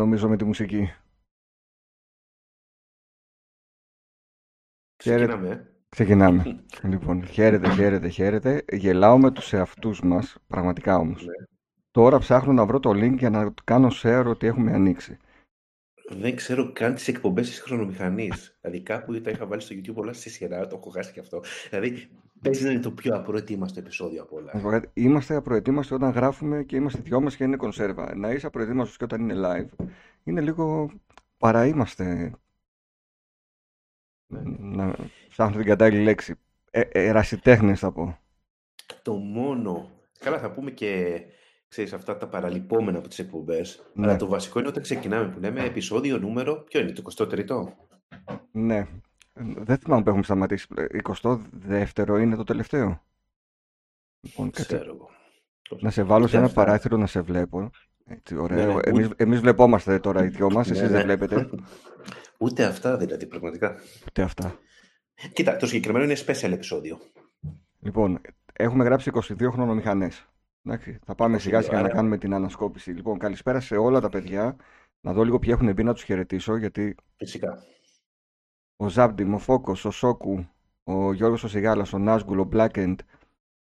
νομίζω με τη μουσική. Ξεκινάμε. ε. Ξεκινάμε. λοιπόν, χαίρετε, χαίρετε, χαίρετε. Γελάω με τους εαυτούς μας, πραγματικά όμως. Ναι. Τώρα ψάχνω να βρω το link για να κάνω share ότι έχουμε ανοίξει. Δεν ξέρω καν τις εκπομπές της χρονομηχανής. Δηλαδή, κάπου τα είχα βάλει στο YouTube όλα στη σειρά, το έχω χάσει και αυτό. Δηλαδή, παίζει να είναι το πιο απροετοίμαστο επεισόδιο από όλα; Να σου πω κάτι, Είμαστε απροετοίμαστοι όταν γράφουμε και είμαστε δυο μας και είναι κονσέρβα. Να είσαι απροετοίμαστος και όταν είναι live, είναι λίγο παραείμαστε. Ναι. Να ψάχνω την κατάλληλη λέξη. Ε, ερασιτέχνες θα πω. Το μόνο. Καλά, θα πούμε και ξέρεις, αυτά τα παραλυπόμενα από τις εκπομπές. Ναι. Αλλά το βασικό είναι όταν ξεκινάμε που λέμε επεισόδιο νούμερο. Ποιο είναι, το 23ο; Ναι. Δεν θυμάμαι που έχουμε σταματήσει. 22ο είναι το τελευταίο. Λοιπόν, κάτσε. Ξέρω εγώ. Να σε βάλω σε ένα Αυτά. παράθυρο να σε βλέπω. Έτσι, Ναι, ωραίο. ναι, Εμείς, ούτε- εμείς βλεπόμαστε τώρα οι δυο μας, εσείς Ναι, δεν ναι. βλέπετε. Ούτε αυτά δηλαδή, πραγματικά. Ούτε αυτά. Κοίτα, το συγκεκριμένο είναι special επεισόδιο. Λοιπόν, έχουμε γράψει 22 χρονομηχανές. Εντάξει, θα πάμε 22, σιγά σιγά να άρα- κάνουμε την ανασκόπηση. Λοιπόν, καλησπέρα σε όλα τα παιδιά. Να δω λίγο ποιοι έχουν μπει να τους χαιρετήσω, γιατί Φυσικά. Ο Ζάμπτιμ, ο Φόκος, ο Σόκου, ο Γιώργος ο Σιγάλας, ο Νάσγκουλ, ο Blackened,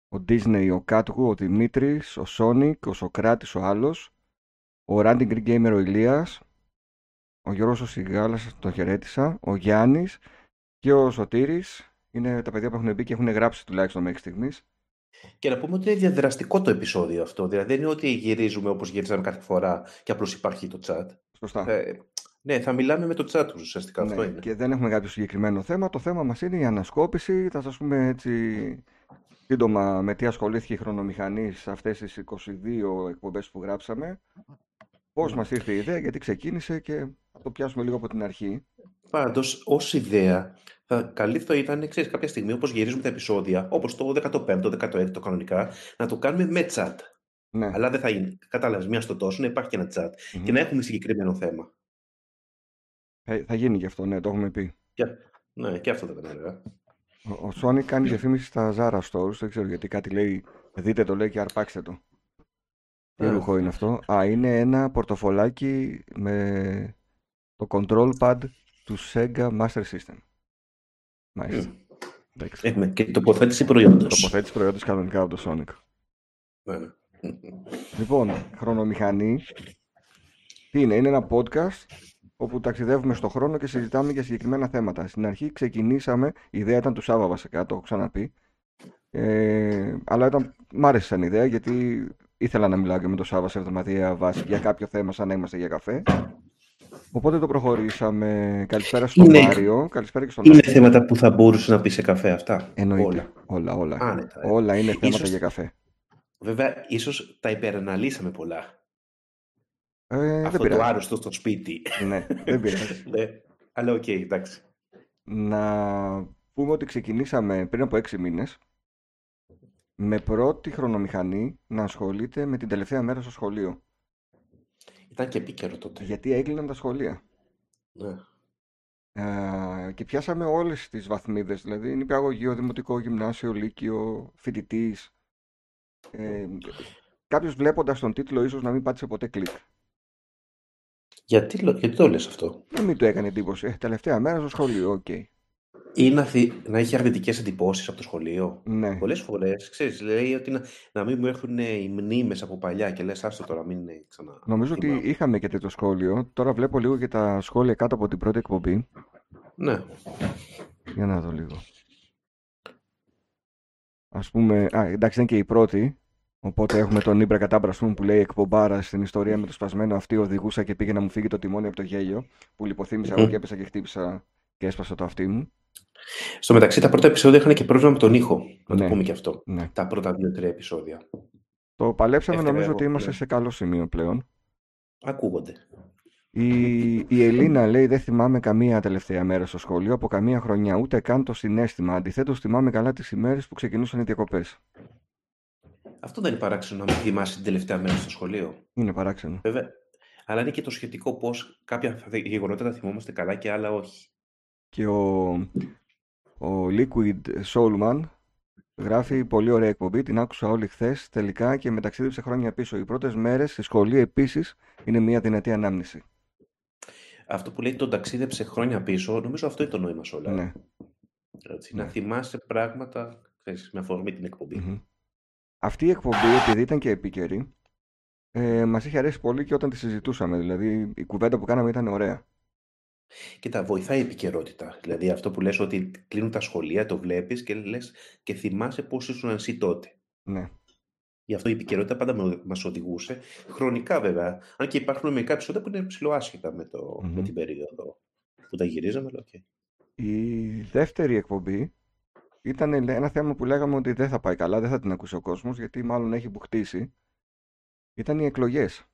ο Disney, ο Κάτγου, ο Δημήτρης, ο Σόνικ, ο Σοκράτης, ο άλλος, ο Ranting Greek Gamer, ο Ηλίας, ο Γιώργος ο Σιγάλας, τον χαιρέτησα, ο Γιάννης και ο Σωτήρης. Είναι τα παιδιά που έχουν μπει και έχουν γράψει τουλάχιστον μέχρι στιγμής. Και να πούμε ότι είναι διαδραστικό το επεισόδιο αυτό. Δηλαδή δεν είναι ότι γυρίζουμε όπως γυρίζαμε κάθε φορά και απλώς υπάρχει το chat. Σωστά. Ε, ναι, θα μιλάμε με το chat τους ουσιαστικά. Αυτό Ναι, είναι. και δεν έχουμε κάποιο συγκεκριμένο θέμα. Το θέμα μας είναι η ανασκόπηση. Θα σας πούμε έτσι σύντομα με τι ασχολήθηκε η χρονομηχανής σε αυτές τις 22 εκπομπές που γράψαμε. Πώς μας ήρθε η ιδέα, γιατί ξεκίνησε και θα το πιάσουμε λίγο από την αρχή. Πάντως, ως ιδέα, θα, καλή θα ήταν, ξέρεις, κάποια στιγμή όπως γυρίζουμε τα επεισόδια, όπως το 15ο, 16ο κανονικά, να το κάνουμε με chat. Ναι. Αλλά δεν θα είναι. Κατάλαβες, μία στο τόσο, να υπάρχει και ένα chat. Μμμ. Και να έχουμε συγκεκριμένο θέμα. Θα, θα γίνει γι' αυτό, ναι, το έχουμε πει. Και, ναι, και αυτό δεν είναι αργά. Ο, ο Sony κάνει διαφήμιση στα Zara Stores, δεν ξέρω γιατί κάτι λέει, δείτε το λέει και αρπάξτε το. Τι Α. ρούχο είναι αυτό; Α, είναι ένα πορτοφολάκι με το control pad του Sega Master System. Μάλιστα. Εντάξει. Έχουμε και τοποθέτηση προϊόντος. Τοποθέτηση προϊόντος κανονικά από το Sonic. Ναι, ναι. Λοιπόν, χρονομηχανή. Τι είναι, είναι ένα podcast όπου ταξιδεύουμε στο χρόνο και συζητάμε για συγκεκριμένα θέματα. Στην αρχή ξεκινήσαμε, η ιδέα ήταν του Σάβα βασικά, το έχω ξαναπεί. Ε, αλλά ήταν, μ' άρεσε σαν ιδέα γιατί ήθελα να μιλάω και με τον Σάβα σε εβδομαδιαία βάση για κάποιο θέμα σαν να είμαστε για καφέ. Οπότε το προχωρήσαμε. Καλησπέρα στον Είναι- Μάριο, καλησπέρα και στον Είναι Άκη. θέματα που θα μπορούσε να πεις σε καφέ αυτά. Εννοείται. Όλα. Όλα, όλα. Άνετα, ε. Όλα είναι θέματα Ίσως- για καφέ. Βέβαια, ίσως τα υπεραναλύσαμε πολλά. Ε, δεν Αυτό το πειράζει. άρρωστο στο σπίτι. Ναι, δεν πειράζει. ναι. Αλλά οκ, εντάξει. Να πούμε ότι ξεκινήσαμε πριν από έξι μήνες με πρώτη χρονομηχανή να ασχολείται με την τελευταία μέρα στο σχολείο. Ήταν και επίκαιρο τότε. Γιατί έκλειναν τα σχολεία. Ναι. Ε, και πιάσαμε όλες τις βαθμίδες, δηλαδή νηπιαγωγείο, δημοτικό, γυμνάσιο, λύκειο, φοιτητής. Ε, κάποιος βλέποντας τον τίτλο ίσως να μην πάτησε ποτέ κλικ. Γιατί, λο- γιατί το λες αυτό; Να μην του έκανε εντύπωση. Ε, τελευταία μέρα στο σχολείο, οκ. Ή να, θυ- να έχει αρνητικές εντυπώσεις από το σχολείο. Ναι. Πολλές φορές, ξέρεις, λέει ότι να, να μην μου έρθουν ε, οι μνήμες από παλιά και λες άστο τώρα μην είναι ξανά. Νομίζω ότι θυμάμαι». είχαμε και τέτοιο σχόλιο. Τώρα βλέπω λίγο και τα σχόλια κάτω από την πρώτη εκπομπή. Ναι. Για να δω λίγο. Ας πούμε, α, εντάξει δεν είναι και η πρώτη, οπότε έχουμε τον Ήμπρα Κατάμπρα ας πούμε, που λέει εκπομπάρα στην ιστορία με το σπασμένο αυτή οδηγούσα και πήγε να μου φύγει το τιμόνι από το γέλιο, που λιποθύμησα εγώ Μμμ. και έπεσα και χτύπησα και έσπασα το αυτί μου. Στο μεταξύ τα πρώτα επεισόδια είχαν και πρόβλημα με τον ήχο. Να Ναι. το πούμε και αυτό. Ναι. Τα πρώτα δύο-τρία επεισόδια. Το παλέψαμε, Έφταιγα νομίζω εγώ, ότι είμαστε ναι. σε καλό σημείο πλέον. Ακούγονται. Η, η Ελίνα λέει δεν θυμάμαι καμία τελευταία μέρα στο σχολείο από καμία χρονιά, ούτε καν το συνέστημα. Αντιθέτως, θυμάμαι καλά τις ημέρες που ξεκινούσαν οι διακοπές. Αυτό δεν είναι παράξενο να μην θυμάσαι την τελευταία μέρα στο σχολείο. Είναι παράξενο. Βέβαια. Αλλά είναι και το σχετικό πώς κάποια γεγονότα τα θυμόμαστε καλά και άλλα όχι. Και ο, ο Liquid Soulman Γράφει πολύ ωραία εκπομπή, την άκουσα όλη χθες τελικά και με ταξίδεψε χρόνια πίσω. Οι πρώτες μέρες στη σχολή επίσης είναι μια δυνατή ανάμνηση. Αυτό που λέει τον ταξίδεψε χρόνια πίσω, νομίζω αυτό είναι το νόημα σε όλα. Ναι. Έτσι, Να θυμάσαι πράγματα ξέρεις, με αφορμή την εκπομπή. Μμμ. Αυτή η εκπομπή, επειδή ήταν και επίκαιρη, ε, μας είχε αρέσει πολύ και όταν τη συζητούσαμε. Δηλαδή, η κουβέντα που κάναμε ήταν ωραία. Κοίτα, βοηθάει η επικαιρότητα. Δηλαδή αυτό που λες ότι κλείνουν τα σχολεία, το βλέπεις και λες και θυμάσαι πώς ήσουν εσύ τότε. Ναι. Γι' αυτό η επικαιρότητα πάντα με- μας οδηγούσε. Χρονικά βέβαια. Αν και υπάρχουν μερικά επεισόδια που είναι ψιλοάσχετα με, το, με Μμμ. την περίοδο που τα γυρίζαμε, αλλά οκ. Η δεύτερη εκπομπή ήταν ένα θέμα που λέγαμε ότι δεν θα πάει καλά, δεν θα την ακούσει ο κόσμος, γιατί μάλλον έχει μπουχτίσει. Ήταν οι εκλογές.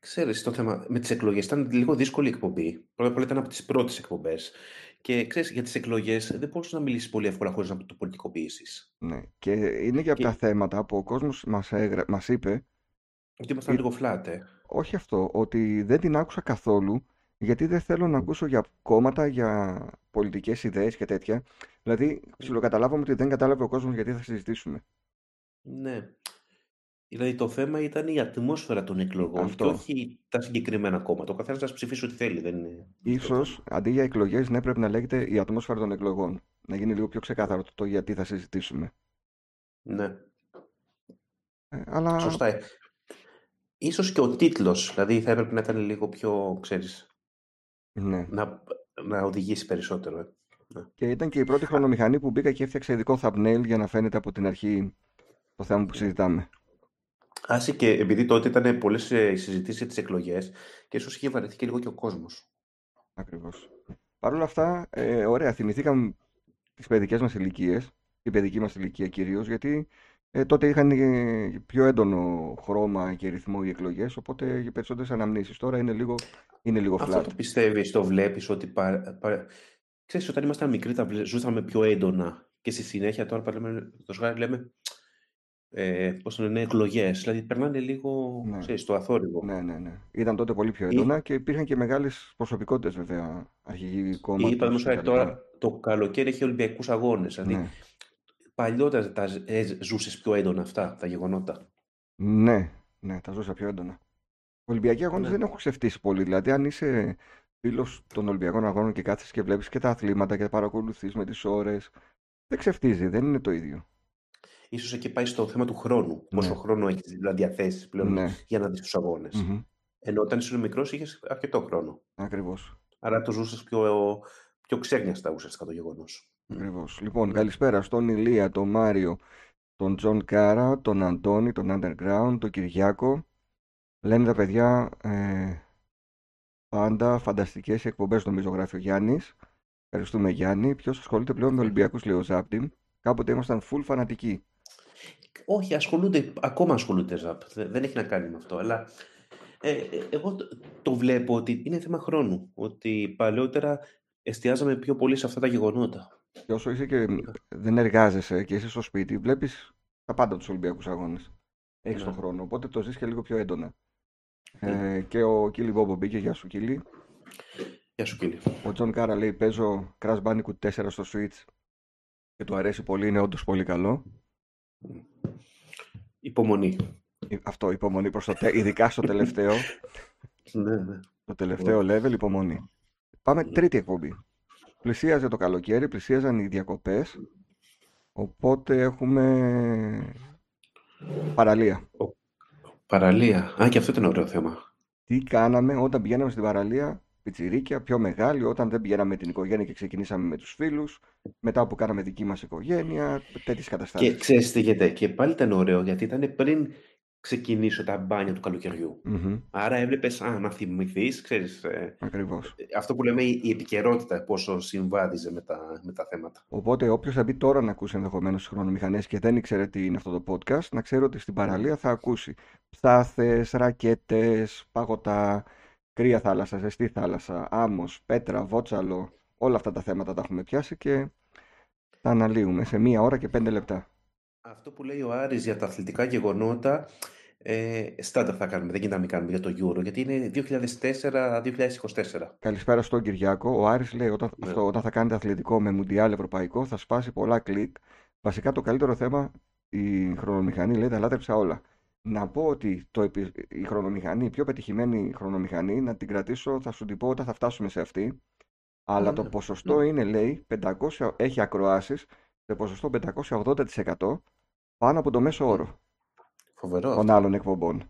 Ξέρεις, το θέμα με τις εκλογές ήταν λίγο δύσκολη η εκπομπή. Πρώτα απ' όλα ήταν από τις πρώτες εκπομπές. Και ξέρεις, για τις εκλογές δεν μπορούσες να μιλήσεις πολύ εύκολα χωρίς να το πολιτικοποιήσεις. Ναι. Και είναι και από Και- τα θέματα που ο κόσμος μας, έγρα... μας είπε, Ότι ήμασταν Ή- λίγο flat, ε. όχι αυτό, ότι δεν την άκουσα καθόλου, γιατί δεν θέλω να ακούσω για κόμματα, για πολιτικές ιδέες και τέτοια. Δηλαδή, ψιλοκαταλάβαμε ότι δεν κατάλαβε ο κόσμος γιατί θα συζητήσουμε. Ναι. Δηλαδή το θέμα ήταν η ατμόσφαιρα των εκλογών Αυτό. και όχι τα συγκεκριμένα κόμματα. Ο καθένας να ψηφίσει ό,τι θέλει. Δεν είναι... Ίσως, αντί για εκλογές, ναι, πρέπει να λέγεται η ατμόσφαιρα των εκλογών. Να γίνει λίγο πιο ξεκάθαρο το, το γιατί θα συζητήσουμε. Ναι, Ε, αλλά σωστά. ε. Ίσως και ο τίτλος, δηλαδή θα έπρεπε να ήταν λίγο πιο, ξέρεις, ναι. να, να οδηγήσει περισσότερο. ε. Ναι. Και ήταν και η πρώτη χρονομηχανή που μπήκα και έφτιαξα ειδικό thumbnail για να φαίνεται από την αρχή το θέμα που συζητάμε. Άσε και επειδή τότε ήταν πολλές ε, οι συζητήσεις για τις εκλογές και ίσως είχε βαρεθεί και λίγο και ο κόσμος. Ακριβώς. Παρ' όλα αυτά, ε, ωραία, θυμηθήκαμε τις παιδικές μας ηλικίες, την παιδική μας ηλικία κυρίως, γιατί ε, τότε είχαν ε, πιο έντονο χρώμα και ρυθμό οι εκλογές, οπότε για περισσότερες αναμνήσεις. Τώρα είναι λίγο, είναι λίγο Αυτό flat. το πιστεύεις, το βλέπεις ότι... Πα, πα, ξέρεις, όταν ήμασταν μικροί τα βλέ- ζούσαμε πιο έντονα και στη συνέχεια τώρα λέμε, το σχάρι λέμε ε, πώς το λένε, εκλογές. Δηλαδή περνάνε λίγο, Ναι. ξέρεις, το αθόρυβο. Ναι, ναι, ναι. Ήταν τότε πολύ πιο Ή- έντονα και υπήρχαν και μεγάλες προσωπικότητες βέβαια, αρχηγοί Ή κόμματος παραδείγματος χάρη κτλ. τώρα το καλοκαίρι έχει Ολυμπιακούς αγώνες. Δηλαδή Ναι. Παλιότερα τα ζ- ε, ζούσες πιο έντονα αυτά τα γεγονότα; Ναι, ναι, τα ζούσα πιο έντονα. Οι Ολυμπιακοί αγώνες Ναι. δεν έχουν ξεφτύσει πολύ. Δηλαδή, αν είσαι φίλος των Ολυμπιακών αγώνων και κάθεσαι και βλέπεις και τα αθλήματα και παρακολουθείς με τις ώρες, δεν ξεφτίζει, δεν είναι το ίδιο. Ίσως εκεί πάει στο θέμα του χρόνου. Πόσο Ναι. χρόνο έχεις δηλαδή, διαθέσεις πλέον Ναι, για να δεις τους αγώνες. μμμ, Ενώ όταν ήσουν μικρός είχες αρκετό χρόνο. ακριβώς, Άρα το ζούσες πιο, πιο ξέγνιαστα ουσιαστικά το γεγονός. Μμ. ακριβώς. Λοιπόν, Ναι. καλησπέρα στον Ηλία, τον Μάριο, τον Τζον Κάρα, τον Αντώνη, τον Underground, τον Κυριάκο. Λένε τα παιδιά ε, πάντα φανταστικές οι εκπομπές, νομίζω γράφει ο Γιάννης. Ευχαριστούμε Γιάννη. Ποιος ασχολείται πλέον με Ολυμπιακούς, λέει ο Ζάπτιμ. Κάποτε ήμασταν full φανατικοί. Όχι, ασχολούνται, ακόμα ασχολούνται ζαπ. Δεν δεν έχει να κάνει με αυτό. Αλλά ε, ε, εγώ το, το βλέπω ότι είναι θέμα χρόνου. Ότι παλαιότερα εστιάζαμε πιο πολύ σε αυτά τα γεγονότα. Και όσο είσαι και δεν εργάζεσαι και είσαι στο σπίτι, βλέπεις τα πάντα τους Ολυμπιακούς αγώνες. Έχεις Ναι. τον χρόνο, οπότε το ζεις και λίγο πιο έντονα. Ναι. Ε, και ο Κίλι Μπόμπο μπήκε, γεια σου Κίλι. Γεια σου, Κίλι. Ο Τζον Κάρα λέει παίζω Crash Bandicoot 4 στο Switch και του αρέσει πολύ, είναι όντως πολύ καλό. Υπομονή. Ε, Αυτό, υπομονή προς το τε... ειδικά στο τελευταίο, Ναι, ναι. το τελευταίο level, υπομονή. Πάμε τρίτη εκπομπή. Πλησίαζε το καλοκαίρι, πλησίαζαν οι διακοπές, οπότε έχουμε παραλία. Παραλία. Α, και αυτό ήταν ωραίο θέμα. Τι κάναμε όταν πηγαίναμε στην παραλία, πιτσιρίκια, πιο μεγάλη, όταν δεν πηγαίναμε με την οικογένεια και ξεκινήσαμε με τους φίλους, μετά που κάναμε δική μας οικογένεια, τέτοιες Και καταστάσεις. ξέρεις τι γίνεται. Και πάλι ήταν ωραίο γιατί ήταν πριν ξεκινήσω τα μπάνια του καλοκαιριού. Μμμ, Άρα έβλεπες, α, να θυμηθείς, ξέρεις, ε, ακριβώς. αυτό που λέμε η η επικαιρότητα πόσο συμβάδιζε με τα, με τα θέματα. Οπότε όποιος θα μπει τώρα να ακούσει ενδεχομένως τι χρονομηχανές και δεν ήξερε τι είναι αυτό το podcast, να ξέρει ότι στην παραλία θα ακούσει ψάθες, ρακέτες, παγωτά, κρύα θάλασσα, ζεστή θάλασσα, άμμος, πέτρα, βότσαλο. Όλα αυτά τα θέματα τα έχουμε πιάσει και τα αναλύουμε σε μία ώρα και πέντε λεπτά. Αυτό που λέει ο Άρης για τα αθλητικά γεγονότα, Ε, στάντα θα κάνουμε, δεν γίνεται να μην κάνουμε για το Euro, γιατί είναι 2004-2024. Καλησπέρα στον Κυριάκο. Ο Άρης λέει όταν, Ναι. αυτό, όταν θα κάνετε αθλητικό με μουντιάλ ευρωπαϊκό θα σπάσει πολλά κλικ. Βασικά το καλύτερο θέμα η χρονομηχανή λέει τα λάτρεψα όλα. Να πω ότι το, επι- η χρονομηχανή, η πιο πετυχημένη χρονομηχανή, να την κρατήσω, θα σου την πω όταν θα φτάσουμε σε αυτή. Αλλά Α, το ναι. ποσοστό είναι, λέει, 500, έχει ακροάσεις σε ποσοστό 580% πάνω από το μέσο όρο Φοβερό. των άλλων εκπομπών.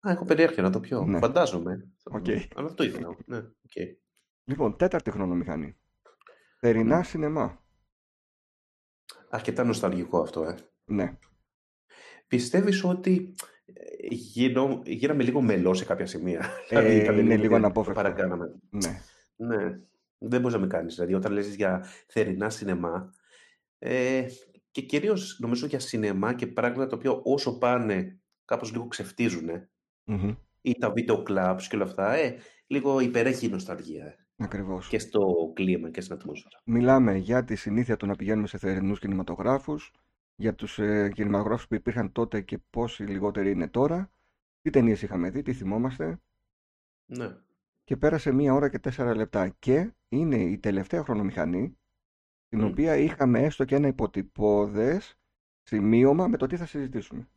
Α, έχω περιέργεια να το πιω. Ναι. Φαντάζομαι. Οκ. Αλλά αυτό ήθελα. Ναι, οκ. Λοιπόν, τέταρτη χρονομηχανή. Θερινά Μμ. σινεμά. Αρκετά νοσταλγικό αυτό, ε. Ναι. Πιστεύεις ότι ε, γίνω, γίναμε λίγο μελό σε κάποια σημεία; Ε, Δηλαδή, ήταν είναι λίγο το αναπόφευκτο. Παρακάναμε. Ναι. Ναι. Δεν μπορείς να με κάνεις. Δηλαδή, όταν λες για θερινά σινεμά, ε, και κυρίως νομίζω για σινεμά και πράγματα τα οποία όσο πάνε κάπως λίγο ξεφτίζουν Μμμ. ή τα βίντεο clubs και όλα αυτά, ε, λίγο υπερέχει η νοσταλγία ε, Ακριβώς. και στο κλίμα και στην ατμόσφαιρα. Μιλάμε για τη συνήθεια του να πηγαίνουμε σε θερινούς κινηματογράφους, για τους ε, κινηματογράφους που υπήρχαν τότε και πόσοι λιγότεροι είναι τώρα, τι ταινίες είχαμε δει, τι θυμόμαστε Ναι. και πέρασε μία ώρα και τέσσερα λεπτά και είναι η τελευταία χρονομηχανή την Μμ. οποία είχαμε έστω και ένα υποτυπώδες σημείωμα με το τι θα συζητήσουμε.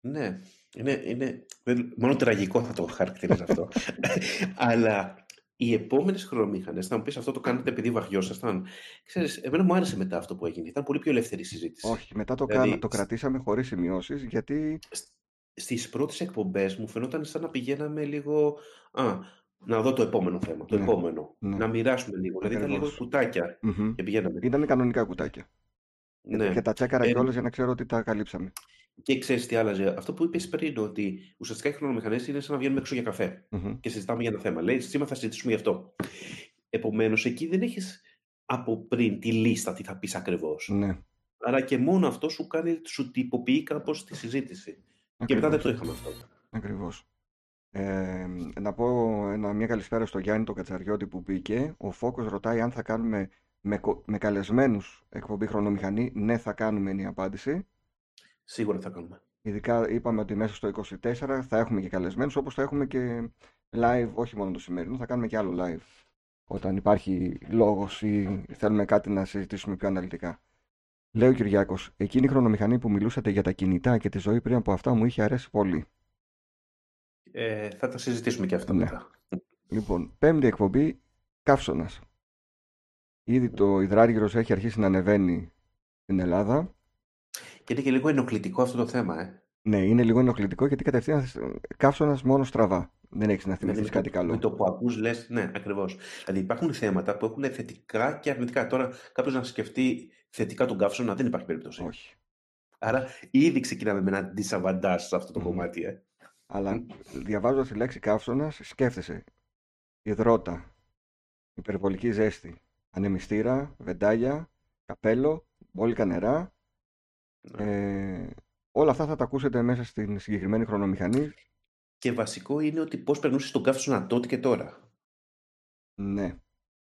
Ναι, είναι, είναι δεν- μόνο τραγικό θα το χαρακτηρίζω αυτό. Αλλά οι επόμενες χρονομήχανε, θα μου πεις αυτό το κάνετε επειδή βαριόσασταν. Ξέρεις, εμένα μου άρεσε μετά αυτό που έγινε. Ήταν πολύ πιο ελεύθερη η συζήτηση. Όχι, μετά το, Δηλαδή, κάνα, το κρατήσαμε χωρίς σημειώσεις γιατί Στις πρώτες εκπομπές μου φαινόταν σαν να πηγαίναμε λίγο. Α, να δω το επόμενο θέμα. Το Ναι, επόμενο. ναι. Να μοιράσουμε λίγο. Δηλαδή ήταν λίγο Ακριβώς. κουτάκια Μμμ. και πηγαίναμε. ήταν κανονικά κουτάκια. Και- Ναι. Και τα τσέκαρα Ε, κιόλας για να ξέρω ότι τα καλύψαμε. Και ξέρεις τι άλλαζε. Αυτό που είπες πριν, ότι ουσιαστικά οι χρονομηχανές είναι σαν να βγαίνουμε έξω για καφέ. Μμμ. και συζητάμε για ένα θέμα. Λέει, σήμερα θα συζητήσουμε γι' αυτό. Επομένως, εκεί δεν έχεις από πριν τη λίστα τι θα πεις ακριβώς. Ναι, Αλλά και μόνο αυτό σου κάνει, σου τυποποιεί κάπως τη συζήτηση. Και μετά δεν ακριβώς. το είχαμε αυτό. Ακριβώς. Ε, να πω ένα, μια καλησπέρα στο Γιάννη τον Κατσαριώτη που μπήκε. Ο Φόκος ρωτάει αν θα κάνουμε με, κο- με καλεσμένους εκπομπή χρονομηχανή. Ναι, θα κάνουμε είναι η απάντηση. Σίγουρα θα κάνουμε. Ειδικά είπαμε ότι μέσα στο 24 θα έχουμε και καλεσμένους, όπως θα έχουμε και live, όχι μόνο το σημερινό, θα κάνουμε και άλλο live. Όταν υπάρχει λόγος ή θέλουμε κάτι να συζητήσουμε πιο αναλυτικά. Λέει ο Κυριάκος, εκείνη η χρονομηχανή που μιλούσατε για τα κινητά και τη ζωή πριν από αυτά μου είχε αρέσει πολύ. Ε, θα τα συζητήσουμε και αυτά Ναι. μετά. Λοιπόν, πέμπτη εκπομπή, καύσωνας. Ήδη το υδράργυρος έχει αρχίσει να ανεβαίνει στην Ελλάδα. Και είναι και λίγο ενοχλητικό αυτό το θέμα. Ε. Ναι, είναι λίγο ενοχλητικό γιατί κατευθείαν καύσωνας μόνο στραβά. Δεν έχεις να Δηλαδή, θυμηθείς με, κάτι το, με καλό. το που ακούς λες, ναι, ακριβώς. Δηλαδή υπάρχουν θέματα που έχουν θετικά και αρνητικά. Τώρα κάποιος να σκεφτεί θετικά τον καύσωνα δεν υπάρχει περίπτωση. Όχι. Άρα ήδη ξεκινάμε με ένα disadvantage σε αυτό το Μμμ. κομμάτι. Ε. Αλλά διαβάζοντας τη λέξη καύσωνας, σκέφτεσαι υδρότα, υπερβολική ζέστη, ανεμιστήρα, βεντάλια, καπέλο, μπόλικα νερά. Ναι. Ε, όλα αυτά θα τα ακούσετε μέσα στην συγκεκριμένη χρονομηχανή. Και βασικό είναι ότι πώς περνούσε τον καύσωνα τότε και τώρα. Ναι,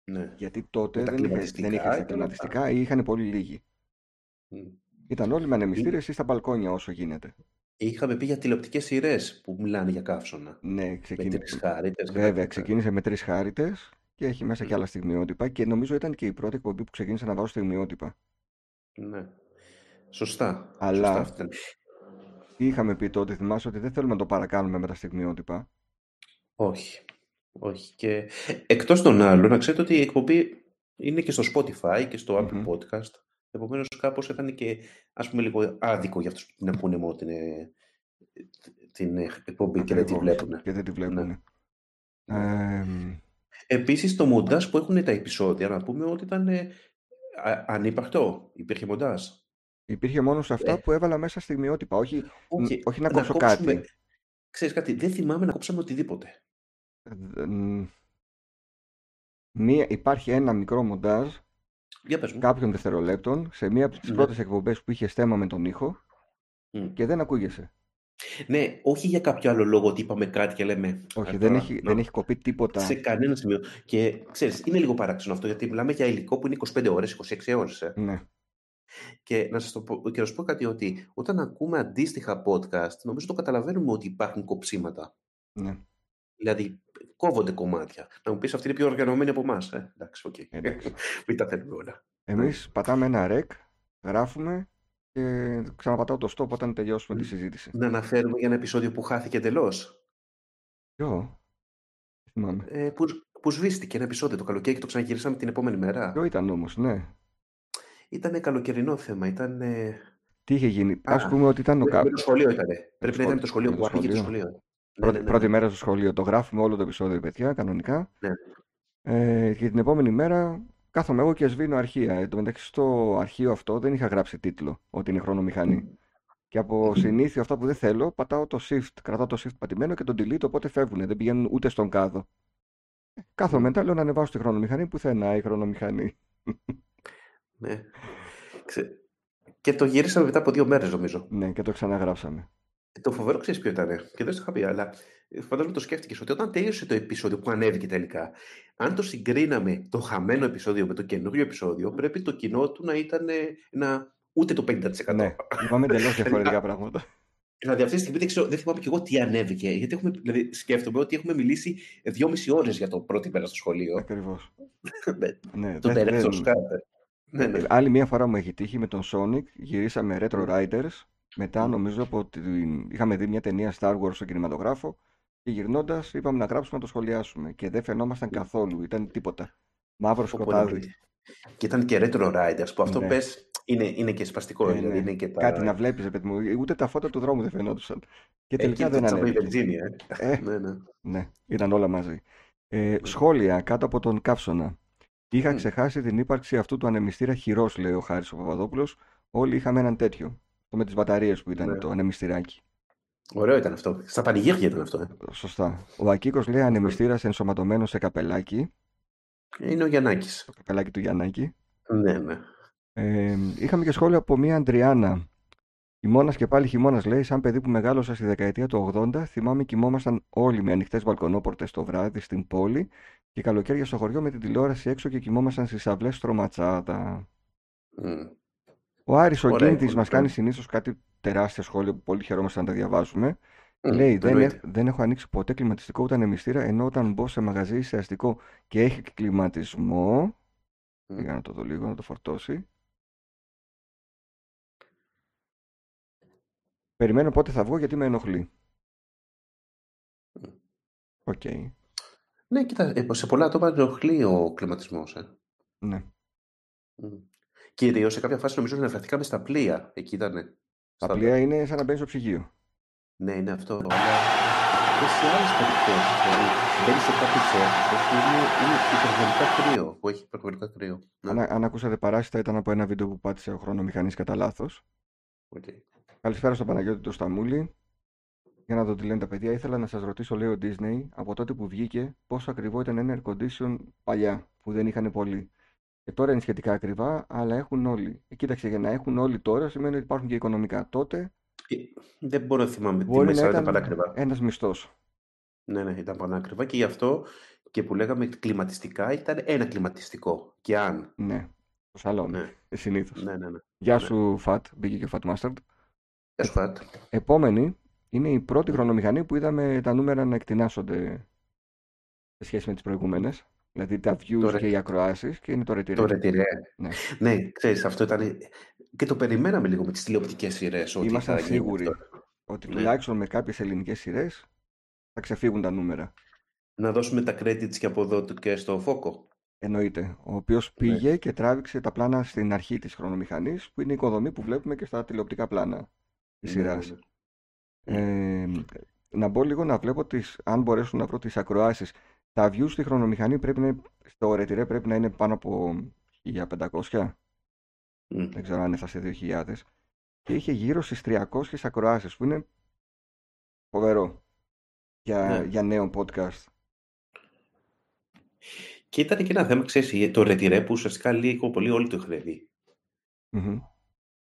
Ναι. γιατί τότε Με τα δεν, είχε, κλιματιστικά δεν και όλα είχαν αυτά. κλιματιστικά ή είχαν πολύ λίγοι. Μμ. Ήταν όλοι με ανεμιστήρες ή στα μπαλκόνια όσο γίνεται. Είχαμε πει για τηλεοπτικές σειρές που μιλάνε για καύσωνα. Ναι, Με ξεκίνησε. τρεις χάριτες και Βέβαια, τέτοια. ξεκίνησε με τρεις χάριτες και έχει μέσα και Μμ. άλλα στιγμιότυπα και νομίζω ήταν και η πρώτη εκπομπή που ξεκίνησε να βάζω στιγμιότυπα. Ναι. Σωστά. Σωστά Αλλά αυτό ήταν. τι είχαμε πει τότε, θυμάσαι ότι δεν θέλουμε να το παρακάνουμε με τα στιγμιότυπα. Όχι. Όχι. Και εκτός των άλλων, να ξέρετε ότι η εκπομπή είναι και στο Spotify και στο Apple Μμμ. Podcast. Επομένως, κάπως ήταν και, ας πούμε, λίγο άδικο για αυτούς που την ακούνε μόνο την, ε, την ε, εκπομπή και δεν τη Ακριβώς. βλέπουν. Και δεν τη Ναι. βλέπουν. Ναι. Ε, Επίσης, το μοντάζ που έχουν τα επεισόδια, να πούμε ότι ήταν ε, α- ανύπαρκτο. Υπήρχε μοντάζ. υπήρχε μόνος σε αυτά Ε, που έβαλα μέσα στιγμιότυπα. Όχι, μ, όχι, όχι να να κόψω κόψουμε. κάτι. Ξέρεις κάτι, δεν θυμάμαι να κόψαμε οτιδήποτε. Ε, μ, Μία, υπάρχει ένα μικρό μοντάζ Για πες μου. κάποιων δευτερολέπτων σε μία από τις Ναι. πρώτες εκπομπές που είχε στέμα με τον ήχο Μμ. και δεν ακούγεσαι. Ναι, όχι για κάποιο άλλο λόγο ότι είπαμε κάτι και λέμε. Όχι, «Α, δεν τώρα, έχει, να». δεν έχει κοπεί τίποτα. Σε κανένα σημείο. Και ξέρεις, είναι λίγο παράξενο αυτό γιατί μιλάμε για υλικό που είναι 25 ώρες, 26 ώρες. Ε. Ναι. Και να σας, το πω, και να σου πω κάτι ότι όταν ακούμε αντίστοιχα podcast, νομίζω το καταλαβαίνουμε ότι υπάρχουν κοψίματα. Ναι. Δηλαδή, κόβονται κομμάτια. Να μου πεις αυτή είναι πιο οργανωμένη από εμάς. Ε, εντάξει, οκ. Εντάξει. Μην τα θέλουμε όλα. Εμείς πατάμε ένα rec, γράφουμε και ξαναπατάω το stop όταν τελειώσουμε τη συζήτηση. Να αναφέρουμε για ένα επεισόδιο που χάθηκε εντελώς. Ποιο; Θυμάμαι. Ε, που, που σβήστηκε ένα επεισόδιο το καλοκαίρι και το ξαναγυρίσαμε την επόμενη μέρα. Ποιο ήταν όμως, ναι. Ήταν καλοκαιρινό θέμα. Ήταν. Ε... Τι είχε γίνει. Α, Ας πούμε ότι ήταν ο με, κα... με το σχολείο ήταν. Πρέπει να ήταν το σχολείο με που το άφηκε το σχολείο. Σχολείο. Ναι, Πρώτη, ναι, ναι, πρώτη ναι. μέρα στο σχολείο. Το γράφουμε όλο το επεισόδιο, παιδιά, κανονικά. Ναι. Ε, και την επόμενη μέρα κάθομαι εγώ και σβήνω αρχεία. Εν τω μεταξύ στο αρχείο αυτό δεν είχα γράψει τίτλο ότι είναι χρονομηχανή. Και από συνήθειο αυτά που δεν θέλω, πατάω το shift, κρατάω το shift πατημένο και τον delete, οπότε φεύγουν. Δεν πηγαίνουν ούτε στον κάδο. Κάθομαι μετά, λέω να ανεβάσω τη χρονομηχανή, πουθενά η χρονομηχανή. ναι. Ξε... Και το γυρίσαμε μετά από δύο μέρες, νομίζω. Ναι, και το ξαναγράψαμε. Το φοβερό ξέρεις ποιο ήταν. Και δεν το είχα πει, αλλά ε, φαντάζομαι το σκέφτηκες ότι όταν τέλειωσε το επεισόδιο που ανέβηκε τελικά, αν το συγκρίναμε το χαμένο επεισόδιο με το καινούριο επεισόδιο, πρέπει το κοινό του να ήταν ε, ένα ούτε το 50%. Ναι, είπαμε εντελώς διαφορετικά πράγματα. Δηλαδή αυτή τη στιγμή δεν, ξέρω, δεν θυμάμαι και εγώ τι ανέβηκε. Γιατί έχουμε, δηλαδή, σκέφτομαι ότι έχουμε μιλήσει δυόμιση ώρες για το πρώτη μέρα στο σχολείο. Ακριβώς. Με Ναι, τον δεν- director's δεν- cut. Ναι, ναι. Άλλη μία φορά μου έχει τύχει με τον Sonic, γυρίσαμε Retro Riders. Μετά νομίζω από την... είχαμε δει μια ταινία Star Wars στο κινηματογράφο και γυρνώντας είπαμε να γράψουμε να το σχολιάσουμε. Και δεν φαινόμασταν καθόλου, ήταν τίποτα. Μαύρο Πω, πω, σκοτάδι. ναι. Και ήταν και Retro Riders που αυτό Ναι. πες είναι, είναι και σπαστικό. Ε, δηλαδή ναι. είναι και τα... Κάτι να βλέπεις, παιδί μου. Ούτε τα φώτα του δρόμου δεν φαινόντουσαν. Και τελικά Εκεί δεν το τσάπα η ανέβηκε. βενζίνη, ε. Ε, ναι, ναι. ναι, ήταν όλα μαζί. Ε, σχόλια κάτω από τον καύσωνα. Είχα Μμ. ξεχάσει την ύπαρξη αυτού του ανεμιστήρα χειρός, λέει ο Χάρης ο Παπαδόπουλος. Όλοι είχαμε έναν τέτοιο. Το με τις μπαταρίες που ήταν Ναι. το ανεμιστηράκι. Ωραίο ήταν αυτό. Στα πανηγύρια ήταν αυτό. Ε. Σωστά. Ο Ακίκος λέει ανεμιστήρας ενσωματωμένος σε καπελάκι. Είναι ο Γιαννάκης. Το καπελάκι του Γιαννάκη. Ναι, ναι. Ε, είχαμε και σχόλιο από μία Αντριάννα. Χειμώνας και πάλι χειμώνας, λέει, σαν παιδί που μεγάλωσα στη δεκαετία του 80, θυμάμαι κοιμόμασταν όλοι με ανοιχτές μπαλκονόπορτες το βράδυ στην πόλη και καλοκαίρια στο χωριό με την τηλεόραση έξω και κοιμόμασταν στις αυλές στρωματσάδα. Μμ. Ο Άρης ο Ωραία Γκίνητης εικόνα, μας ναι. κάνει συνήθως κάτι τεράστια σχόλια που πολύ χαιρόμαστε να τα διαβάζουμε. Μμ, Λέει, δεν, εννοείται. έχ- δεν έχω ανοίξει ποτέ κλιματιστικό ούτε ανεμιστήρα, ενώ όταν μπω σε μαγαζί ή σε αστικό και έχει κλιματισμό, Μμ. για να το δω λίγο, να το φορτώσει. Περιμένω πότε θα βγω γιατί με ενοχλεί. Μμ. Οκ, Ναι, κοίτα, ε, σε πολλά άτομα ενοχλεί ο κλιματισμός. Ε. ναι. Κυρίως σε κάποια φάση νομίζω αναφερθήκαμε στα πλοία. Εκεί ήταν. Τα πλοία είναι σαν να μπαίνει στο ψυγείο. Ναι, είναι αυτό. Αλλά και σε άλλες περιπτώσεις. Δηλαδή, μπαίνεις σε κάποιες αίθουσες που είναι, είναι υπερβολικά κρύο. Που έχει υπερβολικά κρύο. Ναι. Αν, αν ακούσατε παράσιτα ήταν από ένα βίντεο που πάτησε ο χρονομηχανής κατά λάθος. οκ. Καλησπέρα στον Παναγιώτη του Σταμούλη. Για να δω τι λένε τα παιδιά, ήθελα να σας ρωτήσω, λέει ο Disney, από τότε που βγήκε, πόσο ακριβό ήταν ένα air condition παλιά, που δεν είχαν πολύ. Και τώρα είναι σχετικά ακριβά, αλλά έχουν όλοι. Ε, κοίταξε, για να έχουν όλοι τώρα σημαίνει ότι υπάρχουν και οικονομικά. Τότε Ε, Δεν μπορώ να θυμάμαι τι μπορεί να μέσα ήταν ήταν πανάκριβα. ένας μισθός. Ναι, ναι, ήταν πανάκριβα και γι' αυτό και που λέγαμε κλιματιστικά ήταν ένα κλιματιστικό. Και αν. Ναι, στο σαλόνι, Ναι, συνήθως. ναι, ναι. ναι. Γεια ναι. σου, Φατ, μπήκε και ο Fat Mustard. Γεια σου, Φατ. Επόμενη είναι η πρώτη χρονομηχανή που είδαμε τα νούμερα να εκτινάσσονται σε σχέση με τις προηγούμενες. Δηλαδή τα views Τώρα- και οι ακροάσεις και είναι το Retire. Το ρετυρέ. Ναι. Ναι, ξέρεις, αυτό ήταν... Και το περιμέναμε λίγο με τις τηλεοπτικές σειρές. Ότι Ήμασταν θα γίνει σίγουροι αυτό. ότι Ναι. τουλάχιστον με κάποιες ελληνικές σειρές θα ξεφύγουν τα νούμερα. Να δώσουμε τα credits και από εδώ του και στο Φόκο. Εννοείται. Ο οποίος Ναι. πήγε και τράβηξε τα πλάνα στην αρχή της χρονομηχανής, που είναι η οικοδομή που βλέπουμε και στα τηλεοπτικά πλάνα της Ναι, σειράς. ναι, Ε, να μπω λίγο να βλέπω τις, αν μπορέσουν να βρω τις ακροάσεις. Τα views στη χρονομηχανή πρέπει να, είναι- στο Retire πρέπει να είναι πάνω από 1500. ναι. Μμ. Δεν ξέρω αν έφτασε 2000. Και είχε γύρω στις 300 ακροάσεις, που είναι φοβερό για, Ναι. για νέο podcast. Και ήταν και ένα θέμα, ξέρεις, το ρετυρέ που ουσιαστικά λίγο πολύ όλοι το είχαν δει. Μμμ.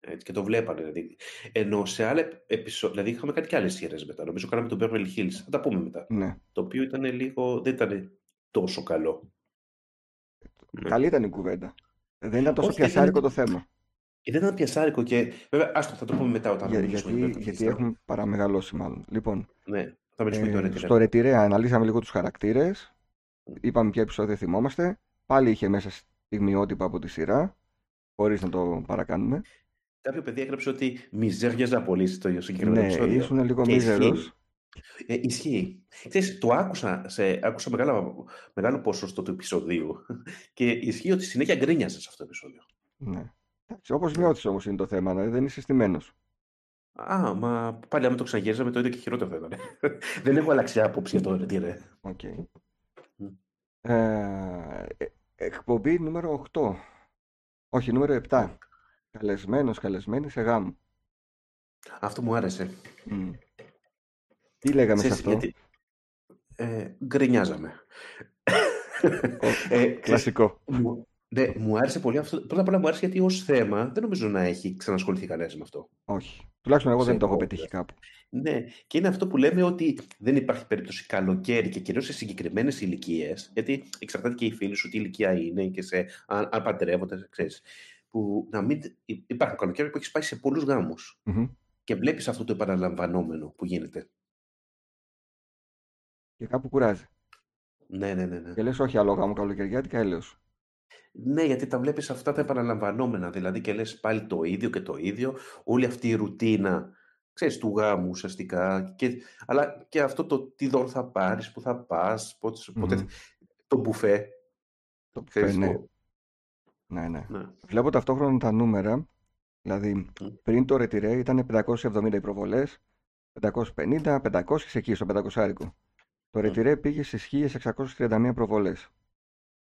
Έτσι, και το βλέπανε. Δηλαδή. Ενώ σε άλλα επεισόδια, δηλαδή είχαμε κάνει και άλλες σειρές μετά. Νομίζω κάναμε τον Beverly Hills. Θα τα πούμε μετά. Ναι. Το οποίο ήταν λίγο, δεν ήταν τόσο καλό. Ναι. Καλή ήταν η κουβέντα. Δεν ήταν τόσο Όχι, πιασάρικο ήταν- το θέμα. Δεν ήταν πιασάρικο και. Βέβαια, άστο, θα το πούμε μετά όταν Για, μιλήσουμε γιατί, για το γιατί Beverly Hills. έχουμε παραμεγαλώσει μάλλον. Λοιπόν, Ναι, θα μιλήσουμε για το ε, Red στο Ρετυρέ αναλύσαμε λίγο τους χαρακτήρες. Είπαμε ποια επεισόδια θυμόμαστε. Πάλι είχε μέσα στιγμιότυπα από τη σειρά. Χωρίς να το παρακάνουμε. Κάποιο παιδί έγραψε ότι μιζέριαζα πολύ στο συγκεκριμένο Ναι, επεισόδιο. ήσουν λίγο Και ισχύει. μίζερος. Ε, ισχύει. Ξέρεις, το άκουσα, σε, άκουσα μεγάλο, μεγάλο ποσοστό του επεισοδίου και ισχύει ότι συνέχεια γκρίνιαζες σε αυτό το επεισόδιο. Ναι. Εντάξει, όπως νιώθεις όμως είναι το θέμα, δηλαδή δεν είσαι στημένος. Α, μα πάλι άμα το ξαναγύριζαμε το ίδιο και χειρότερο θα ήταν. Δεν έχω αλλάξει άποψη για το ρε, τι ρε. Οκ. Μμ. Ε, ε, εκπομπή νούμερο 8. Όχι, νούμερο 7. Καλεσμένος, καλεσμένη σε γάμο. Αυτό μου άρεσε. Μμ. Τι λέγαμε σε Ξέρεις, αυτό; γιατί ε, γκρινιάζαμε. Ο- Ε, ξέρεις, Κλασικό. μου, ναι, μου άρεσε πολύ αυτό. Πρώτα απ' όλα μου άρεσε γιατί ως θέμα δεν νομίζω να έχει ξανασχοληθεί κανένας με αυτό. Όχι. Τουλάχιστον εγώ δεν το έχω Ξέρω. πετύχει κάπου. Ναι, και είναι αυτό που λέμε ότι δεν υπάρχει περίπτωση καλοκαίρι και κυρίως σε συγκεκριμένες ηλικίες, γιατί εξαρτάται και οι φίλοι σου τι ηλικία είναι και σε, αν, αν παντρεύονται, ξέρεις, που να μην υ- υπάρχουν καλοκαίρι που έχεις πάει σε πολλούς γάμους Μμμ. και βλέπεις αυτό το επαναλαμβανόμενο που γίνεται. Και κάπου κουράζει. Ναι, ναι, ναι. ναι. Και λες όχι άλλο γάμο καλοκαιριάτικα, έλεος. Ναι, γιατί τα βλέπεις αυτά τα επαναλαμβανόμενα, δηλαδή και λες πάλι το ίδιο και το ίδιο, όλη αυτή η ρουτίνα, ξέρεις, του γάμου ουσιαστικά, και, αλλά και αυτό το τι δώρο θα πάρεις, που θα πας, πότε, πότε- Μμμ. το μπουφέ, Το που ξέρεις, ναι. το- Ναι, ναι. ναι. Βλέπω ταυτόχρονα τα νούμερα. Δηλαδή, Μμ. πριν το ρετυρέ ήταν 570 οι προβολές, 550, 500 εκεί στο 500 Το ρετυρέ πήγε στις 1631 προβολές.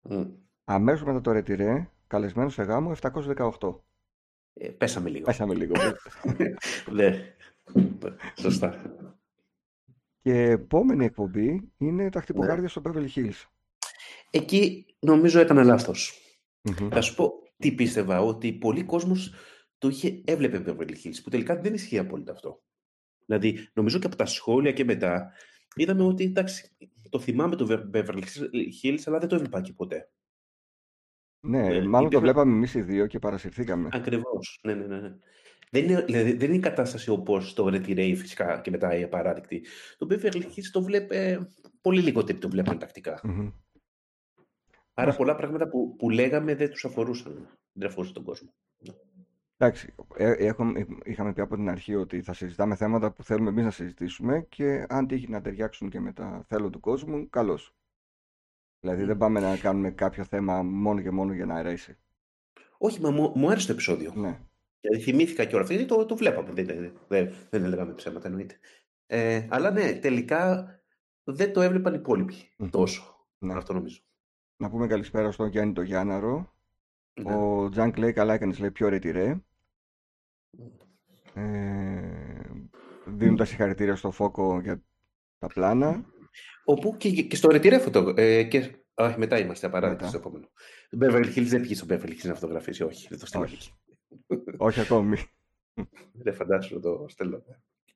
Μμ. Αμέσως μετά το ρετυρέ, καλεσμένο σε γάμο, 718. Ε, πέσαμε λίγο. Πέσαμε λίγο. Ναι, σωστά. και επόμενη εκπομπή είναι τα Ναι. χτυποκάρδια στο Beverly Hills. Εκεί νομίζω έκανα λάθος. Μμμ. Θα σου πω τι πίστευα, ότι πολλοί κόσμος το είχε, έβλεπε Beverly Hills, που τελικά δεν ισχύει απόλυτα αυτό. Δηλαδή, νομίζω και από τα σχόλια και μετά, είδαμε ότι εντάξει, το θυμάμαι το Beverly Hills, αλλά δεν το έβλεπα και ποτέ. Ναι, Ε, μάλλον το υπήρχαν- βλέπαμε εμείς οι δύο και παρασυρθήκαμε. Ακριβώς. Ναι, ναι, ναι. ναι. Δεν είναι, δηλαδή, δεν είναι η κατάσταση όπως το Retiré φυσικά και μετά η απαράδεκτη. Το Beverly Hills το βλέπει πολύ λιγότεροι το βλέπουν τακτικά. Μμμ. Άρα Μας- πολλά πράγματα που, που λέγαμε δεν τους αφορούσαν. Δεν αφορούσαν τον κόσμο. Εντάξει, ε, έχουμε, είχαμε πει από την αρχή ότι θα συζητάμε θέματα που θέλουμε εμείς να συζητήσουμε και αν τύχει να ταιριάξουν και με τα θέλω του κόσμου, καλώς. Δηλαδή Μμ. δεν πάμε να κάνουμε κάποιο θέμα μόνο και μόνο για να αρέσει. Όχι, μα μου, μου άρεσε το επεισόδιο. Ναι. Δηλαδή θυμήθηκα και όλα αυτά, γιατί το, το βλέπαμε. Δεν, δεν, δεν, δεν έλεγαμε ψέματα, εννοείται. Ε, αλλά ναι, τελικά δεν το έβλεπαν οι υπόλοιποι Μμμ. τόσο. Ναι. Αυτό νομίζω. Να πούμε καλησπέρα στον Γιάννη το Γιάνναρο. Ναι. Ο Τζανκ λέει καλά έκανες, λέει πιο ρετυρέ. Ε, δίνουν τα συγχαρητήρια στο Φόκο για τα πλάνα. Όπου και, και στο Ρετυρέ φωτο... Ε, και... Όχι, μετά είμαστε απαράδεκτοι Μετά. στο επόμενο. Το Beverly Hills δεν πήγε στο Beverly Hills να φωτογραφίσει, όχι. Δεν το στείλω Όχι. εκεί. Όχι ακόμη. Δεν φαντάσου να το στέλνω.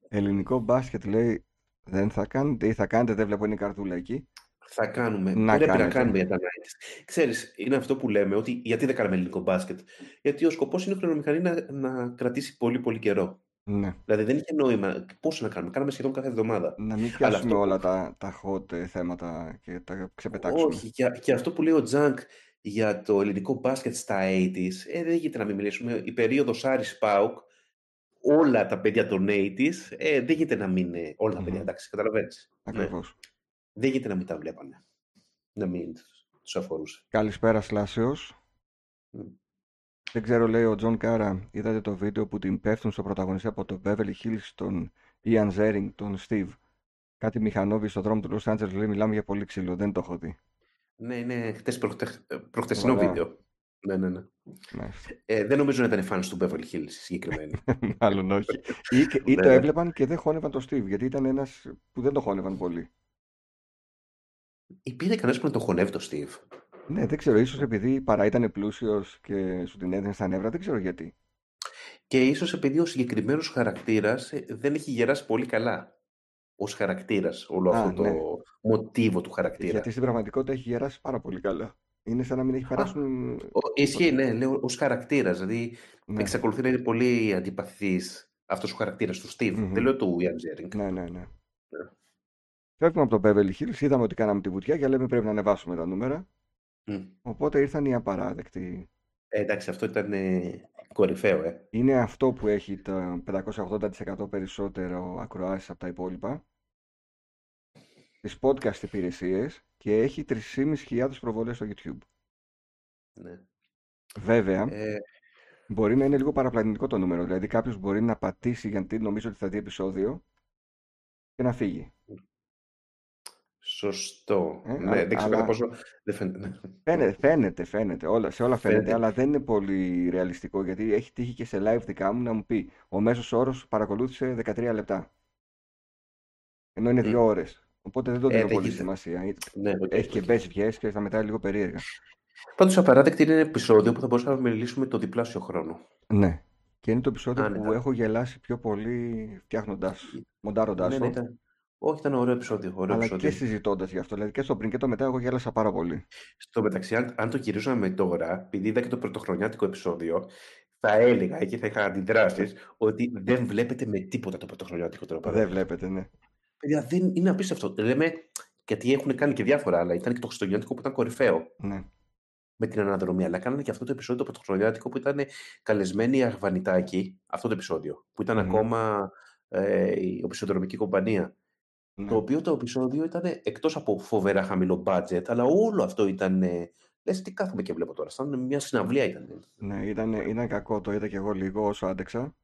Ελληνικό μπάσκετ λέει δεν θα κάνετε ή θα κάνετε, δεν βλέπω είναι η καρδούλα εκεί. Θα κάνουμε. Να Πρέπει να κάνετε. κάνουμε για τα 90s. Ξέρεις, είναι αυτό που λέμε, ότι γιατί δεν κάνουμε ελληνικό μπάσκετ; Γιατί ο σκοπός είναι η χρονομηχανή να, να κρατήσει πολύ πολύ καιρό. Ναι. Δηλαδή δεν είχε νόημα. Πόσο να κάνουμε, κάναμε σχεδόν κάθε εβδομάδα. Να μην Αλλά πιάσουμε αυτό- όλα τα, τα hot ε, θέματα και τα ξεπετάξουμε. Όχι, και, και αυτό που λέει ο Τζανκ για το ελληνικό μπάσκετ στα 80s, ε, δεν γίνεται να μην μιλήσουμε. Η περίοδος Άρης ΠΑΟΚ, όλα τα παιδιά των 80s, ε, δεν γίνεται να μην είναι όλα τα παιδιά, Μμμ. εντάξει, καταλαβαίνεις. Ναι. Ακριβώς. Δεν γίνεται να μην τα βλέπανε. Να μην τους αφορούσε. Καλησπέρα Σλάσεως. Μμ. Δεν ξέρω, λέει ο Τζον Κάρα, είδατε το βίντεο που την πέφτουν στο πρωταγωνιστή από το Beverly Hills, τον Ian Ziering, τον Steve. Κάτι μηχανόβιοι στο δρόμο του Los Angeles λέει μιλάμε για πολύ ξύλο, δεν το έχω δει. Ναι, είναι χτες προχτε... προχτεσινό Σοβαρά. βίντεο. Ναι, ναι, ναι. Μάλιστα. Ε, δεν νομίζω να ήταν fans του Beverly Hills συγκεκριμένοι. Μάλλον όχι. Ή, και- ή το Ναι. έβλεπαν και δεν χώνευαν το Steve, γιατί ήταν ένας που δεν το χώνευαν πολύ. Υπήρχε κανένας που να το χωνεύει το Steve; Ναι, δεν ξέρω, ίσως επειδή παρά ήταν πλούσιος και σου την έδινε στα νεύρα, δεν ξέρω γιατί. Και ίσως επειδή ο συγκεκριμένος χαρακτήρας ε, δεν έχει γεράσει πολύ καλά. Ως χαρακτήρας, όλο Α, αυτό το ναι. μοτίβο του χαρακτήρα. Γιατί στην πραγματικότητα έχει γεράσει πάρα πολύ καλά. Είναι σαν να μην έχει περάσουν. Ο, ισχύει, ναι, λέω ως χαρακτήρας. Δηλαδή Ναι. εξακολουθεί να είναι πολύ αντιπαθητή αυτός ο χαρακτήρας του Steve. Μμμ. Δεν λέω του Ian Ziering. Ναι, ναι, ναι. Φεύγουμε από το Beverly Hills, είδαμε ότι κάναμε τη βουτιά και λέμε πρέπει να ανεβάσουμε τα νούμερα. Μμ. Οπότε ήρθαν οι απαράδεκτοι. Ε, εντάξει, αυτό ήταν ε, κορυφαίο, ε. Είναι αυτό που έχει το 580% περισσότερο ακροάσεις από τα υπόλοιπα. Τις podcast υπηρεσίες και έχει 3.500 προβολές στο YouTube. Ναι. Βέβαια, Ε, μπορεί να είναι λίγο παραπλανητικό το νούμερο. Δηλαδή κάποιος μπορεί να πατήσει γιατί νομίζει ότι θα δει επεισόδιο και να φύγει. Σωστό. Ε, ναι, αλλά- δεν ξέρω αλλά- κατά πόσο. Δεν φαίνεται. ναι. Φαίνεται, φαίνεται, φαίνεται. Όλα, σε όλα φαίνεται, Φαίνεται. αλλά δεν είναι πολύ ρεαλιστικό γιατί έχει τύχει και σε live δικά μου να μου πει ο μέσος όρος παρακολούθησε 13 λεπτά. Ενώ είναι Μμ. 2 ώρες. Οπότε δεν το Ε, δίνω δεν πολύ γίνεται. σημασία. Ναι, οκ, Έχει και οκ. μπες βγες και στα μετά λίγο περίεργα. Πάντως Απαράδεκτοι είναι ένα επεισόδιο που θα μπορούσαμε να μιλήσουμε το διπλάσιο χρόνο. Ναι. Και είναι το επεισόδιο Άνετα. που έχω γελάσει πιο πολύ φτιάχνοντας, μοντάροντάς Ναι, το. ναι, ήταν... Όχι, ήταν ωραίο επεισόδιο. Ωραίο αλλά επεισόδιο. και συζητώντας γι' αυτό. Δηλαδή και στο πριν και το μετά, εγώ γέλασα πάρα πολύ. Στο μεταξύ, αν, αν το γυρίζαμε τώρα, επειδή είδα και το πρωτοχρονιάτικο επεισόδιο, θα έλεγα εκεί θα είχα αντιδράσεις ότι δεν βλέπετε με τίποτα το πρωτοχρονιάτικο τώρα. Δεν παράδειγμα. βλέπετε, ναι. Παιδιά, δεν είναι απίστευτο. Λέμε, γιατί έχουν κάνει και διάφορα άλλα. Ήταν και το Χριστουγεννιάτικο που ήταν κορυφαίο ναι. με την αναδρομή. Αλλά κάνανε και αυτό το επεισόδιο το πρωτοχρονιάτικο που ήταν καλεσμένη η Αγβανιτάκη, αυτό το επεισόδιο, που ήταν Μμμ. ακόμα ε, η οπισθοδρομική κομπανία. Ναι. Το οποίο το επεισόδιο ήταν εκτός από φοβερά χαμηλό budget, αλλά όλο αυτό ήταν. Ε, λες, τι κάθομαι και βλέπω τώρα. Σαν μια συναυλία ήταν. Ναι, ήταν, ήταν κακό. Το είδα και εγώ λίγο όσο άντεξα.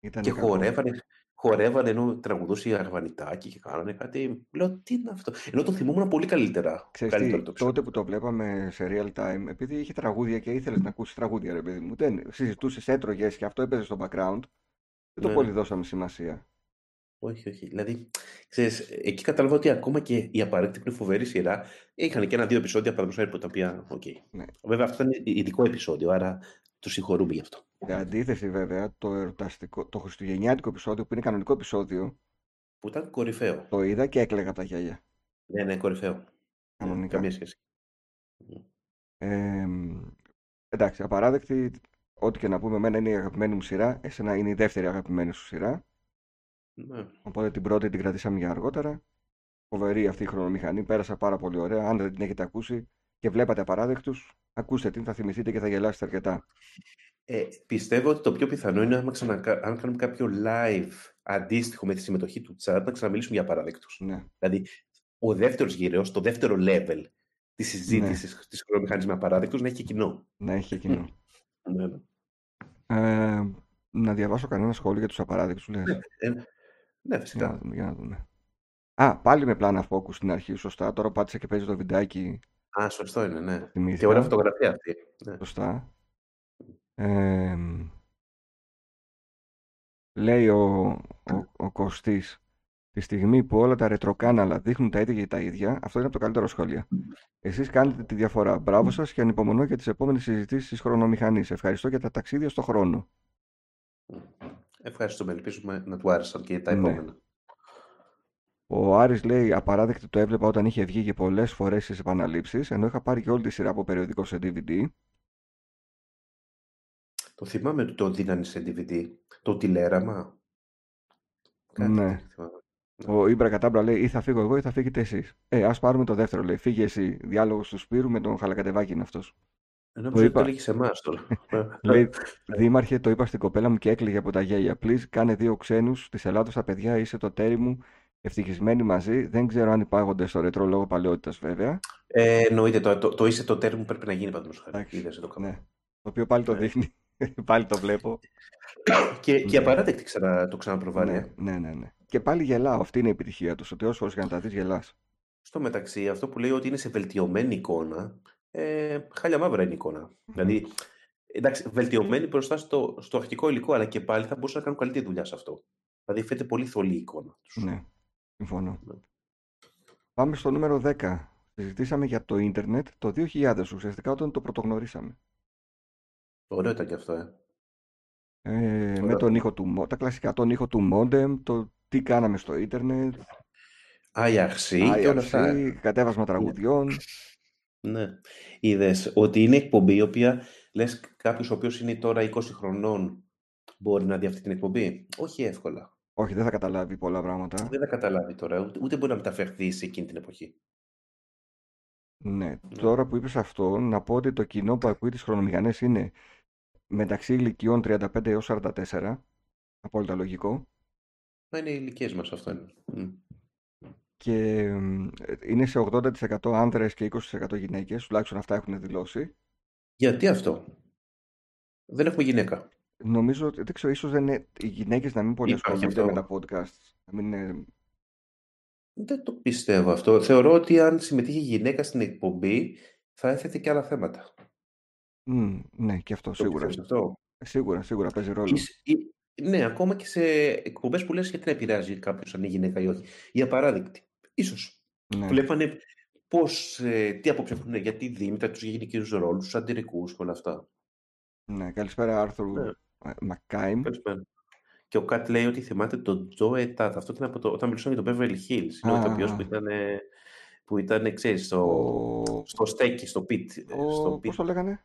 Ήταν Και κακό. χορεύανε, χορεύανε ενώ τραγουδούσε η Αρβανιτάκη και κάνανε κάτι. Λέω, τι είναι αυτό; Ενώ το θυμόμουν πολύ καλύτερα. Ξέρεις καλύτερο τι, το επεισόδιο. τότε που το βλέπαμε σε real time, επειδή είχε τραγούδια και ήθελες να ακούσεις τραγούδια, ρε παιδί μου, δεν συζητούσες, έτρωγες και αυτό έπαιζε στο background, δεν το Ναι. πολύ δώσαμε σημασία. Όχι, όχι. Δηλαδή, ξέρεις, εκεί κατάλαβα ότι ακόμα και οι Απαράδεκτοι που είναι φοβερή σειρά είχαν και ένα-δύο επεισόδια παραδείγματος χάρη, τα οποία. οκ. Ναι. Βέβαια, αυτό ήταν ειδικό επεισόδιο, άρα του συγχωρούμε γι' αυτό. Σε αντίθεση βέβαια, το εορταστικό, το χριστουγεννιάτικο επεισόδιο που είναι κανονικό επεισόδιο, Που ήταν κορυφαίο. το είδα και έκλαιγα από τα γέλια. Ναι, ναι, κορυφαίο. Ναι, Κανονικά. καμία σχέση. Ε, εντάξει, απαράδεκτη, ό,τι και να πούμε, εμένα είναι η αγαπημένη μου σειρά, εσένα είναι η δεύτερη αγαπημένη σου σειρά, Ναι. οπότε την πρώτη την κρατήσαμε για αργότερα. Φοβερή αυτή η χρονομηχανή, πέρασα πάρα πολύ ωραία. Αν δεν την έχετε ακούσει και βλέπατε απαράδεκτους, ακούστε την, θα θυμηθείτε και θα γελάσετε αρκετά. Ε, πιστεύω ότι το πιο πιθανό είναι άμα ξανακα... αν κάνουμε κάποιο live αντίστοιχο με τη συμμετοχή του chat να ξαναμιλήσουμε για παραδέκτους. Ναι, Δηλαδή, ο δεύτερος γύρος, το δεύτερο level της συζήτησης Ναι. της χρονομηχανής με απαράδεκτους να έχει και κοινό. να έχει και κοινό. Ναι, ναι. Ε, να διαβάσω κανένα σχόλιο για τους απαράδεκτους, λες. Ε, ναι, Για να φυσικά. δούμε, για να δούμε. Α, πάλι με πλάνα focus στην αρχή, σωστά. Τώρα πάτησα και παίζει το βιντεάκι, Α, σωστό είναι, ναι. Και θυμήθηκα. ωραία φωτογραφία αυτή. Ναι. Σωστά. Ε, λέει ο, ο, ο Κωστής, τη στιγμή που όλα τα ρετροκάναλα δείχνουν τα ίδια και τα ίδια, αυτό είναι από το καλύτερο σχόλιο. Εσείς κάνετε τη διαφορά. Μπράβο σας και ανυπομονώ για τις επόμενες συζητήσεις της χρονομηχανής. Ευχαριστώ για τα ταξίδια στο χρόνο. Ευχαριστούμε. Ελπίζουμε να του άρεσαν και τα Ναι. επόμενα. Ο Άρης λέει απαράδεκτη το έβλεπα όταν είχε βγει και πολλές φορές στις επαναλήψεις, ενώ είχα πάρει και όλη τη σειρά από περιοδικό σε DVD. Το θυμάμαι ότι το δίνανε σε DVD. Το τηλέραμα. Κάτι Ναι. τέτοιο θυμάμαι. Ο Ήμπρα Κατάμπρα λέει ή θα φύγω εγώ ή θα φύγετε εσείς. Ε, ας πάρουμε το δεύτερο λέει. Φύγε εσύ. Διάλογος του Σπύρου με τον Χαλακατεβάκη είναι αυτός. Ενώ Το το είπα. έλεγε σε εμάς τώρα. Λέει, Δήμαρχε, το είπα στην κοπέλα μου και έκλαιγε από τα γέλια. Please, κάνε δύο ξένους της Ελλάδος στα παιδιά, είσαι το τέρι μου. Ευτυχισμένοι μαζί. Δεν ξέρω αν υπάγονται στο ρετρό λόγω παλαιότητας βέβαια. Ε, εννοείται, το, το, το είσαι το τέρμο που πρέπει να γίνει πάντως χάρη. Εντάξει, Είδες εδώ κάπου. Ναι. Το οποίο πάλι το Ναι. δείχνει. πάλι το βλέπω. Και, και Ναι. απαράδεκτη ξανα, το ξαναπροβάλλει. Ναι, ε. ναι, ναι, ναι. Και πάλι γελάω. Αυτή είναι η επιτυχία τους. Ότι όσο φορέ και να τα δεις, γελάς. Στο μεταξύ, αυτό που λέει ότι είναι σε βελτιωμένη εικόνα, ε, χάλια μαύρα είναι η εικόνα. Δηλαδή, εντάξει, βελτιωμένη μπροστά στο, στο αρχικό υλικό, αλλά και πάλι θα μπορούσαν να κάνουν καλύτερη δουλειά σε αυτό. Δηλαδή, φαίνεται πολύ θολή η εικόνα τους. Ναι, συμφωνώ. Ναι. Πάμε στο νούμερο 10. Συζητήσαμε για το ίντερνετ το 2000, ουσιαστικά όταν το πρωτογνωρίσαμε. Ωραίο ήταν και αυτό, ε. Ε, με Ωραία. τον ήχο του, μο- τα κλασικά, τον ήχο του modem, το τι κάναμε στο ίντερνετ, IRC και όλα αυτά. ε. IRC, κατέβασμα τραγουδιών. Ναι. Είδες ότι είναι εκπομπή η οποία λες κάποιος ο οποίος είναι τώρα 20 χρονών μπορεί να δει αυτή την εκπομπή; Όχι εύκολα. Όχι, δεν θα καταλάβει πολλά πράγματα. Δεν θα καταλάβει τώρα, ούτε, ούτε μπορεί να μεταφερθεί σε εκείνη την εποχή. Ναι. Τώρα που είπες αυτό, να πω ότι το κοινό που ακούει τις χρονομηχανές είναι μεταξύ ηλικιών 35 έως 44. Απόλυτα λογικό. Να είναι οι ηλικίε μας αυτό είναι. Μμ. Και μ, είναι σε 80% άνδρες και 20% γυναίκες, τουλάχιστον αυτά έχουν δηλώσει. Γιατί αυτό; Δεν έχουμε γυναίκα. Νομίζω, ότι- δεν ξέρω, ίσως δεν είναι, οι γυναίκες να μην πολύ Υπάρχει ασχολούνται με αυτό. τα podcasts. Να μην είναι... Δεν το πιστεύω αυτό. Θεωρώ ότι αν συμμετείχε γυναίκα στην εκπομπή θα έθετε και άλλα θέματα. Μ, ναι, και αυτό Το σίγουρα. πιστεύεις αυτό. Σίγουρα, σίγουρα παίζει ρόλο. Ίσ- ή- ναι, ακόμα και σε εκπομπές που λες γιατί να επηρεάζει κάποιος αν είναι γυναίκα ή όχι. Για παράδειγμα, ίσως. Ναι. Βλέπανε πώς, ε, τι άποψη έχουν για τη Δήμητρα, τους γυναικείους ρόλους, τους αντιρρικούς και όλα αυτά. ναι. Καλησπέρα, Άρθρου Ναι. ε, Μακάιμ. Καλησπέρα. Και ο Κατ λέει ότι θυμάται τον Τζο Ετάτ. Αυτό ήταν από το, όταν μιλούσαν για τον Beverly Hills. Είναι ο Α, ηθοποιός α. που ήταν, ε, που ήταν ξέρεις, στο, Ο... στο στέκι, στο πιτ. ο... Στο Πώς pit. το λέγανε;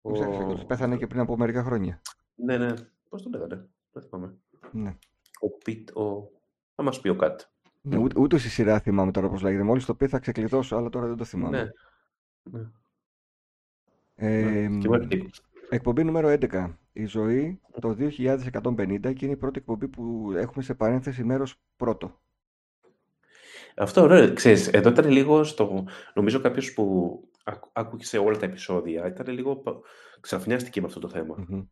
Ο... Μην ξέχασα κιόλας. Πέθανε και πριν από μερικά χρόνια. Ναι, ναι. Πώς το λέγανε. Δεν θυμάμαι. Ναι. Ο Πιτ, ο... Θα μας πει ο Κατ. Ναι, ούτε, ούτε στη σειρά θυμάμαι τώρα πώς λέγεται. Μόλις το πει θα ξεκλειδώσω, αλλά τώρα δεν το θυμάμαι. Ναι. ναι. Ε, ναι. Και εγώ εκτύπωσα. εκπομπή νούμερο 11. Η ζωή το 2150 και είναι η πρώτη εκπομπή που έχουμε σε παρένθεση μέρος πρώτο. Αυτό ωραίο. Ξέρεις, εδώ ήταν λίγο στο... Νομίζω κάποιος που άκου- άκουγε όλα τα επεισόδια ήταν λίγο πα- ξαφνιάστηκε με αυτό το θέμα. Μμμ.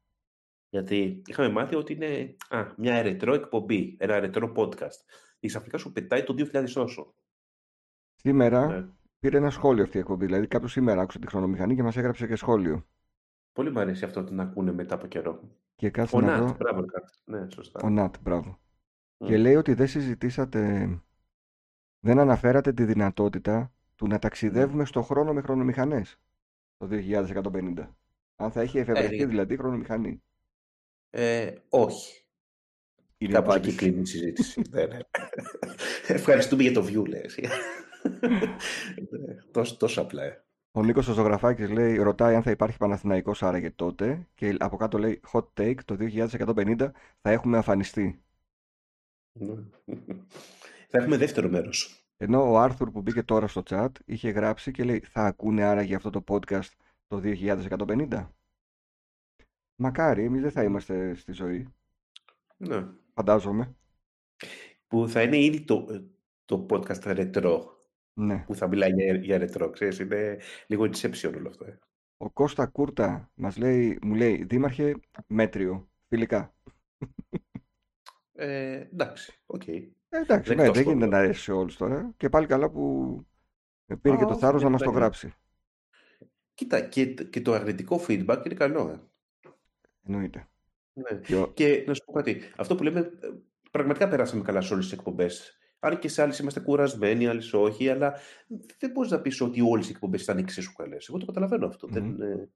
Γιατί είχαμε μάθει ότι είναι α, μια ερετρό εκπομπή, ένα ερετρό podcast. Και ξαφνικά σου πετάει το 2000 όσο. Σήμερα Ναι. πήρε ένα σχόλιο αυτή η εκπομπή. Δηλαδή κάποιος σήμερα άκουσε τη χρονομηχανή και μας έγραψε και σχόλιο. Πολύ μου αρέσει αυτό το να ακούνε μετά από καιρό. Και κάτσε Ο να Νατ, δω. μπράβο Νατ. Ναι, σωστά. Ο Νατ, μπράβο. Μμ. Και λέει ότι δεν συζητήσατε, δεν αναφέρατε τη δυνατότητα του να ταξιδεύουμε στο χρόνο με χρονομηχανές το 2150. Αν θα έχει εφευρεθεί Ε, δηλαδή η χρονομηχανή. Ε, όχι. Είναι η Κάπως εκεί απάντηση. κλείνει η συζήτηση. ναι, ναι. Ευχαριστούμε για το view, λέει. εσύ. Ναι, τόσο, τόσο απλά. ε. Ο Νίκος ο Ζωγραφάκης λέει, ρωτάει αν θα υπάρχει Παναθηναϊκός άραγε τότε και από κάτω λέει hot take το 2150 θα έχουμε αφανιστεί. Ναι. Θα έχουμε δεύτερο μέρος. Ενώ ο Άρθουρ που μπήκε τώρα στο chat είχε γράψει και λέει θα ακούνε άραγε αυτό το podcast το 2150. Μακάρι, εμείς δεν θα είμαστε στη ζωή, Ναι. φαντάζομαι. Που θα είναι ήδη το, το podcast ρετρό. Ναι. Που θα μιλάει για, για ρετρό. Ξέρεις, είναι λίγο inception όλο αυτό. ε. Ο Κώστα Κούρτα μας λέει, μου λέει, Δήμαρχε, μέτριο, φιλικά. Ε, εντάξει, οκ. Ε, εντάξει, Δεκτό ναι, δεν σχόλιο. γίνεται να αρέσει σε όλους τώρα. Και πάλι καλά που πήρε Α, και το όχι, θάρρος να δεν μας το υπάρχει. γράψει. Κοίτα, και, και το αρνητικό feedback είναι καλό. Ε. Εννοείται. Ναι. Και ο- Και να σου πω κάτι. Αυτό που λέμε, ε, πραγματικά περάσαμε καλά σε όλες τις εκπομπές. Αν και σε άλλες είμαστε κουρασμένοι, άλλες όχι, αλλά δεν μπορείς να πεις ότι όλες οι εκπομπές ήταν εξίσου καλές. Εγώ το καταλαβαίνω αυτό. Μμμ. Δεν, ε,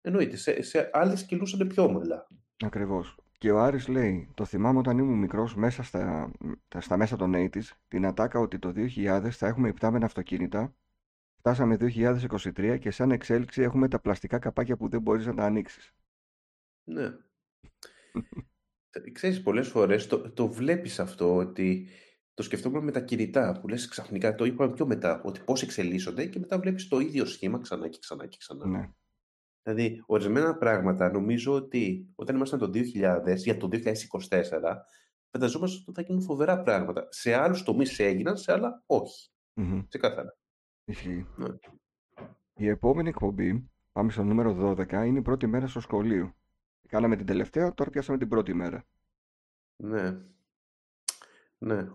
εννοείται. Σε, σε άλλες κυλούσαν πιο ομαλά. Ακριβώς. Και ο Άρης λέει, το θυμάμαι όταν ήμουν μικρός μέσα στα, τα- στα μέσα των 80s, την ατάκα ότι το 2000 θα έχουμε υπτάμενα αυτοκίνητα. Φτάσαμε 2023 και σαν εξέλιξη έχουμε τα πλαστικά καπάκια που δεν μπορείς να τα ανοίξεις. Ναι. Ε, Ξέρεις, πολλές φορές το, το βλέπεις αυτό ότι το σκεφτόμουν με τα κινητά που λες ξαφνικά, το είπαμε πιο μετά, ότι πώς εξελίσσονται και μετά βλέπεις το ίδιο σχήμα ξανά και ξανά και ξανά. Ναι. Δηλαδή, ορισμένα πράγματα νομίζω ότι όταν ήμασταν το 2000 για το 2024, φανταζόμαστε ότι θα γίνουν φοβερά πράγματα. Σε άλλους τομείς έγιναν, σε άλλα όχι. Μμμ. Ξεκάθαρα. Ισχύει. Ναι. Η επόμενη εκπομπή, πάμε στο νούμερο 12, είναι η πρώτη μέρα στο σχολείο. Κάναμε την τελευταία, τώρα πιάσαμε την πρώτη μέρα. Ναι. Ναι.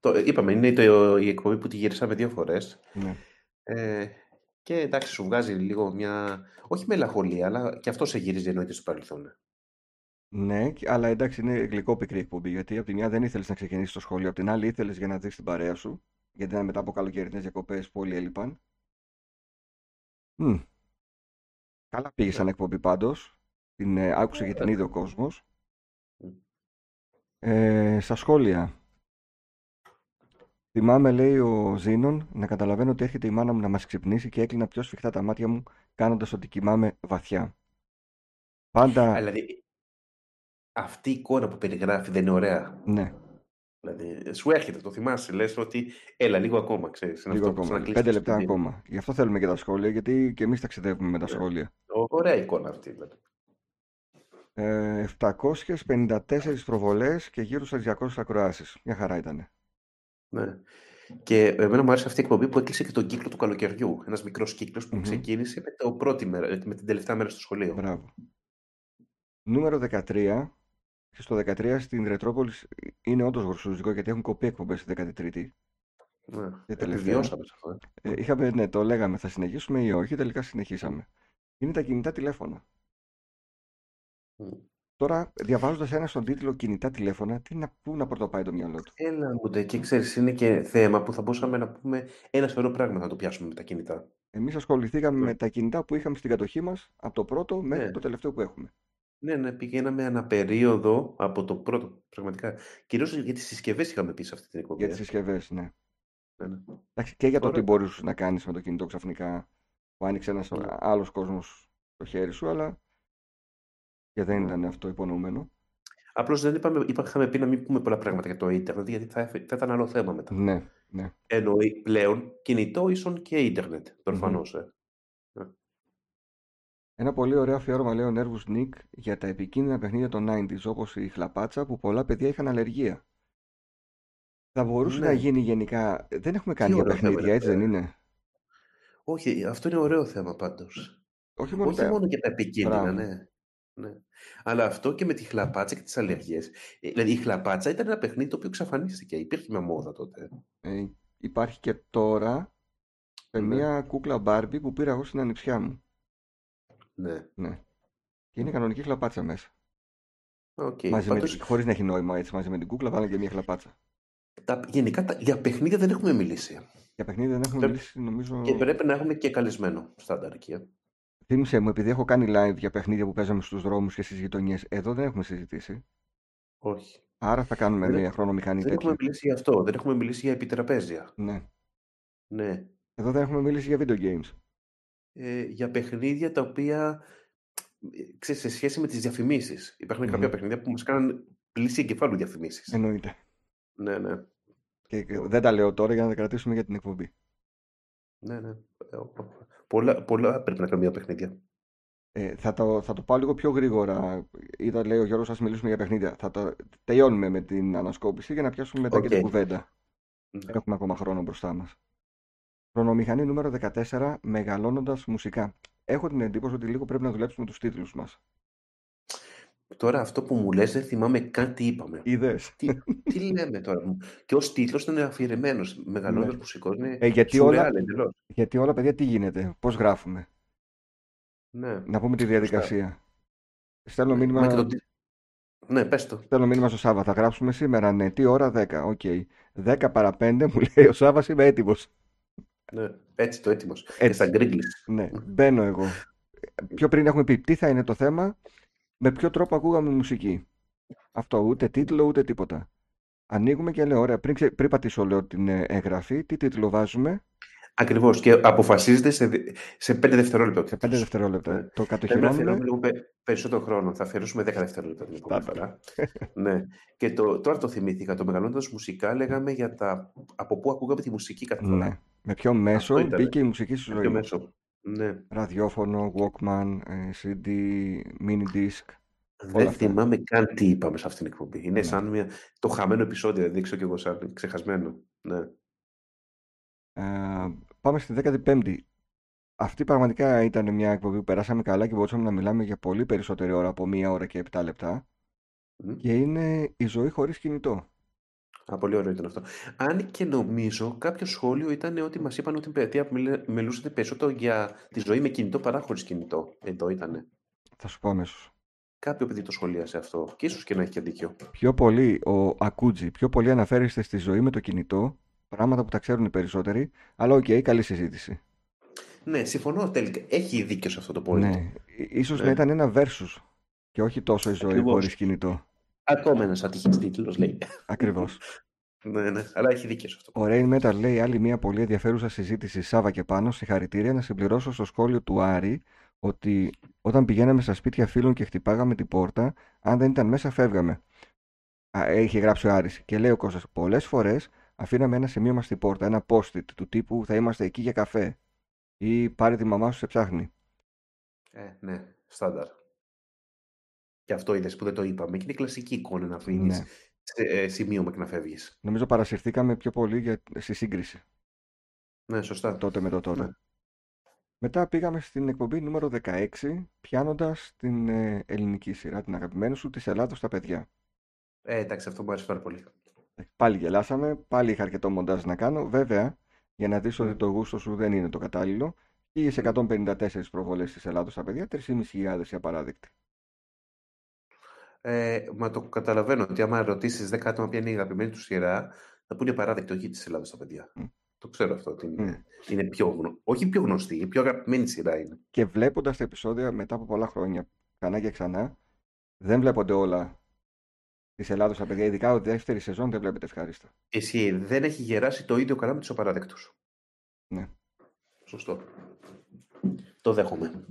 Το, είπαμε, είναι το, η εκπομπή που τη γυρίσαμε δύο φορές. Ναι. Ε, και εντάξει, σου βγάζει λίγο μια. Όχι μελαγχολία, αλλά και αυτό σε γυρίζει εννοείται στο παρελθόν. Ναι, και- αλλά εντάξει, είναι γλυκόπικρη εκπομπή. Γιατί από τη μια δεν ήθελες να ξεκινήσεις το σχολείο, από την άλλη ήθελες για να δεις την παρέα σου. Γιατί ήταν μετά από καλοκαιρινές διακοπές που όλοι έλειπαν. Μμ. Καλά πήγε σαν Ναι. εκπομπή πάντως. Την ε, άκουσε και την είδε ο κόσμος. Μμ. Ε, στα σχόλια. Θυμάμαι, λέει ο Ζήνων, να καταλαβαίνω ότι έρχεται η μάνα μου να μας ξυπνήσει και έκλεινα πιο σφιχτά τα μάτια μου, κάνοντας ότι κοιμάμαι βαθιά. Πάντα. Δηλαδή, αυτή η εικόνα που περιγράφει δεν είναι ωραία. Ναι. Δηλαδή, σου έρχεται, το θυμάσαι, λες ότι έλα λίγο ακόμα, ξέρεις. είναι Λίγο αυτό που ακόμα. ξανακλείσεις Πέντε το λεπτά σπίτι. ακόμα. Γι' αυτό θέλουμε και τα σχόλια, γιατί και εμείς ταξιδεύουμε με τα Ναι. σχόλια. Ω- Ωραία εικόνα αυτή. Δηλαδή. Ε, 754 προβολές και γύρω στα 200 ακροάσεις. Μια χαρά ήταν. Ναι. Και εμένα μου άρεσε αυτή η εκπομπή που έκλεισε και τον κύκλο του καλοκαιριού. Ένας μικρός κύκλος που Μμμ. ξεκίνησε με, το πρώτη μέρα, με την τελευταία μέρα στο σχολείο. Μπράβο. Νούμερο 13. Και στο 13 στην Ρετρόπολης είναι όντως γορσούζικο γιατί έχουν κοπεί εκπομπές στη 13η. Ναι. Και τελευταία. Επιβιώσαμε σε αυτό. ε. Ε, είχαμε, ναι, το λέγαμε, θα συνεχίσουμε ή όχι, τελικά συνεχίσαμε. Είναι τα κινητά τηλέφωνα. Μμ. Τώρα, διαβάζοντας ένα στον τίτλο Κινητά τηλέφωνα, τι να, πού να πρωτοπάει το μυαλό του; Έλα μου ντε, και ξέρεις, είναι και θέμα που θα μπορούσαμε να πούμε ένα σωρό πράγματα να το πιάσουμε με τα κινητά. Εμείς ασχοληθήκαμε Ναι. με τα κινητά που είχαμε στην κατοχή μας από το πρώτο μέχρι Ναι. το τελευταίο που έχουμε. Ναι, ναι, πηγαίναμε αναπερίοδο από το πρώτο, πραγματικά. Κυρίως για τις συσκευές είχαμε πει σε αυτή την εκπομπή. Για τις ε. συσκευές, ναι. Ναι, ναι. Εντάξει, και για το Ωραία. τι μπορούσες να κάνεις με το κινητό ξαφνικά που άνοιξε ένας Ναι. άλλος κόσμος στο χέρι σου, αλλά και δεν Ναι. ήταν αυτό υπονοούμενο. Απλώς δεν είπαμε, είπα, είχαμε πει να μην πούμε πολλά πράγματα για το ίντερνετ, γιατί θα, έφε- θα ήταν άλλο θέμα μετά. Ναι, ναι. Εννοεί πλέον κινητό ίσον και ίντερνετ, προφανώς. ε. Ένα πολύ ωραίο αφιέρωμα λέει ο Nervous Nick για τα επικίνδυνα παιχνίδια των 90s όπως η χλαπάτσα που πολλά παιδιά είχαν αλλεργία. Θα μπορούσε Ναι. να γίνει γενικά. Δεν έχουμε κάνει για ωραίο θέμα παιχνίδια, είναι έτσι δεν αυτό, είναι; Όχι, αυτό είναι ωραίο θέμα πάντως. Όχι μόνο Όχι τα. μόνο για τα επικίνδυνα, Μπράβο. ναι. Ναι. Αλλά αυτό και με τη χλαπάτσα και τις αλλεργίες. Ε, Δηλαδή η χλαπάτσα ήταν ένα παιχνίδι το οποίο εξαφανίστηκε. Υπήρχε μια μόδα τότε. Ε, υπάρχει και τώρα σε Ναι. μια κούκλα Barbie που πήρα εγώ στην ανιψιά μου. Ναι. Ναι. Και είναι κανονική χλαπάτσα μέσα. Οκ. Μαζί με, Πάντως, την- χωρίς να έχει νόημα έτσι, μαζί με την κούκλα βάλανε και μια χλαπάτσα. τα, γενικά τα, για παιχνίδια δεν έχουμε μιλήσει. Για παιχνίδια δεν έχουμε Πρέπει- μιλήσει νομίζω. Και πρέπει να έχουμε και καλεσμένο στάνταρ εκεί. Ε. Θύμισε μου, επειδή έχω κάνει live για παιχνίδια που παίζαμε στους δρόμους και στις γειτονιές, εδώ δεν έχουμε συζητήσει. Όχι. Άρα θα κάνουμε Δεν μια έχουμε- χρονομηχανή Δεν τέτοια. έχουμε μιλήσει για αυτό. Δεν έχουμε μιλήσει για επιτραπέζια. Ναι. Ναι. Εδώ δεν έχουμε μιλήσει για video games. Ε, για παιχνίδια τα οποία ε, ξέρεις, σε σχέση με τις διαφημίσεις. Υπάρχουν Μμμ. κάποια παιχνίδια που μας κάνουν πλήση εγκεφάλου διαφημίσεις. Εννοείται. Ναι, ναι. Και και δεν τα λέω τώρα για να τα κρατήσουμε για την εκπομπή. ναι, ναι. Ε, ο- ο- Πολλά, πολλά πρέπει να κάνουμε για παιχνίδια. Ε, θα, το, θα το πάω λίγο πιο γρήγορα. Είδα, λέει ο Γιώργος, ας μιλήσουμε για παιχνίδια. Θα το τελειώνουμε με την ανασκόπηση για να πιάσουμε μετά και την Οκ. κουβέντα. Ναι. Έχουμε ακόμα χρόνο μπροστά μας. Χρονομηχανή νούμερο 14, μεγαλώνοντας μουσικά. Έχω την εντύπωση ότι λίγο πρέπει να δουλέψουμε τους τίτλους μας. Τώρα αυτό που μου λες δεν θυμάμαι καν τι είπαμε. Είδες. τι, τι λέμε τώρα; Και ως τίτλος είναι αφηρημένος. Μεγαλώνοντας Ναι. μουσικά είναι Ε, γιατί όλα- σουρεάλ εντελώς. Γιατί όλα, παιδιά, τι γίνεται, πώς γράφουμε; Ναι. Να πούμε τη διαδικασία. Στέλνω Ναι. μήνυμα, Μα και το τι- Ναι, πες το. στέλνω μήνυμα στο Σάβα. Θα γράψουμε σήμερα, ναι. Τι ώρα, 10. Οκ. 10 παρα 5 μου λέει ο Σάβας, είμαι έτοιμος. Ναι. Έτσι το έτοιμος. Και Έτσι. στα greeklish. Ναι, μπαίνω εγώ. Πιο πριν έχουμε πει τι θα είναι το θέμα, με ποιο τρόπο ακούγαμε μουσική; Αυτό, ούτε τίτλο, ούτε τίποτα. Ανοίγουμε και λέω, ωραία, πριν, ξε- πριν πατήσω λέω την ε, εγγραφή, τι τίτλο βάζουμε; Ακριβώς. Και αποφασίζεται σε, δι- σε 5 δευτερόλεπτα. ο σε 5 τίτλος. δευτερόλεπτα. Ναι. Το Πρέπει να κατοχυρώνουμε. αφιερώσουμε λίγο πε- περισσότερο χρόνο. Θα αφιερώσουμε 10 δευτερόλεπτα την επόμενη Στάνταρ. φορά. ναι. Και το, τώρα το θυμήθηκα. Το μεγαλώνοντας μουσικά λέγαμε για τα από πού ακούγαμε τη μουσική κάθε φορά. Ναι. Με ποιο μέσο ήταν. μπήκε η μουσική στη Με ζωή ποιο μας; μέσο. Ναι. Ραδιόφωνο, Walkman, ε, CD, mini disc. Δεν αυτά. θυμάμαι καν τι είπαμε σε αυτήν την εκπομπή. Είναι Ναι. σαν μια... το χαμένο επεισόδιο, δεν δείξω κι εγώ σαν ξεχασμένο. Ναι. Ε, πάμε στη 15η. Αυτή πραγματικά ήταν μια εκπομπή που περάσαμε καλά και μπορούσαμε να μιλάμε για πολύ περισσότερη ώρα από μία ώρα και 7 λεπτά. Μμ. Και είναι η ζωή χωρίς κινητό. Α, πολύ ωραίο ήταν αυτό. Αν και νομίζω κάποιο σχόλιο ήταν ότι μας είπαν ότι η παιδεία μιλούσατε περισσότερο για τη ζωή με κινητό παρά χωρίς κινητό. Εδώ ήταν. Θα σου πω αμέσως. Κάποιο παιδί το σχολίασε αυτό. Και ίσως και να έχει και δίκιο. Πιο πολύ ο Ακούτζι, πιο πολύ αναφέρεστε στη ζωή με το κινητό, πράγματα που τα ξέρουν οι περισσότεροι, αλλά οκ, καλή συζήτηση. Ναι, συμφωνώ τελικά. Έχει δίκιο σε αυτό το point. Ναι, Ί- ίσως Ναι. να ήταν ένα versus και όχι τόσο η ζωή Ακριβώς. χωρίς κινητό. Ακόμα ένας ατυχής τίτλος λέει. Ακριβώς. Ναι, ναι, αλλά έχει δίκιο σε αυτό. Ο Rain Metal λέει άλλη μια πολύ ενδιαφέρουσα συζήτηση Σάβα και πάνω. Συγχαρητήρια να συμπληρώσω στο σχόλιο του Άρη ότι όταν πηγαίναμε στα σπίτια φίλων και χτυπάγαμε την πόρτα, αν δεν ήταν μέσα, φεύγαμε. Α, έχει γράψει ο Άρης. Και λέει ο Κώστας, πολλές φορές αφήναμε ένα σημείο στην πόρτα, ένα post-it του τύπου θα είμαστε εκεί για καφέ ή πάρε τη μαμά σου σε ψάχνει. Ε, ναι, στάνταρ. Και αυτό είδες που δεν το είπαμε. Και είναι κλασική εικόνα να αφήνεις Ναι. ε, σημείωμα και να φεύγεις. Νομίζω παρασυρθήκαμε πιο πολύ για, στη σύγκριση Ναι, σωστά. τότε με το τώρα. Ναι. Μετά πήγαμε στην εκπομπή νούμερο 16, πιάνοντας την ε, ελληνική σειρά, την αγαπημένη σου, της Ελλάδος στα παιδιά. Ε, εντάξει, αυτό μου άρεσε πάρα πολύ. Πάλι γελάσαμε, πάλι είχα αρκετό μοντάζ να κάνω. Βέβαια, για να δεις ότι Mm. το γούστο σου δεν είναι το κατάλληλο, 1154 προβολές της Ελλάδος στα παιδιά, 3.500 οι απαράδεκτοι. Ε, μα το καταλαβαίνω ότι άμα ρωτήσεις 10 άτομα ποια είναι η αγαπημένη τους σειρά, θα πούνε παράδεκτο όχι της Ελλάδα στα παιδιά. Μμ. Το ξέρω αυτό. Ότι είναι, Μμ. είναι πιο γνω... Όχι πιο γνωστή, η πιο αγαπημένη σειρά είναι. Και βλέποντας τα επεισόδια μετά από πολλά χρόνια, ξανά και ξανά, δεν βλέπονται όλα της Ελλάδος στα παιδιά, ειδικά η δεύτερης σεζόν δεν βλέπετε ευχάριστα. Εσύ δεν έχει γεράσει το ίδιο καλά με τους απαράδεκτους. Ναι. Σωστό. Το δέχομαι.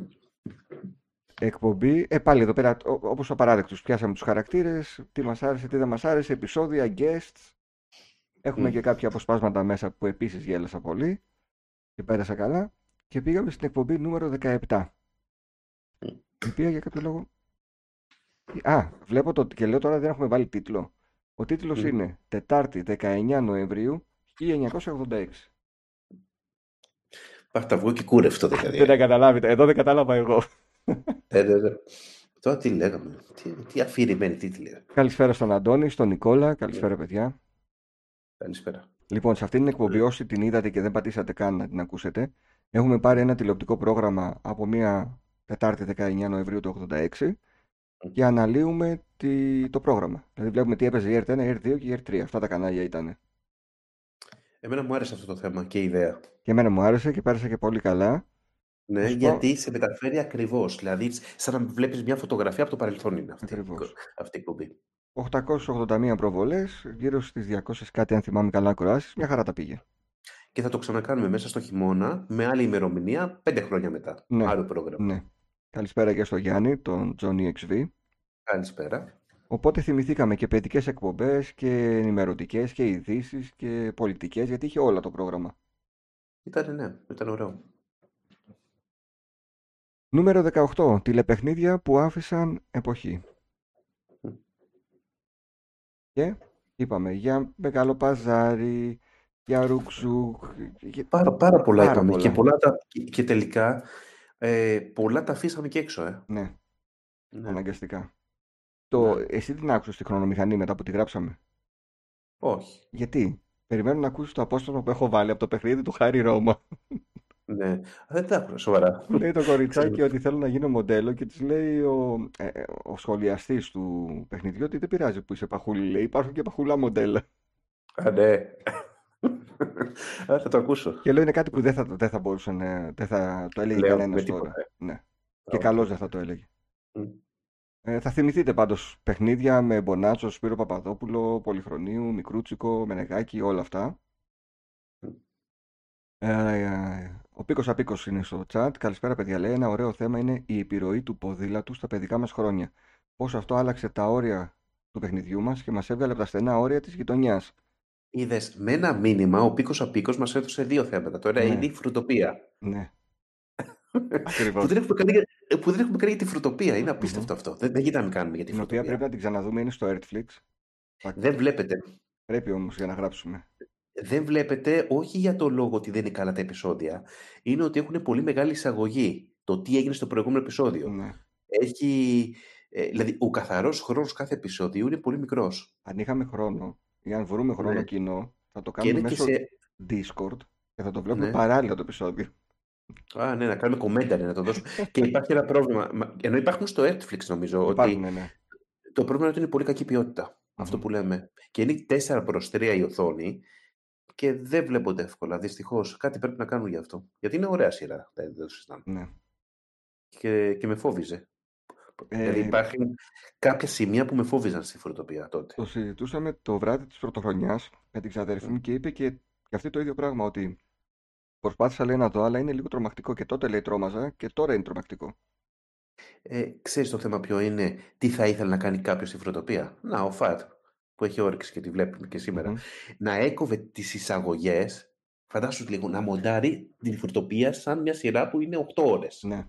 Εκπομπή, ε, πάλι εδώ πέρα, ό- όπως ο παράδεκτος, πιάσαμε τους χαρακτήρες, τι μας άρεσε, τι δεν μας άρεσε, επεισόδια, guests. Έχουμε Μμ. και κάποια αποσπάσματα μέσα που επίσης γέλασα πολύ και πέρασα καλά. Και πήγαμε στην εκπομπή νούμερο 17. Μμ. Η οποία για κάποιο λόγο... Α, βλέπω το και λέω τώρα δεν έχουμε βάλει τίτλο. Ο τίτλος Μμ. είναι Τετάρτη 19 Νοεμβρίου 1986. Πάρτα βγω και κούρευτο δηλαδή. Δεν τα καταλάβετε, εδώ δεν κατάλαβα εγώ. Ε, ναι, ναι. Τώρα τι λέγαμε. Τι, τι αφηρημένη τίτλη. Καλησπέρα στον Αντώνη, στον Νικόλα, καλησπέρα παιδιά. Καλησπέρα. Λοιπόν, σε αυτήν την εκπομπή, όσοι την είδατε και δεν πατήσατε καν να την ακούσετε, έχουμε πάρει ένα τηλεοπτικό πρόγραμμα από μια Τετάρτη 19 Νοεμβρίου του 86 και αναλύουμε τη, το πρόγραμμα. Δηλαδή βλέπουμε τι έπαιζε η ΕΡΤ1, η ΕΡΤ2 και η ΕΡΤ3. Αυτά τα κανάλια ήταν. Εμένα μου άρεσε αυτό το θέμα και η ιδέα. Και εμένα μου άρεσε και πέρασα και πολύ καλά. Ναι, Να σου πω- γιατί σε μεταφέρει ακριβώς. Δηλαδή, σαν να βλέπεις μια φωτογραφία από το παρελθόν είναι αυτή, Ακριβώς. αυτή η εκπομπή. 881 προβολές, γύρω στις 200 κάτι αν θυμάμαι καλά ακροάσεις, μια χαρά τα πήγε. Και θα το ξανακάνουμε μέσα στο χειμώνα με άλλη ημερομηνία πέντε χρόνια μετά. Ναι. Άλλο πρόγραμμα. Ναι. Καλησπέρα και στο Γιάννη, τον Johnny XV. Καλησπέρα. Οπότε θυμηθήκαμε και παιδικές εκπομπές και ενημερωτικές και ειδήσεις και πολιτικές, γιατί είχε όλα το πρόγραμμα. Ήταν, ναι, ήταν ωραίο. Νούμερο 18. Τηλεπαιχνίδια που άφησαν εποχή. Μμ. Και είπαμε για Μεγάλο Παζάρι, για Ρουξούκ. για- Πάρα, πάρα πολλά Πάρα είπαμε. πολλά. Και, πολλά τα, και, και τελικά ε, πολλά τα αφήσαμε και έξω. Ε. Ναι, Ναι. αναγκαστικά. Το, Ναι. εσύ την άκουσες στη χρονομηχανή μετά που τη γράψαμε; Όχι. Γιατί; Περιμένω να ακούσεις το απόσπασμα που έχω βάλει από το παιχνίδι του Χάρη Ρώμα. Ναι. Α, Δεν τα άκουσα σοβαρά. Που λέει το κοριτσάκι Ξέρω. ότι θέλω να γίνω μοντέλο και της λέει ο, ε, ε, ο σχολιαστής του παιχνιδιού ότι δεν πειράζει που είσαι παχούλη. Λέει υπάρχουν και παχουλά μοντέλα. Α, ναι. Α, θα το ακούσω. Και λέω είναι κάτι που δεν θα, δεν θα μπορούσε να δεν θα το έλεγε Λέω κανένας με τώρα. τίποτα. Ναι. Και οκ. καλώς δεν θα το έλεγε. Μμ. Ε, θα θυμηθείτε πάντως παιχνίδια με Μπονάτσο, Σπύρο Παπαδόπουλο, Πολυχρονίου, Μικρούτσικο, Μενεγάκη, όλα αυτά. Μμ. Ε, ε, ο Πίκος Απίκος είναι στο chat. Καλησπέρα παιδιά. Λέει ένα ωραίο θέμα είναι η επιρροή του ποδήλατου στα παιδικά μας χρόνια. Πώς αυτό άλλαξε τα όρια του παιχνιδιού μας και μας έβγαλε από τα στενά όρια της γειτονιάς. Είδες με ένα μήνυμα ο Πίκος Απίκος μας έδωσε δύο θέματα. Το ένα Ναι. είναι η φρουτοπία. Ναι, που, ακριβώς. δεν έχουμε κάνει, για- που δεν έχουμε κάνει για τη φρουτοπία. Είναι Μμμ. απίστευτο αυτό. Δεν, δεν γίνεται να μην κάνουμε για τη Την οποία φρουτοπία. πρέπει να την ξαναδούμε είναι στο Earthflix. Θα- Δεν βλέπετε. Πρέπει όμως για να γράψουμε. Δεν βλέπετε όχι για το λόγο ότι δεν είναι καλά τα επεισόδια. Είναι ότι έχουν πολύ μεγάλη εισαγωγή. Το τι έγινε στο προηγούμενο επεισόδιο. Ναι. Έχει. Ε, δηλαδή, ο καθαρός χρόνος κάθε επεισόδιο είναι πολύ μικρός. Αν είχαμε χρόνο ή αν βρούμε χρόνο Ναι. κοινό, θα το Και κάνουμε είναι και μέσω σε. Discord και θα το βλέπουμε Ναι. παράλληλα το επεισόδιο. Α, ναι, να κάνουμε κομμέντα, ναι, να το δώσουμε. και υπάρχει ένα πρόβλημα. Μα- Ενώ υπάρχουν στο Netflix, νομίζω, ότι Υπάρχουν, ναι, ναι. το πρόβλημα είναι ότι είναι πολύ κακή ποιότητα. Αυτό Μμμ. που λέμε. Και είναι 4 προς 3 η οθόνη και δεν βλέπονται εύκολα. Δυστυχώς. Κάτι πρέπει να κάνουν γι' αυτό. Γιατί είναι ωραία σειρά. Δεν δεν το συζητάμε. ναι. Και, και με φόβιζε. Δηλαδή Ε, υπάρχουν κάποια σημεία που με φόβιζαν στη φρουτοπία τότε. το συζητούσαμε το βράδυ της πρωτοχρονιάς με την ξαδέρφη μου και είπε και, και αυτή το ίδιο πράγμα ότι προσπάθησα λέει να δω αλλά είναι λίγο τρομακτικό και τότε λέει τρόμαζα και τώρα είναι τρομακτικό. Ε, ξέρεις το θέμα ποιο είναι, τι θα ήθελε να κάνει κάποιος στη φρουτοπία. Να, ο Φατ, που έχει όρεξη και τη βλέπουμε και σήμερα. Μμμ. Να έκοβε τις εισαγωγές, φαντάσου λίγο, να μοντάρει την φρουτοπία σαν μια σειρά που είναι 8 ώρες. Ναι.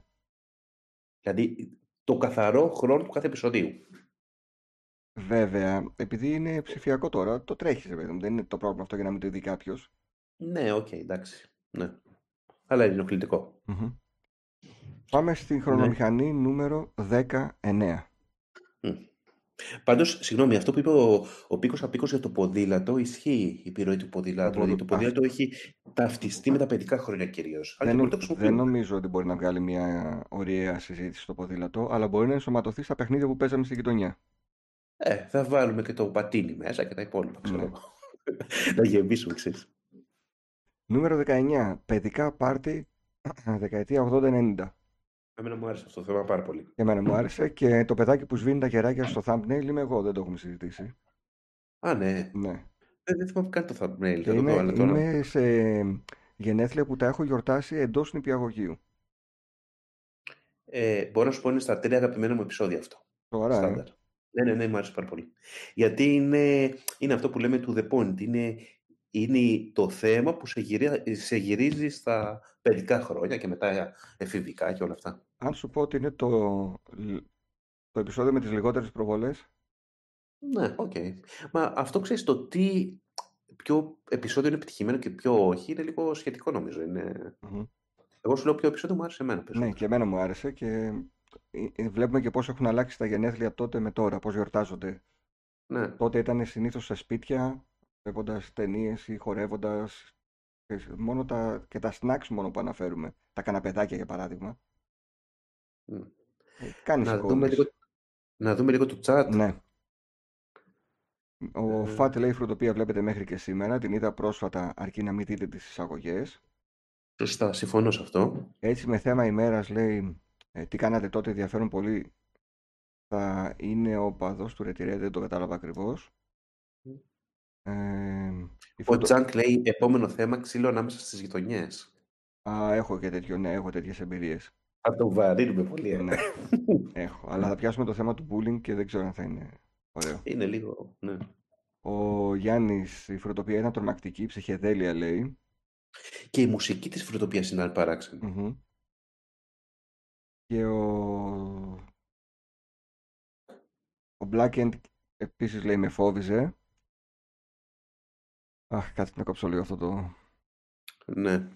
Δηλαδή, το καθαρό χρόνο του κάθε επεισοδίου. Βέβαια, επειδή είναι ψηφιακό τώρα, το τρέχεις, παιδί μου. Δεν είναι το πρόβλημα αυτό για να μην το δει κάποιος. Ναι, οκ, εντάξει. Ναι. Αλλά είναι ενοχλητικό. Πάμε στην χρονομηχανή νούμερο 19. Μμ. Πάντως, συγγνώμη, αυτό που είπε ο, ο Πίκος Απίκος για το ποδήλατο, ισχύει η επιρροή του ποδήλατου. Το ποδ- Δηλαδή, το ποδήλατο έχει ταυτιστεί με τα παιδικά χρόνια κυρίως. Αλλά Δεν, και νο- μπορεί να το δεν χρησιμοποιούμε. νομίζω ότι μπορεί να βγάλει μια ωραία συζήτηση στο ποδήλατο, αλλά μπορεί να ενσωματωθεί στα παιχνίδια που παίζαμε στη γειτονιά. Ε, θα βάλουμε και το πατίνι μέσα και τα υπόλοιπα, ξέρω Ναι. εγώ. να γεμίσουμε, ξέρεις. Νούμερο 19. Παιδικά πάρτι δεκαετία 80-90. Εμένα μου άρεσε αυτό το θέμα πάρα πολύ. Και εμένα μου άρεσε και το παιδάκι που σβήνει τα γεράκια στο thumbnail είμαι εγώ, δεν το έχουμε συζητήσει. Α, ναι. Ναι. Δεν, δεν θυμάμαι καν το thumbnail. Και Θα το είμαι, δω, αλλά τώρα... είμαι σε γενέθλια που τα έχω γιορτάσει εντός νηπιαγωγείου. Ε, μπορώ να σου πω είναι στα τρία αγαπημένα μου επεισόδια αυτό. Σοβαρά, ε. Στάνταρ. Ναι, ναι, ναι, μου άρεσε πάρα πολύ. Γιατί είναι, είναι αυτό που λέμε to the point. Είναι, είναι το θέμα που σε, γυρί, σε γυρίζει στα παιδικά χρόνια και μετά εφηβικά και όλα αυτά. Αν σου πω ότι είναι το, το επεισόδιο με τις λιγότερες προβολές, Ναι, οκ. Μα αυτό ξέρεις το τι ποιο επεισόδιο είναι επιτυχημένο και ποιο όχι είναι λίγο σχετικό νομίζω. Είναι... Μμμ. Εγώ σου λέω ποιο επεισόδιο μου άρεσε εμένα. ναι, περισσότερο. και εμένα μου άρεσε και ε, ε, βλέπουμε και πώς έχουν αλλάξει τα γενέθλια τότε με τώρα, πώς γιορτάζονται. Ναι. Τότε ήταν συνήθως σε σπίτια, βλέποντας ταινίες ή χορεύοντας. Και Μόνο τα, και τα snacks μόνο που αναφέρουμε. Τα καναπεδάκια για παράδειγμα. Μμ. Ε, κάνεις Να, δούμε εικόνες. λίγο, να δούμε λίγο το chat. Ναι. Ο Ε, Φατ λέει φρουτοπία βλέπετε μέχρι και σήμερα. Την είδα πρόσφατα αρκεί να μην δείτε τις εισαγωγές. Σωστά, συμφωνώ σε αυτό. Έτσι με θέμα ημέρας λέει ε, τι κάνατε τότε ενδιαφέρον πολύ. Θα είναι ο παδός του Ρετυρέ, δεν το κατάλαβα ακριβώς. Ε, η Ο φρουτο- Τζανκ λέει επόμενο θέμα ξύλο ανάμεσα στις γειτονιές. Α, έχω και τέτοιο, ναι, έχω τέτοιες εμπειρίες. Θα το βαρύνουμε πολύ. ε. Ναι, έχω. Αλλά θα πιάσουμε το θέμα του bullying και δεν ξέρω αν θα είναι ωραίο. Είναι λίγο, ναι. Ο Γιάννης, η φρουτοπία ήταν τρομακτική, ψυχεδέλεια λέει. Και η μουσική της φρουτοπίας είναι παράξενη. Μμμ. Και ο... Ο Black End επίσης λέει με φόβιζε. Αχ, κάτσε να κόψω λίγο αυτό το... Ναι.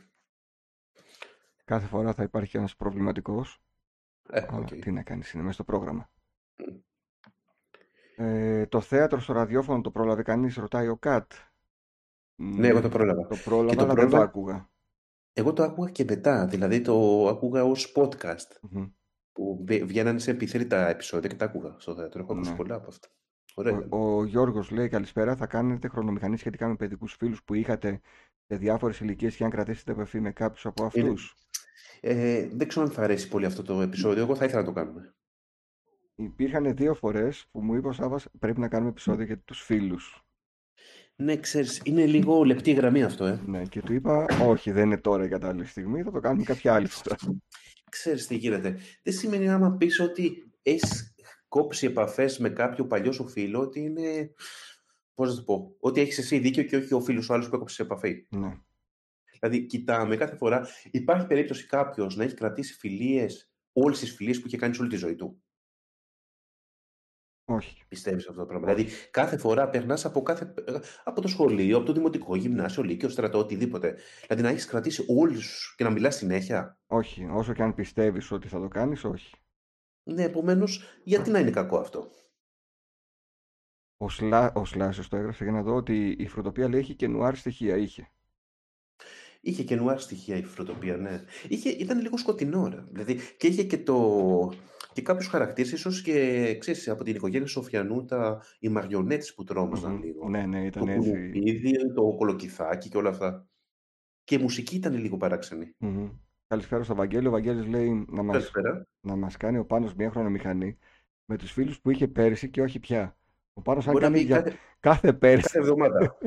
Κάθε φορά θα υπάρχει ένας προβληματικός. Ε, Αλλά οκ. τι να κάνεις, είναι μέσα στο πρόγραμμα. Μμ. Ε, το θέατρο στο ραδιόφωνο το πρόλαβε κανείς, ρωτάει ο Κατ. Ναι, εγώ το πρόλαβα. Το πρόλαβα, Και το αλλά δεν το πρόλαβα- άκουγα. Εγώ το άκουγα και μετά, δηλαδή το άκουγα ως podcast. Μμμ. Που βγ- βγαίνανε σε επιθέρητα επεισόδια και τα άκουγα στο θέατρο. Έχω ακούσει Ναι. πολλά από αυτά. Ωραία. ήταν. Ο, ο Γιώργος λέει καλησπέρα. Θα κάνετε χρονομηχανή σχετικά με παιδικούς φίλους που είχατε σε διάφορες ηλικίες και αν κρατήσετε επαφή με κάποιους από Είναι- αυτούς; Ε, δεν ξέρω αν θα αρέσει πολύ αυτό το επεισόδιο. Εγώ θα ήθελα να το κάνουμε. Υπήρχαν δύο φορές που μου είπες ο Σάββας πρέπει να κάνουμε επεισόδιο για τους φίλους. Ναι, ξέρεις, είναι λίγο λεπτή η γραμμή αυτό, ε. Ναι, και του είπα όχι δεν είναι τώρα η κατάλληλη στιγμή, θα το κάνουμε κάποια άλλη φορά. Ξέρεις τι γίνεται. Δεν σημαίνει άμα πεις ότι έχεις κόψει επαφές με κάποιο παλιό σου φίλο, ότι είναι, πώς να το πω, ότι έχεις εσύ δίκιο και όχι ο φίλος σου άλλος που έκοψε επαφή. ναι. Δηλαδή, κοιτάμε κάθε φορά, υπάρχει περίπτωση κάποιος να έχει κρατήσει φιλίες, όλες τις φιλίες που είχε κάνει σε όλη τη ζωή του. Όχι. Πιστεύεις αυτό το πράγμα. Δηλαδή, κάθε φορά περνάς από, κάθε, από το σχολείο, από το δημοτικό, γυμνάσιο, λύκειο, στρατό, οτιδήποτε. Δηλαδή, να έχεις κρατήσει όλους και να μιλάς συνέχεια. Όχι. Όσο και αν πιστεύεις ότι θα το κάνεις, όχι. Ναι, επομένως, γιατί να είναι κακό αυτό; Ο, Σλά, ο Σλάσιος το έγραψε για να δω ότι η φρουτοπία λέει έχει και νουάρ στοιχεία. Είχε. Είχε και νουάρ στοιχεία η φρουτοπία, ναι. Είχε, ήταν λίγο σκοτεινό, ρε. Δηλαδή, και είχε και, το, και κάποιους χαρακτήρες, ίσως και, ξέρεις, από την οικογένεια Σοφιανού, τα, οι μαριονέτες που τρόμαζαν Μμμ. λίγο. Ναι, ναι, Το ήταν έτσι. κουνουπίδι, το κολοκυθάκι και όλα αυτά. Και η μουσική ήταν λίγο παράξενη. Μμμ. Καλησπέρα στο Βαγγέλη. Ο Βαγγέλης λέει να μας, Καλησπέρα. να μας κάνει ο Πάνος μια χρονομηχανή με τους φίλους που είχε πέρυσι και όχι πια. Ο Πάνος αν Μπορεί να κάνει πει για κάθε, κάθε πέρυσι. κάθε εβδομάδα.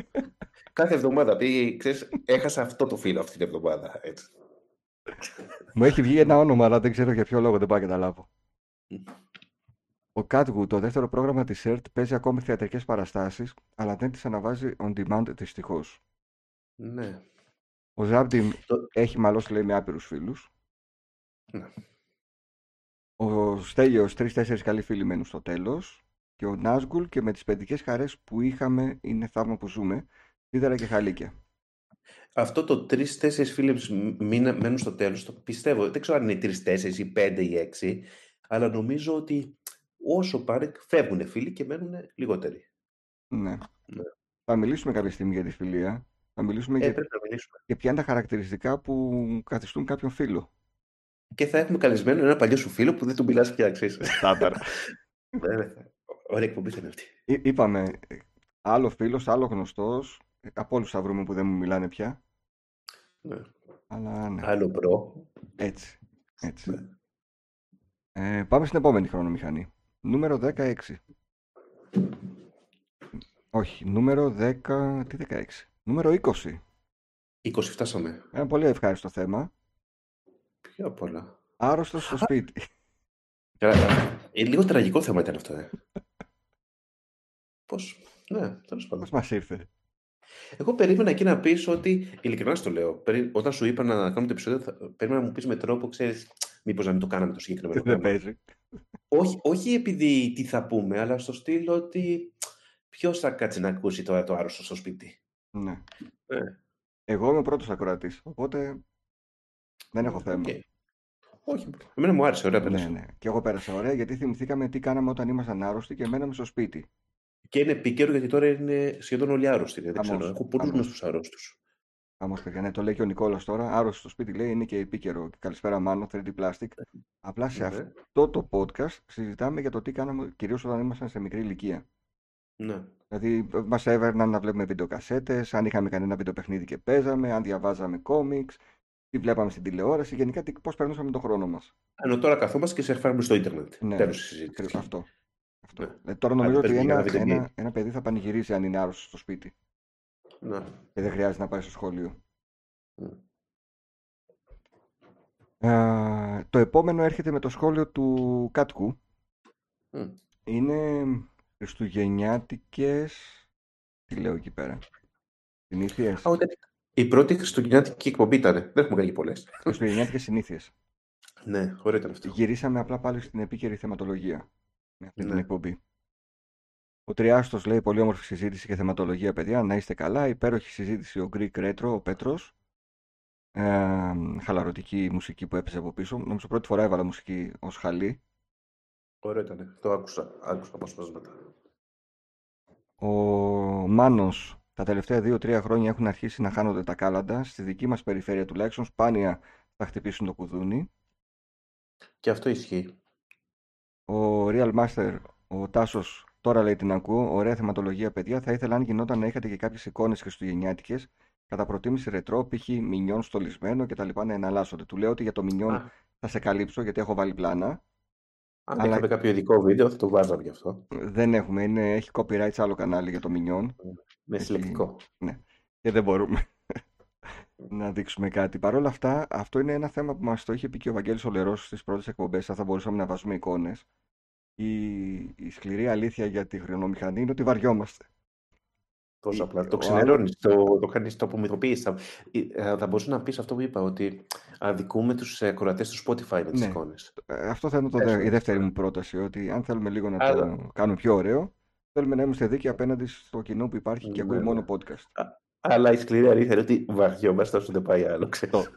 κάθε εβδομάδα πει, ξέρεις, έχασα αυτό το φίλο αυτή την εβδομάδα. Έτσι. Μου έχει βγει ένα όνομα, αλλά δεν ξέρω για ποιο λόγο, δεν πάω να καταλάβω. Ο Catwood, το δεύτερο πρόγραμμα της ERT, παίζει ακόμη θεατρικές παραστάσεις, αλλά δεν τις αναβάζει on demand δυστυχώς. Ναι. Ο Ζάμπτιμ Το- έχει μαλώσει, λέει, με άπειρους φίλους. Ναι. Ο Στέλιος, τρεις-τέσσερις καλοί φίλοι μένουν στο τέλος. Και ο Νάσγκουλ και με τις παιδικές χαρές που είχαμε είναι θαύμα που ζούμε. Σίδερα και χαλίκια. Αυτό το τρει-τέσσερι φίλοι μένουν στο τέλος, το πιστεύω. Δεν ξέρω αν είναι τρει-τέσσερι ή πέντε ή έξι, αλλά νομίζω ότι όσο πάνε, φεύγουν φίλοι και μένουν λιγότεροι. Ναι. Ναι. Θα μιλήσουμε κάποια στιγμή για τη φιλία. Θα μιλήσουμε Ε, για, πρέπει να μιλήσουμε. για ποια είναι τα χαρακτηριστικά που καθιστούν κάποιον φίλο. Και θα έχουμε καλεσμένο ένα παλιό σου φίλο που δεν τον μιλάς πια, ξέρεις. Στάνταρα. Ναι, ναι. Ωραία εκπομπή θα είναι αυτή. Εί- Είπαμε, ε, άλλο φίλος, άλλο γνωστός. ε, Από όλους θα βρούμε που δεν μου μιλάνε πια. Ναι. Αλλά ναι, Άλλο προ. έτσι. έτσι. Ναι. Ε, πάμε στην επόμενη χρονομηχανή. Νούμερο 16. Όχι, νούμερο 10. Τι 16. Νούμερο 20. 20 φτάσαμε. Ένα πολύ ευχάριστο θέμα. Πιο απ' όλα. Άρρωστος στο σπίτι. Καλά, ε, λίγο τραγικό θέμα ήταν αυτό, ε. Πώς, ναι, τέλος πάντων. Πώς μας ήρθε; Εγώ περίμενα εκεί να πεις ότι, ειλικρινά στο λέω, περί- όταν σου είπα να κάνουμε το επεισόδιο, θα, περίμενα να μου πεις με τρόπο, ξέρεις, μήπως να μην το κάναμε το συγκεκριμένο Δεν θέμα. παίζει. όχι, όχι επειδή τι θα πούμε, αλλά στο στυλ ότι ποιος θα κάτσει να ακούσει τώρα το άρρωστο στο σπίτι. Ναι. Ναι. Εγώ είμαι ο πρώτος ακροατής, οπότε δεν έχω θέμα. Οκ. Όχι, εμένα μου άρεσε, ωραία Ναι, πέρασε. ναι. Και εγώ πέρασα ωραία γιατί θυμηθήκαμε τι κάναμε όταν ήμασταν άρρωστοι και μέναμε στο σπίτι. Και είναι επίκαιρο γιατί τώρα είναι σχεδόν όλοι άρρωστοι. Δεν Χαμός, ξέρω, έχω πολλούς χαμός. γνωστούς άρρωστους. Χαμός παιδιά, ναι, το λέει και ο Νικόλας τώρα. Άρρωστος στο σπίτι λέει είναι και επίκαιρο. Καλησπέρα, Μάνο, 3D Plastic. Απλά σε Ναι. αυτό το podcast συζητάμε για το τι κάναμε κυρίως όταν ήμασταν σε μικρή ηλικία. Ναι. Δηλαδή, μας έπαιρναν να βλέπουμε βιντεοκασέτες, αν είχαμε κανένα βιντεοπαιχνίδι και παίζαμε, αν διαβάζαμε κόμιξ, τι βλέπαμε στην τηλεόραση, γενικά πώς περνούσαμε τον χρόνο μας. Ενώ τώρα καθόμαστε και σερφάρουμε στο ίντερνετ. Ναι. Τέλος της συζήτησης. Αυτό. Αυτό. Ναι. Ε, τώρα νομίζω Άντε, ότι πες μου, ένα, για να δείτε ένα, ένα παιδί θα πανηγυρίσει αν είναι άρρωστος στο σπίτι Ναι. και δεν χρειάζεται να πάει στο σχολείο. Ναι. Ε, το επόμενο έρχεται με το σχόλιο του Κάτκου. Μμ. Είναι χριστουγεννιάτικες... Τι λέω εκεί πέρα; Συνήθειες. Α, ούτε- Η πρώτη χριστουγεννιάτικη εκπομπή ήταν. Δεν έχουμε κάνει πολλές. Χριστουγεννιάτικες συνήθειες. Ναι, ωραίο ήταν αυτό. Γυρίσαμε απλά πάλι στην επίκαιρη θεματολογία με αυτή την Ναι. εκπομπή. Ο Τριάστος λέει πολύ όμορφη συζήτηση και θεματολογία, παιδιά. Να είστε καλά. Υπέροχη συζήτηση ο Greek Retro, ο Πέτρος. Ε, χαλαρωτική μουσική που έπαιζε από πίσω. Νομίζω πρώτη φορά έβαλα μουσική ως χαλή. Ωραίο ήταν. Το άκουσα. Άκουσα αποσπάσματα. Ο Μάνος τα τελευταία 2-3 χρόνια έχουν αρχίσει να χάνονται τα κάλαντα. Στη δική μας περιφέρεια τουλάχιστον σπάνια θα χτυπήσουν το κουδούνι. Και αυτό ισχύει. Ο Real Master, ο Τάσος, τώρα λέει την ακούω. Ωραία θεματολογία, παιδιά. Θα ήθελα αν γινόταν να είχατε και κάποιες εικόνες χριστουγεννιάτικες. Κατά προτίμηση ρετρό, π.χ. μινιόν στολισμένο κτλ. να εναλλάσσονται. Του λέω ότι για το μινιόν Α, θα σε καλύψω γιατί έχω βάλει πλάνα. αν αλλά- είχαμε κάποιο ειδικό βίντεο, θα το βάζαμε γι' αυτό. Δεν έχουμε, είναι, έχει copyright σε άλλο κανάλι για το μινιόν. Με Έχει- συλλεκτικό. και δεν μπορούμε να δείξουμε κάτι. Παρ' όλα αυτά, αυτό είναι ένα θέμα που μας το είχε πει και ο Βαγγέλης Ολερός στις πρώτες εκπομπές, αν θα μπορούσαμε να βάζουμε εικόνες. Η, η σκληρή αλήθεια για τη χρονομηχανή είναι ότι βαριόμαστε. Τόσο Η- απλά. ο Το ξενερώνει, το, το κάνεις, το απομυθοποιεί. Θα, ε, θα μπορούσες να πεις αυτό που είπα, ότι αδικούμε τους ακροατές του Spotify με τις Ναι. εικόνες. Ε, Αυτό θα είναι το, δε- Έστω. η δεύτερη μου πρόταση, ότι αν θέλουμε λίγο να Αλλά- το κάνουμε πιο ωραίο, θέλουμε να είμαστε δίκαιοι απέναντι στο κοινό που υπάρχει και ακούει Ναι, μόνο ναι. podcast. Αλλά η σκληρή αλήθεια είναι ότι βαριόμαστε όσο δεν πάει άλλο. ξέρεις. Αυτό.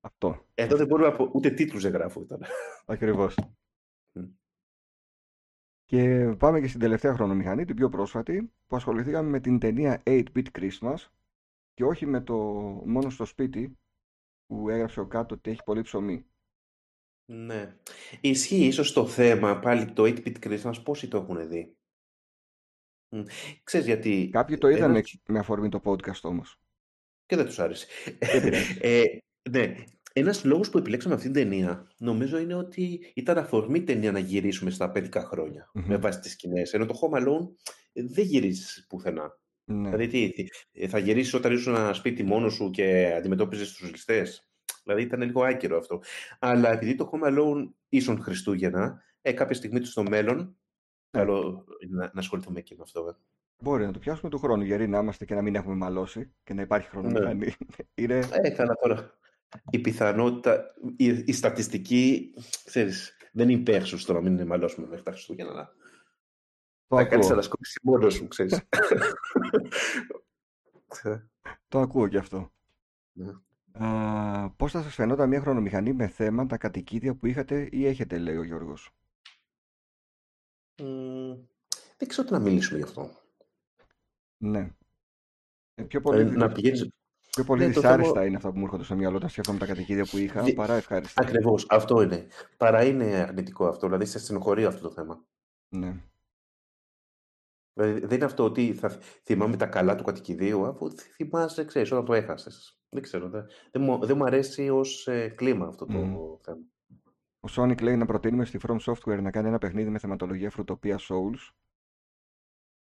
Αυτό, Εδώ δεν μπορούμε να πω, ούτε τίτλους δεν γράφω τώρα. ακριβώς. Μμ. Και πάμε και στην τελευταία χρονομηχανή, την πιο πρόσφατη, που ασχοληθήκαμε με την ταινία 8-Bit Christmas και όχι με το μόνο στο σπίτι που έγραψε ο κάτω ότι έχει πολύ ψωμί. Ναι. Ισχύει ίσως το θέμα, πάλι το 8-bit Christmas, πόσοι το έχουν δει; Μ. Ξέρεις γιατί... Κάποιοι το είδαν ένας- με αφορμή το podcast όμως. Και δεν τους άρεσε. Δεν πειράζει. ε, ναι, ένας λόγος που επιλέξαμε αυτήν την ταινία, νομίζω είναι ότι ήταν αφορμή ταινία να γυρίσουμε στα παιδικά χρόνια, με Μμμ. βάση τις σκηνές. Ενώ το Home Alone ε, δεν γυρίζεις πουθενά. Ναι. Δηλαδή, τι, τι, ε, θα γυρίσεις όταν ήσουν ένα σπίτι μόνος σου και αντιμετώπιζες τους ληστές; Δηλαδή, ήταν λίγο άκυρο αυτό. Αλλά επειδή το Home Alone ίσον Χριστούγεννα, ε, κάποια στιγμή του στο μέλλον, Ναι. Καλό είναι να, να ασχοληθούμε και με αυτό. ε. Μπορεί να το πιάσουμε του χρόνου, γεροί να είμαστε και να μην έχουμε μαλώσει και να υπάρχει χρονομηχανή. Είναι... Ε, καλά τώρα. Η πιθανότητα, η, η στατιστική, ξέρεις, δεν είναι υπέρσους το να μην μαλώσουμε μέχρι τα Χριστούγεννα. αλλά Το Θα κάνεις ακούω. ανασκόπηση μόνος σου, ξέρεις. Το ακούω κι αυτό. Ναι. Α, πώς θα σας φαινόταν μια χρονομηχανή με θέμα τα κατοικίδια που είχατε ή έχετε, λέει ο Γιώργος; Μμ, δεν ξέρω τι να μιλήσουμε γι' αυτό. Ναι. Ε, πιο πολύ, Ε, να πηγαίνεις... πιο πολύ Ναι, το δυσάρεστα θέμα- είναι αυτά που μου έρχονται στο μυαλό όταν σκέφτομαι τα κατοικίδια που είχα, Δι- παρά ευχάριστα. Ακριβώς, αυτό είναι. Παρά είναι αρνητικό αυτό, δηλαδή σε στενοχωρεί αυτό το θέμα. Ναι. Δηλαδή, δεν είναι αυτό ότι θα θυμάμαι τα καλά του κατοικιδίου, αφού θυμάσαι, ξέρεις, όταν το έχασες. Δεν ξέρω, δεν, δεν, μου, δεν μου αρέσει ως ε, κλίμα αυτό το Μμμ. θέμα. Ο Sonic λέει να προτείνουμε στη From Software να κάνει ένα παιχνίδι με θεματολογία φρουτοπία Souls.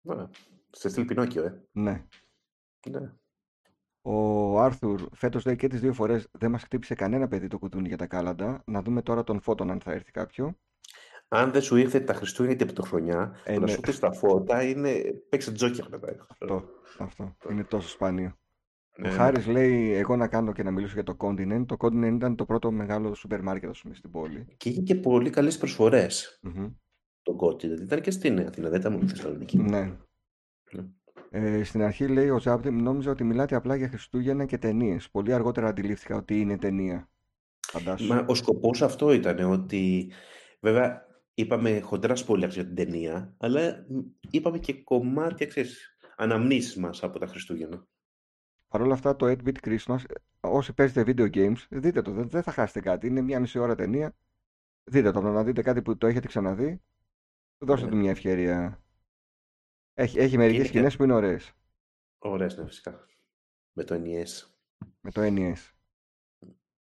Ναι. Σε στυλ Πινόκιο, ε. Ναι. Ναι. Ο Άρθουρ φέτος λέει και τις δύο φορές δεν μας χτύπησε κανένα παιδί το κουτούνι για τα κάλαντα. Να δούμε τώρα τον Φώτον αν θα έρθει κάποιο. Αν δεν σου ήρθε τα Χριστούγεννα ή την Πρωτοχρονιά, Ε, το να ναι. σου έρθει τα φώτα είναι. Παίξε τζόκερ μετά. Αυτό, αυτό. Είναι τόσο σπάνιο. Ναι, Ο ναι. Χάρης λέει εγώ να κάνω και να μιλήσω για το Continent. Το Continent ήταν το πρώτο μεγάλο σούπερ μάρκετ ας πούμε, στην πόλη. Και είχε και πολύ καλές προσφορές Μμμ. το Continent. Ήταν και στην Αθήνα, δεν ήταν μόνο στη Θεσσαλονίκη. Ναι. Ναι. Ε, στην αρχή λέει ο Ζάπτη, νόμιζα ότι μιλάτε απλά για Χριστούγεννα και ταινίες. Πολύ αργότερα αντιλήφθηκα ότι είναι ταινία. Φαντάσου. Μα ο σκοπός αυτό ήταν ότι. Βέβαια, είπαμε χοντρά spoilers για την ταινία, αλλά μ, είπαμε και κομμάτια, ξέρεις, αναμνήσεις μας από τα Χριστούγεννα. Παρ' όλα αυτά, το 8-bit Christmas, ε, όσοι παίζετε video games, δείτε το. Δεν, δεν θα χάσετε κάτι. Είναι μια μισή ώρα ταινία. Δείτε το. Να δείτε κάτι που το έχετε ξαναδεί. Δώστε Ναι. του μια ευκαιρία. Έχει, έχει μερικές είναι και- σκηνές που είναι ωραίες. Ωραίες, ναι, φυσικά. Με το NES. Με το NES.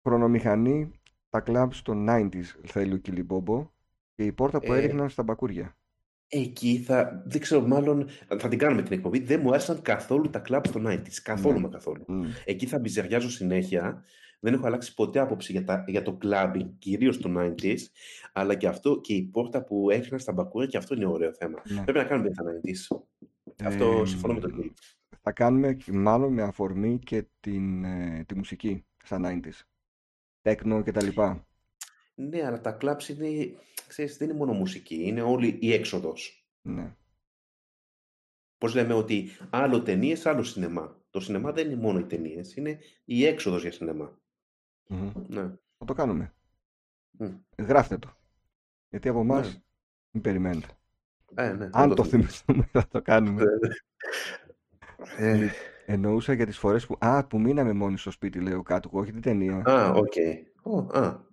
Χρονομηχανή, τα κλαμπ στο 90s, θέλει ο Κιλιμπόμπο. Και η πόρτα που Ε, έριχναν στα μπακούρια. Εκεί θα, δεν ξέρω, μάλλον θα την κάνουμε την εκπομπή. Δεν μου άρεσαν καθόλου τα κλαμπ στο 90s. Καθόλου Ναι. μα καθόλου. Μμ. Εκεί θα μπιζεριάζω συνέχεια. Δεν έχω αλλάξει ποτέ άποψη για, τα, για το clubbing, κυρίως το 90s, αλλά και αυτό και η πόρτα που έριχναν στα μπακούρια και αυτό είναι ωραίο θέμα. Ναι. Πρέπει να κάνουμε για τα 90s. Αυτό Ε, συμφωνώ με τον Dave. Θα κάνουμε και- μάλλον με αφορμή και την, ε, τη μουσική στα 90s. Τέκνο και τα λοιπά. Ναι, αλλά τα clubs είναι, ξέρεις, δεν είναι μόνο μουσική, είναι όλη η έξοδος. Ναι. Πώς λέμε ότι άλλο ταινίες, άλλο σινεμά. Το σινεμά δεν είναι μόνο οι ταινίες, είναι η έξοδος για σινεμά. Μμμ. Ναι. Θα το κάνουμε. Μμ. Γράφτε το. Γιατί από εμάς Ναι. μην περιμένετε. Ε, ναι, Αν δεν το θυμηθούμε θα το κάνουμε. Ε, Εννοούσα για τις φορές που... Α, που μείναμε μόνοι στο σπίτι, λέω κάτω. Όχι την ταινία. Α, οκ. Ω, α.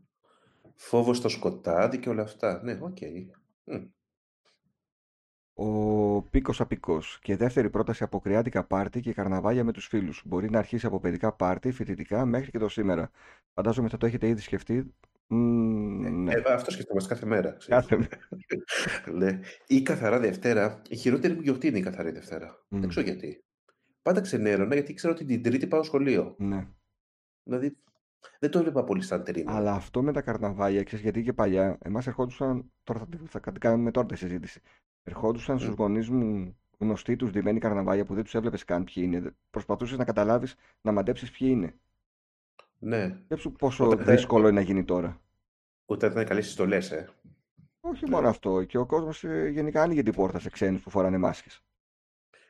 Φόβος στο σκοτάδι και όλα αυτά. Ναι, οκ. Μμ. Ο Πίκος Απικός. Και δεύτερη πρόταση αποκριάτικα πάρτι και καρναβάλια με τους φίλους. Μπορεί να αρχίσει από παιδικά πάρτι, φοιτητικά, μέχρι και το σήμερα. Φαντάζομαι θα το έχετε ήδη σκεφτεί. Μμμ, ναι. Ε, αυτό σκεφτόμαστε κάθε μέρα. ξέρεις. Κάθε μέρα. ναι. Ή καθαρά Δευτέρα. Η χειρότερη μου γιορτή είναι η καθαρή Δευτέρα. Μμ. Δεν ξέρω γιατί. Πάντα ξενέρωνα γιατί ξέρω ότι την Τρίτη πάω σχολείο. Ναι. Δηλαδή δεν το έβλεπα πολύ σαν τερίνα. Αλλά αυτό με τα καρναβάλια, ξέρεις, γιατί και παλιά, εμάς ερχόντουσαν, τώρα θα, τη- θα την κάνουμε τώρα τη συζήτηση, ερχόντουσαν στους Μμ. γονείς μου γνωστοί τους ντυμένοι καρναβάλια που δεν τους έβλεπες καν ποιοι είναι. Προσπαθούσες να καταλάβεις, να μαντέψεις ποιοι είναι. Ναι. Σκέψου πόσο Όταν δεν- δύσκολο είναι να γίνει τώρα. Ούτε ήταν καλές συστολές, ε. Όχι Ναι. μόνο αυτό, και ο κόσμος ε, γενικά άνοιγε την πόρτα σε ξένους που φοράνε μάσκες.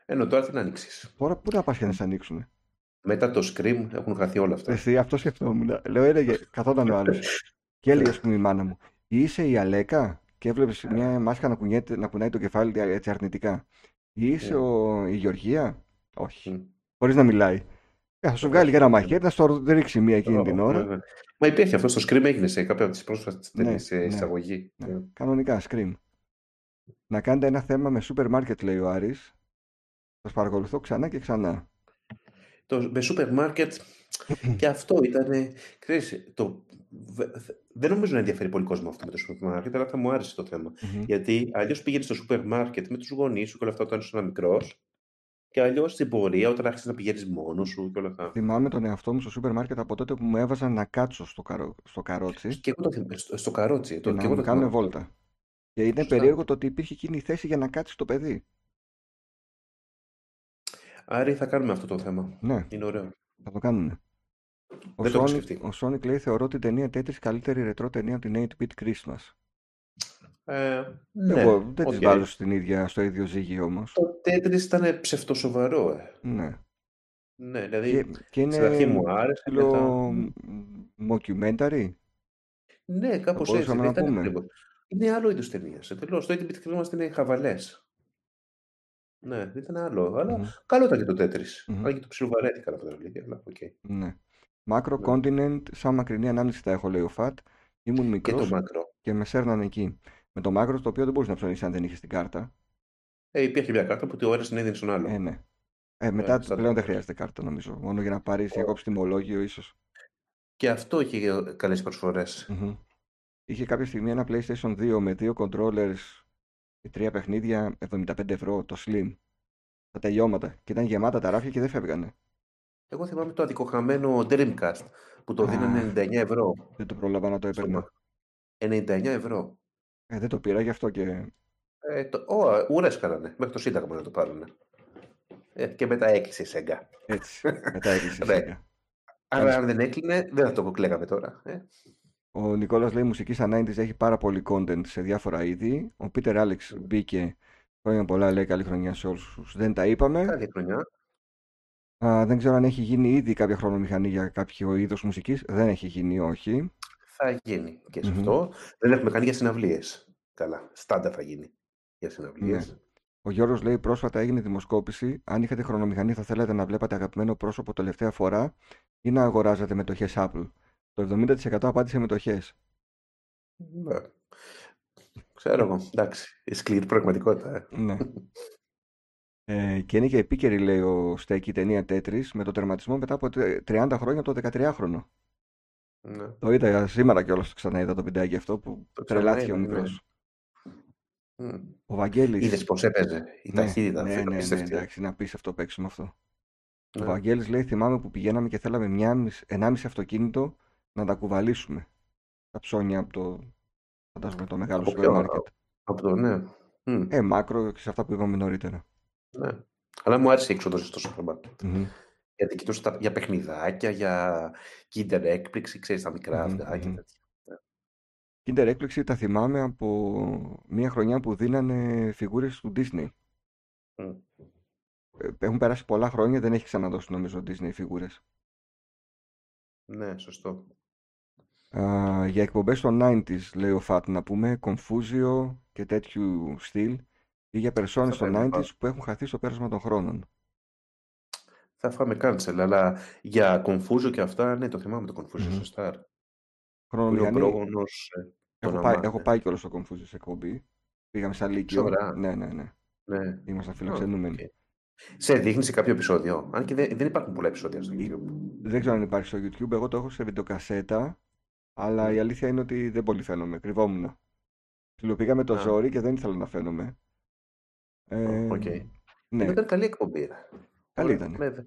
Ενώ τώρα τι να ανοίξει. Τώρα πού να πας και να σε ανοίξουν. Μετά το Scream έχουν χαθεί όλα αυτά. Εσύ, αυτό σκεφτόμουν. Λέω, έλεγε, καθόταν ο άλλος. Και έλεγε, ας πούμε, η μάνα μου, είσαι η Αλέκα και έβλεπες μια μάσκα να, κουνιέται, να κουνάει το κεφάλι έτσι αρνητικά. Είσαι Ναι. ο, η Γεωργία; Όχι. Μμ. Χωρίς να μιλάει. Ε, θα σου βγάλει και ένα μαχαίρι, να στο ρίξει μία εκείνη την Ω, ώρα. ναι, ναι. Μα υπήρχε αυτό στο Scream έγινε σε κάποια από τις πρόσφατες Ναι, ταινίες σε ναι. εισαγωγή. Ναι, Ναι. Κανονικά, scream. Να κάνετε ένα θέμα με σούπερ μάρκετ, λέει ο Άρης. Σας παρακολουθώ ξανά και ξανά. Το, με σούπερ μάρκετ και αυτό ήταν. Ξέρεις, το, δεν νομίζω να ενδιαφέρει πολύ κόσμο αυτό με το σούπερ μάρκετ, αλλά θα μου άρεσε το θεμα Γιατί αλλιώς πήγαινε στο σούπερ μάρκετ με τους γονείς σου και όλα αυτά όταν ήσουν μικρός. Και αλλιώς στην πορεία, όταν άρχισες να πηγαίνεις μόνος σου και όλα αυτά. Θυμάμαι τον εαυτό μου στο σούπερ μάρκετ από τότε που μου έβαζαν να κάτσω στο, καρο... στο καρότσι. Και εγώ το θυμάμαι. Στο, στο καρότσι. Και το, να και εγώ μου το κάνουν θυμάμαι. βόλτα. Και είναι Σωστά. περίεργο το ότι υπήρχε εκείνη η θέση για να κάτσεις το παιδί. Άρα θα κάνουμε αυτό το θέμα. Ναι, Είναι ωραίο. θα το κάνουμε. Ο Δεν το έχω Sonic, σκεφτεί. ο Sonic λέει θεωρώ την ταινία Tetris καλύτερη ρετρό ταινία από την 8-bit Christmas. Ε, ναι, Εγώ δεν τις οκ. βάζω στην ίδια, στο ίδιο ζύγι όμως. Το Tetris ήταν ψευτοσοβαρό. Ε. Ναι. Ναι, δηλαδή Και, και στην αρχή είναι μου άρεσε. στυλ Μετά... mockumentary. Ναι, κάπως έτσι. μπορούσαμε Δεν να ήταν πούμε. ακριβώς. Είναι άλλο είδος ταινία. Εντελώς. Το 8-bit Christmas είναι χαβαλές. Ναι, δεν ήταν άλλο. Αλλά Μμμ. καλό ήταν και το Tetris. Μμμ. Αν και το ψιλοβαρέθηκα να πω την αλήθεια. Αλλά, οκ. Ναι. Macro Ναι. Continent, σαν μακρινή ανάμνηση θα έχω, λέει ο Φατ. Ήμουν Και το μικρός μάκρο. και με σέρνανε εκεί. Με το Macro, το οποίο δεν μπορούσε να ψωνίσεις αν δεν είχες την κάρτα. Ε, υπήρχε μια κάρτα που τι ώρα συνέδινε στον άλλο. Ε, ναι. Ε, μετά σαν πλέον δεν το- χρειάζεται κάρτα, νομίζω. Μόνο για να πάρεις για κόψει τιμολόγιο, ίσως. Και αυτό είχε καλές προσφορές. Είχε κάποια στιγμή ένα PlayStation 2 με δύο controllers και τρία παιχνίδια 75 ευρώ, το Slim. Τα τελειώματα. Και ήταν γεμάτα τα ράφια και δεν φεύγανε. Εγώ θυμάμαι το αδικοχαμένο Dreamcast που το Α. δίνανε 99 ευρώ. Δεν το πρόλαβα να το στο έπαιρνα. μα- 99 ευρώ. Ε, δεν το πήρα γι' αυτό και. Ε, το, ω, ουρές κάνανε, μέχρι το Σύνταγμα να το πάρουν. Ε, και μετά έκλεισε η Σέγγα. Έτσι. Μετά έκλεισε η Ναι. Sega. Άρα Κάνεις- αν δεν έκλεινε, δεν θα το κλαίγαμε τώρα. Ε. Ο Νικόλας λέει: Μουσική σαν 90s έχει πάρα πολύ content σε διάφορα είδη. Ο Πίτερ Άλεξ Μμ. μπήκε. Χρόνια πολλά, λέει: Καλή χρονιά σε όλους. Δεν τα είπαμε. Καλή χρονιά. Α, δεν ξέρω αν έχει γίνει ήδη κάποια χρονομηχανή για κάποιο είδος μουσικής. Δεν έχει γίνει, όχι. Θα γίνει και σε Μμμ. αυτό. Δεν έχουμε κάνει για συναυλίες. Καλά, στάντα θα γίνει για συναυλίες. Ναι. Ο Γιώργος λέει: Πρόσφατα έγινε δημοσκόπηση. Αν είχατε χρονομηχανή, θα θέλατε να βλέπατε αγαπημένο πρόσωπο τελευταία φορά ή να αγοράζατε μετοχές Apple. Το 70% απάντησε μετοχέ. Ναι. Ξέρω εγώ. Εντάξει. Η σκληρή πραγματικότητα. ε. Ναι. Ε, και είναι και επίκαιρη, λέει ο Στέκη, η ταινία Tetris με το τερματισμό μετά από τε- 30 χρόνια από το 13χρονο. Ναι. Το είδα σήμερα κιόλας το ξαναείδα το βιντεάκι αυτό που Το τρελάθηκε ο ξαναείδα, μικρός. Μμ. Ο Βαγγέλης. Είδες πώς έπαιζε. Η Ναι, ταχύτητα. ναι, αυτή, ναι, ναι, απίστευτη. εντάξει, είναι απίστευτο παίξιμο αυτό. Ο Ναι. Βαγγέλης λέει: Θυμάμαι που πηγαίναμε και θέλαμε μια, μισ- ενάμιση αυτοκίνητο να τα κουβαλήσουμε. Τα ψώνια από το. Φαντάζομαι το μεγάλο Από σούπερ ποιο- μάρκετ. Από το ναι. Μμ. Ε, μάκρο και σε αυτά που είπαμε νωρίτερα. ναι. Αλλά μου άρεσε η έξοδος στο σούπερ μάρκετ. Μμμ. Γιατί κοιτούσα τα, για παιχνιδάκια, για Kinder έκπληξη, ξέρεις, τα μικρά Μμμ, αυγά και μμμ. τέτοια. Kinder έκπληξη τα θυμάμαι από μια χρονιά που δίνανε φιγούρες του Disney. Μμ. Ε, Έχουν περάσει πολλά χρόνια, δεν έχει ξαναδώσει νομίζω Disney φιγούρες. Ναι, σωστό. Α, για εκπομπές των 90s, λέει ο Φατ, να πούμε Confucio και τέτοιου στυλ ή για περσόνες Θα των πρέπει 90s να που έχουν χαθεί στο πέρασμα των χρόνων. Θα φάμε cancel, αλλά για Confucio και αυτά, ναι, το θυμάμαι το Confucio Μμμ. στο Star. Που είναι ο Χρονομηχανή, πρόγονος ε, των έχω πάει, αμά. έχω πάει κιόλας στο Confucio σε εκπομπή. Πήγαμε σαν Λύκειο. Σοβαρά. Ναι, ναι, ναι. Ναι. Ήμασταν Α, φιλοξενούμενοι. οκ. Σε δείχνει σε κάποιο επεισόδιο. Αν και δεν, δεν υπάρχουν πολλά επεισόδια στο Ή- YouTube. Δεν ξέρω αν υπάρχει στο YouTube, εγώ το έχω σε βιντεοκασέτα, αλλά Μμ. η αλήθεια είναι ότι δεν πολύ φαίνομαι, κρυβόμουν. Ψιλοπήγαμε το Α. ζόρι και δεν ήθελα να φαίνομαι. Ε, Οκ. ναι, Ήταν καλή εκπομπή. ρε. καλή Ωραία. ήταν. Ναι, δε-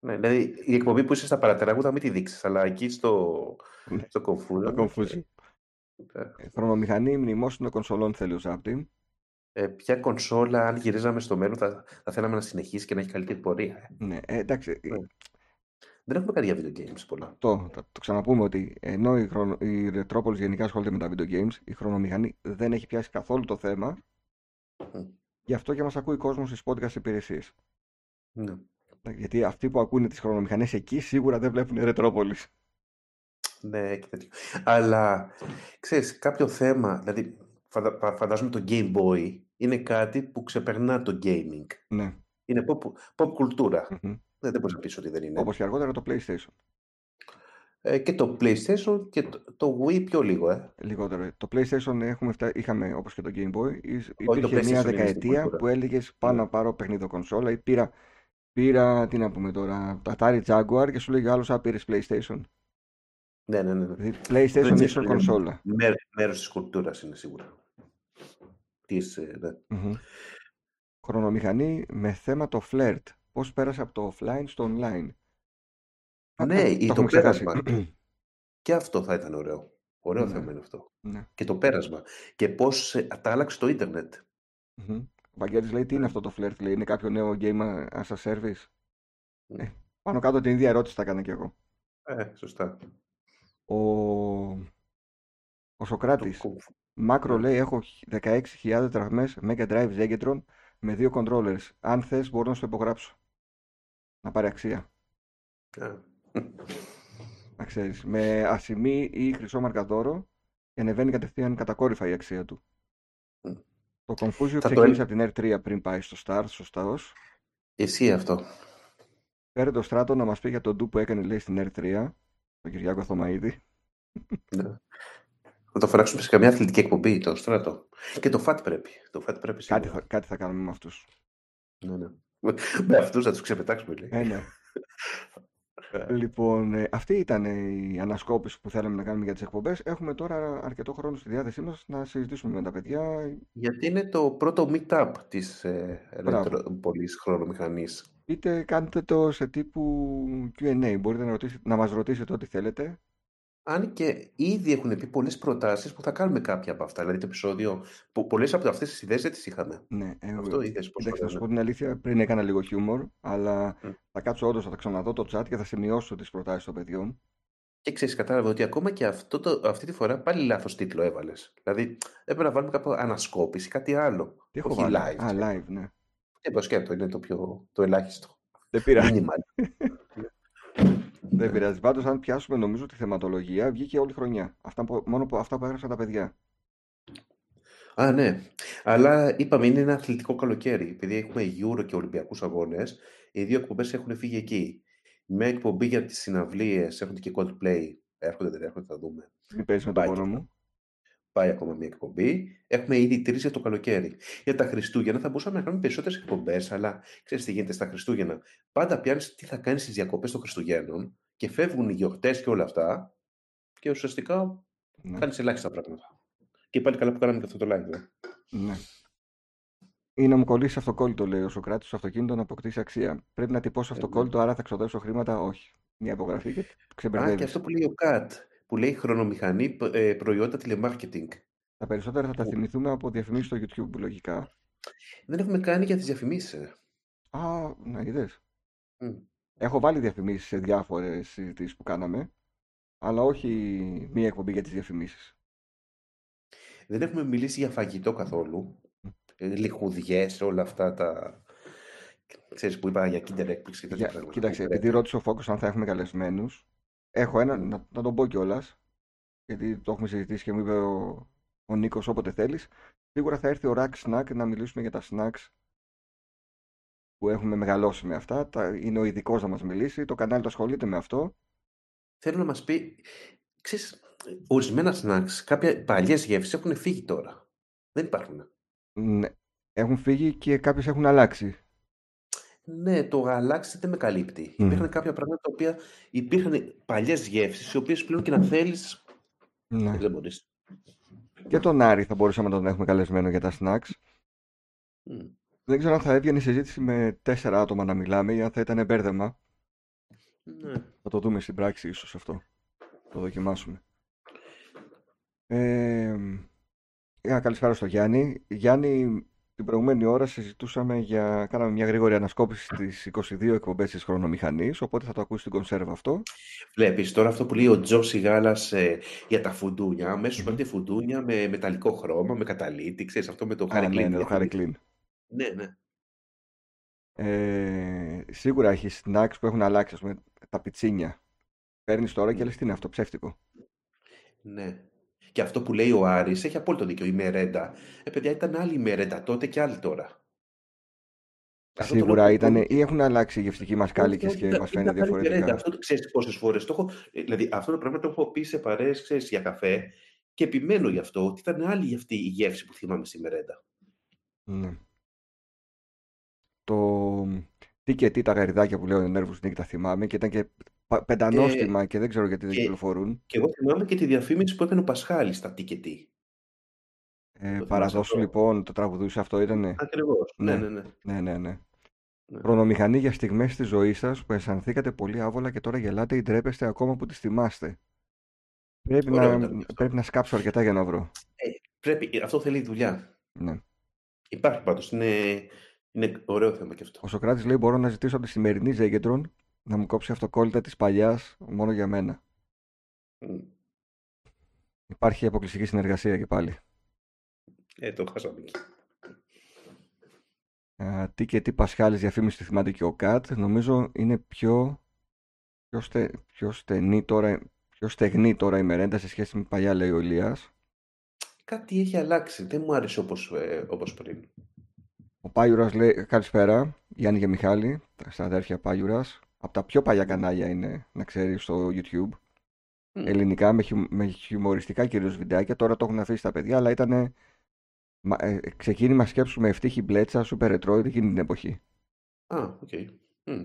ναι, δηλαδή η εκπομπή που είσαι στα παρατεράγουδα μην τη δείξεις, αλλά εκεί στο, Ναι, στο Confucio. το Confucio. ε, Ε, Χρονομηχανή μνημόσυνο κονσολών θέλει ο Ζάπτη. ε, ποια κονσόλα, αν γυρίζαμε στο μέλλον, θα, θα θέλαμε να συνεχίσει και να έχει καλύτερη πορεία. ε. Ναι, ε, εντάξει, Ναι. Δεν έχουμε κάνει για video games πολλά. το, θα το ξαναπούμε ότι ενώ η, χρονο, η Retrópolis γενικά ασχολείται με τα video games, η χρονομηχανή δεν έχει πιάσει καθόλου το θέμα, Μμ. γι' αυτό και μας ακούει κόσμος στις podcast υπηρεσίες. Ναι. Γιατί αυτοί που ακούνε τις χρονομηχανές εκεί σίγουρα δεν βλέπουν Retrópolis. Ναι, και τέτοιο. Αλλά ξέρεις, κάποιο θέμα, δηλαδή φαντα- φα- φαντάζομαι το Game Boy είναι κάτι που ξεπερνά το gaming. Ναι. Είναι pop, pop κουλτούρα. Μμμ. Ναι, δεν μπορείς να πεις ότι δεν είναι. Όπως και αργότερα το PlayStation. Ε, και το PlayStation και το, το Wii πιο λίγο, ε. Λιγότερο. Το PlayStation έχουμε φτά... είχαμε όπως και το Game Boy. Ήσ- το Υπήρχε μια PlayStation είναι στην δεκαετία κουλτούρα. που έλεγες πάω Ναι. να πάρω παιχνίδι κονσόλα ή πήρα Πήρα, τι να πούμε τώρα, το Atari Jaguar και σου λέει άλλος Α πήρες PlayStation. Ναι, ναι, ναι. ναι. Δηλαδή, PlayStation ίσο κονσόλα. Μέρος της κουλτούρας είναι σίγουρα. Της, ε, ναι. mm Χρονομηχανή με θέμα το φλερτ. Πώς πέρασε από το offline στο online. Ναι, ή το, το πέρασμα. και αυτό θα ήταν ωραίο. Ωραίο ναι. θέμα είναι αυτό. Ναι. Και το πέρασμα. Και πώς τα άλλαξε το ίντερνετ. Mm-hmm. Ο Βαγγέλης λέει τι είναι αυτό το φλερτ, λέει, είναι κάποιο νέο game as a service; Mm. Ε, πάνω κάτω την ίδια ερώτηση θα έκανα κι εγώ. Ε, σωστά. Ο, ο Σοκράτης. Μάκρο λέει έχω 16.000 τραυμές Mega Drive Zegetron με δύο controllers. Αν θες μπορώ να σου υπογράψω. Να πάρει αξία. Να ξέρεις. Με ασημή ή χρυσό μαρκαδόρο και ανεβαίνει κατευθείαν κατακόρυφα η αξία του. Το Confusion ξεκίνησε από την R3 πριν πάει στο Stars, σωστά ως. Εσύ αυτό. Φέρε το στράτο να μας πει για τον ντου που έκανε λέει στην R3, τον Κυριάκο Θωμαίδη. Ναι. Να το φράξουμε σε καμιά αθλητική εκπομπή, το στράτο. Και το FAT πρέπει. Το FAT πρέπει κάτι, θα, κάτι θα κάνουμε με αυτούς. Ναι, ναι. Με αυτούς θα τους ξεπετάξουμε, λέει. Ε, ναι. λοιπόν, ε, αυτή ήταν η ανασκόπηση που θέλαμε να κάνουμε για τις εκπομπές. Έχουμε τώρα αρκετό χρόνο στη διάθεσή μας να συζητήσουμε με τα παιδιά. Γιατί είναι το πρώτο meet-up της ε, πολύς χρονομηχανής. Είτε κάντε το σε τύπου Q&A. Μπορείτε να, ρωτήσετε, να μας ρωτήσετε ό,τι θέλετε αν και ήδη έχουν πει πολλές προτάσεις που θα κάνουμε κάποια από αυτά. Δηλαδή το επεισόδιο. Πολλές από αυτές τις ιδέες δεν τις είχαμε. Ναι, ε, Αυτό είδες πώς. Εντάξει, θα σου πω την αλήθεια, πριν έκανα λίγο χιούμορ, αλλά mm. θα κάτσω όντως, θα ξαναδώ το chat και θα σημειώσω τις προτάσεις των παιδιών. Και ξέρεις, κατάλαβα ότι ακόμα και αυτό το, αυτή τη φορά πάλι λάθος τίτλο έβαλες. Δηλαδή έπρεπε να βάλουμε κάπου ανασκόπηση, κάτι άλλο. Τι έχω βάλει; live. Α, live, ναι. Ε, σκέτο, είναι το, πιο, το ελάχιστο. Δεν πειράζει. Δεν πειράζει. Πάντως, αν πιάσουμε νομίζω τη θεματολογία, βγήκε όλη χρονιά. Αυτά, μόνο που, αυτά που έγραψαν τα παιδιά. Α, ναι. Αλλά είπαμε είναι ένα αθλητικό καλοκαίρι. Επειδή έχουμε Euro και Ολυμπιακούς Αγώνες, οι δύο εκπομπές έχουν φύγει εκεί. Μια εκπομπή για τις συναυλίες έχουν και Coldplay. Έρχονται, δεν έρχονται, θα δούμε. Τι παίζει με τον πόνο μου. Πάει ακόμα μια εκπομπή. Έχουμε ήδη τρεις για το καλοκαίρι. Για τα Χριστούγεννα θα μπορούσαμε να κάνουμε περισσότερες εκπομπές, αλλά ξέρεις τι γίνεται στα Χριστούγεννα. Πάντα πιάνεις τι θα κάνεις στις διακοπές των Χριστουγέννων και φεύγουν οι γιορτές και όλα αυτά και ουσιαστικά ναι. κάνεις ελάχιστα πράγματα. Και πάλι καλά που κάναμε και αυτό το live. Ε. Ναι. Ή να μου κολλήσεις αυτοκόλλητο, λέει ο Σοκράτης, στο αυτοκίνητο να αποκτήσει αξία. Πρέπει να τυπώσω ε, αυτοκόλλητο, άρα θα ξοδέψω χρήματα. Όχι. Μια υπογραφή και ξεμπερδεύεις. Α, και αυτό που λέει ο Κατ, που λέει χρονομηχανή ε, προϊόντα τηλεμάρκετινγκ. Τα περισσότερα θα τα θυμηθούμε από διαφημίσεις στο YouTube, λογικά. Δεν έχουμε κάνει για τις διαφημίσεις. Α, να είδες. Έχω βάλει διαφημίσεις σε διάφορες συζητήσεις που κάναμε, αλλά όχι μία εκπομπή για τις διαφημίσεις. Δεν έχουμε μιλήσει για φαγητό καθόλου. Ε, λιχουδιές, όλα αυτά τα... Ξέρεις που είπα για Kinder έκπληξη και τέτοια πράγματα. Κοίταξε, επειδή ρώτησε ο Φόκος αν θα έχουμε καλεσμένους, έχω ένα, να, να τον πω κιόλας, γιατί το έχουμε συζητήσει και μου είπε ο, ο Νίκος όποτε θέλεις. Σίγουρα θα έρθει ο Rack Snack να μιλήσουμε για τα snacks που έχουμε μεγαλώσει με αυτά. Είναι ο ειδικός να μας μιλήσει. Το κανάλι το ασχολείται με αυτό. Θέλω να μας πει, ξέρεις, ορισμένα snacks, κάποια παλιές γεύσεις έχουν φύγει τώρα. Δεν υπάρχουν. Ναι. Έχουν φύγει και κάποιες έχουν αλλάξει. Ναι, το αλλάξει δεν με καλύπτει. Mm. Υπήρχαν κάποια πράγματα τα οποία υπήρχαν παλιές γεύσεις, οι οποίες πλέον και να θέλεις. Ναι. Δεν μπορείς. Και τον Άρη θα μπορούσαμε να τον έχουμε καλεσμένο για τα snacks. Mm. Δεν ξέρω αν θα έβγαινε η συζήτηση με τέσσερα άτομα να μιλάμε ή αν θα ήταν μπέρδεμα. Ναι. Θα το δούμε στην πράξη ίσως αυτό. Το δοκιμάσουμε. Ε, καλησπέρα στο Γιάννη. Γιάννη, την προηγούμενη ώρα συζητούσαμε για. Κάναμε μια γρήγορη ανασκόπηση στις 22 εκπομπές της χρονομηχανής. Οπότε θα το ακούσεις στην κονσέρβα αυτό. Βλέπεις τώρα αυτό που λέει ο Τζόσι Γάλλα ε, για τα φουντούνια. Αμέσως mm-hmm. φουντούνια με μεταλλικό χρώμα, με καταλήτη. Ξέρεις αυτό με το Harry Ναι, ναι, το Harry ναι, ναι. Ε, σίγουρα έχει snacks που έχουν αλλάξει, ας πούμε, τα πιτσίνια. Παίρνεις τώρα και λες τι είναι αυτό, ψεύτικο. Ναι. Και αυτό που λέει ο Άρης έχει απόλυτο δίκιο. Η μερέντα. Ε, παιδιά, ήταν άλλη η μερέντα τότε και άλλη τώρα. Σίγουρα ήταν, ή έχουν αλλάξει οι γευστικοί μας κάλικε και μας φαίνεται διαφορετικά. Μερέντα. Αυτό το ξέρεις πόσες φορές το έχω. Ε, δηλαδή, αυτό το πράγμα το έχω πει σε παρέες για καφέ και επιμένω γι' αυτό ότι ήταν άλλη αυτή η γεύση που θυμάμαι στη μερέντα. Ναι. Το... Τι και τι τα γαριδάκια που λέω Nervous Nick τα θυμάμαι και ήταν και πα- πεντανόστιμα και, δεν ξέρω γιατί δεν και- κυκλοφορούν. Και εγώ θυμάμαι και τη διαφήμιση που έκανε ο Πασχάλης στα τι και τι. Ε, θυμάσαι παραδόσου αυτό; λοιπόν, το τραγουδούσε αυτό ήτανε. Ακριβώς. Ναι, Ναι. ναι, ναι. Ναι, ναι, ναι. Ναι. Χρονομηχανή για στιγμές της ζωής σας που αισθανθήκατε πολύ άβολα και τώρα γελάτε ή ντρέπεστε ακόμα που τις θυμάστε. Πρέπει Ωραίο να, ήταν και αυτό. πρέπει να σκάψω αρκετά για να βρω. Πρέπει, αυτό θέλει δουλειά. Ναι. Υπάρχει πάντως. Είναι, είναι ωραίο θέμα και αυτό. Ο Σοκράτης λέει μπορώ να ζητήσω από τη σημερινή Ζέγκεντρον να μου κόψει αυτοκόλλητα της παλιάς μόνο για μένα. Μμ. Υπάρχει αποκλειστική συνεργασία και πάλι. Ε, το χάσαμε εκεί. Α, τι και τι Πασχάλης διαφήμιση τη θυμάται και ο Κατ. Νομίζω είναι πιο, πιο, στε, πιο, στενή τώρα, πιο στεγνή τώρα η μερέντα σε σχέση με παλιά, λέει ο Ηλίας. Κάτι έχει αλλάξει. Δεν μου άρεσε όπως, ε, όπως πριν. Ο Πάγιουρας λέει καλησπέρα, Γιάννη και Μιχάλη, στα αδέρφια Πάγιουρας. Από τα πιο παλιά κανάλια είναι, να ξέρεις, στο YouTube. Μμ. Ελληνικά, με, χιου, με χιουμοριστικά κυρίως βιντεάκια. Τώρα το έχουν αφήσει τα παιδιά, αλλά ήταν ε, ξεκίνημα σκέψου με Ευτύχη Μπλέτσα, super retro εκείνη την εποχή. Α, οκ. Μμ.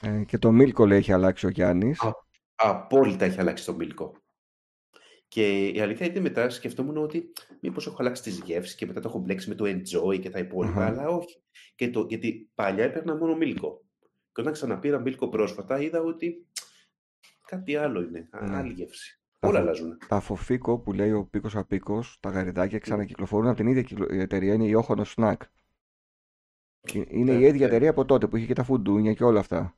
Ε, και το Μίλκο λέει έχει αλλάξει ο Γιάννης. Α. Απόλυτα έχει αλλάξει το μήλκο. Και η αλήθεια είναι μετά σκεφτόμουν ότι μήπως έχω αλλάξει τις γεύσεις και μετά το έχω μπλέξει με το enjoy και τα υπόλοιπα, Αχα. αλλά όχι. Και το, γιατί παλιά έπαιρνα μόνο μήλκο. Και όταν ξαναπήρα μήλκο πρόσφατα είδα ότι κάτι άλλο είναι, α- Ναι. άλλη γεύση. Τα Όλα φο- αλλάζουν. Τα φοφίκο που λέει ο Πίκος Απίκος, τα γαριδάκια ξανακυκλοφορούν από την ίδια κυκλο- εταιρεία, είναι η Όχονο Snack. Ε, Είναι Ναι, η ίδια ναι. εταιρεία από τότε που είχε και τα φουντούνια και όλα αυτά.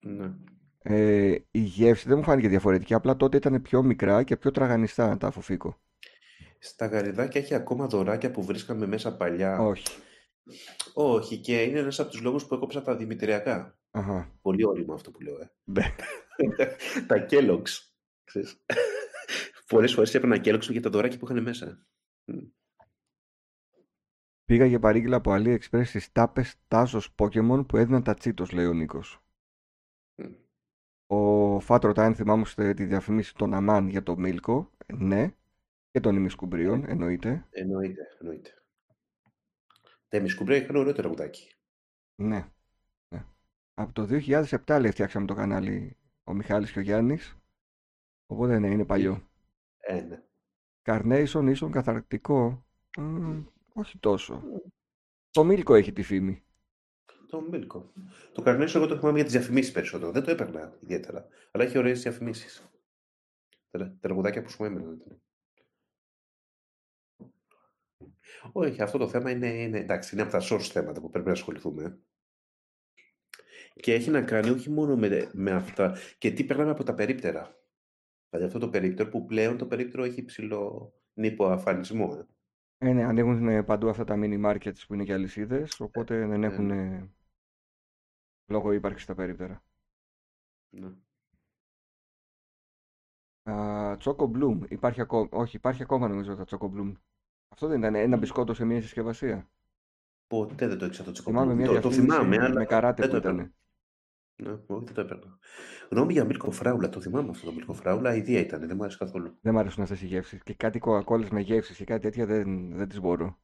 Ναι. Ε, η γεύση δεν μου φάνηκε διαφορετική, απλά τότε ήταν πιο μικρά και πιο τραγανιστά τα φοφίκο. Στα γαριδάκια έχει ακόμα δωράκια που βρίσκαμε μέσα παλιά. Όχι. Όχι, και είναι ένας από τους λόγους που έκοψα τα δημητριακά. Αχα. Πολύ όριμο αυτό που λέω, ε. Ναι. τα Kellogg's. Ξέρεις. Πολλές φορές έπαιρνα Kellogg's για τα δωράκια που είχαν μέσα. Μμ. Πήγα για παρήγγειλα από AliExpress στις τάπες τάζος Pokemon που έδιναν τα τσίτος, λέει ο Νίκος. Μμ. Ο Φάτρο Τάιν θυμάμαστε τη διαφήμιση των Αμάν για το Μίλκο. Ναι. Και των ημισκουμπρίων, εννοείται. Εννοείται, εννοείται. Τα εμισκουμπρία είχαν ωραίο τραγουδάκι. Ναι. ναι. Από το 2007 λέει φτιάξαμε το κανάλι ο Μιχάλης και ο Γιάννης. Οπότε ναι, είναι παλιό. Ε, ναι. Carnation ίσον καθαρκτικό. Μμ, όχι τόσο. Το Μίλκο έχει τη φήμη. Το Μίλκο. Το Carnation εγώ το θυμάμαι για τις διαφημίσεις περισσότερο. Δεν το έπαιρνα ιδιαίτερα. Αλλά έχει ωραίες διαφημίσεις. Τα τα τραγουδάκια που σου έμεναν. Όχι, αυτό το θέμα είναι, είναι, εντάξει, είναι από τα source θέματα που πρέπει να ασχοληθούμε. Και έχει να κάνει όχι μόνο με, με αυτά, και τι περνάμε από τα περίπτερα. Δηλαδή αυτό το περίπτερο που πλέον το περίπτερο έχει ψηλό νυποαφανισμό. Ε. Ε, ναι, ανοίγουν ε, παντού αυτά τα mini markets που είναι και αλυσίδες, οπότε δεν έχουν ε, λόγο ύπαρξης τα περίπτερα. Ναι. Α, Choco Bloom. Υπάρχει ακόμα. Όχι, υπάρχει ακόμα νομίζω τα Choco Bloom. Αυτό δεν ήταν ένα Μμ. μπισκότο σε μια συσκευασία. Ποτέ δεν το ήξερα το Θυμάμαι τσικοπλούμ. μια Το, το διαφήμιση θυμάμαι, αλλά με καράτε δεν που το έπαιρνα. ήταν. Ναι, όχι, δεν το έπαιρνα. Γνώμη για Μίλκο Φράουλα, το θυμάμαι αυτό το Μίλκο Φράουλα, ιδέα ήταν, δεν μου άρεσε καθόλου. Δεν μου αρέσουν αυτές οι γεύσεις. Και κάτι κοκακόλε με γεύσεις και κάτι τέτοια δεν, δεν τις μπορώ.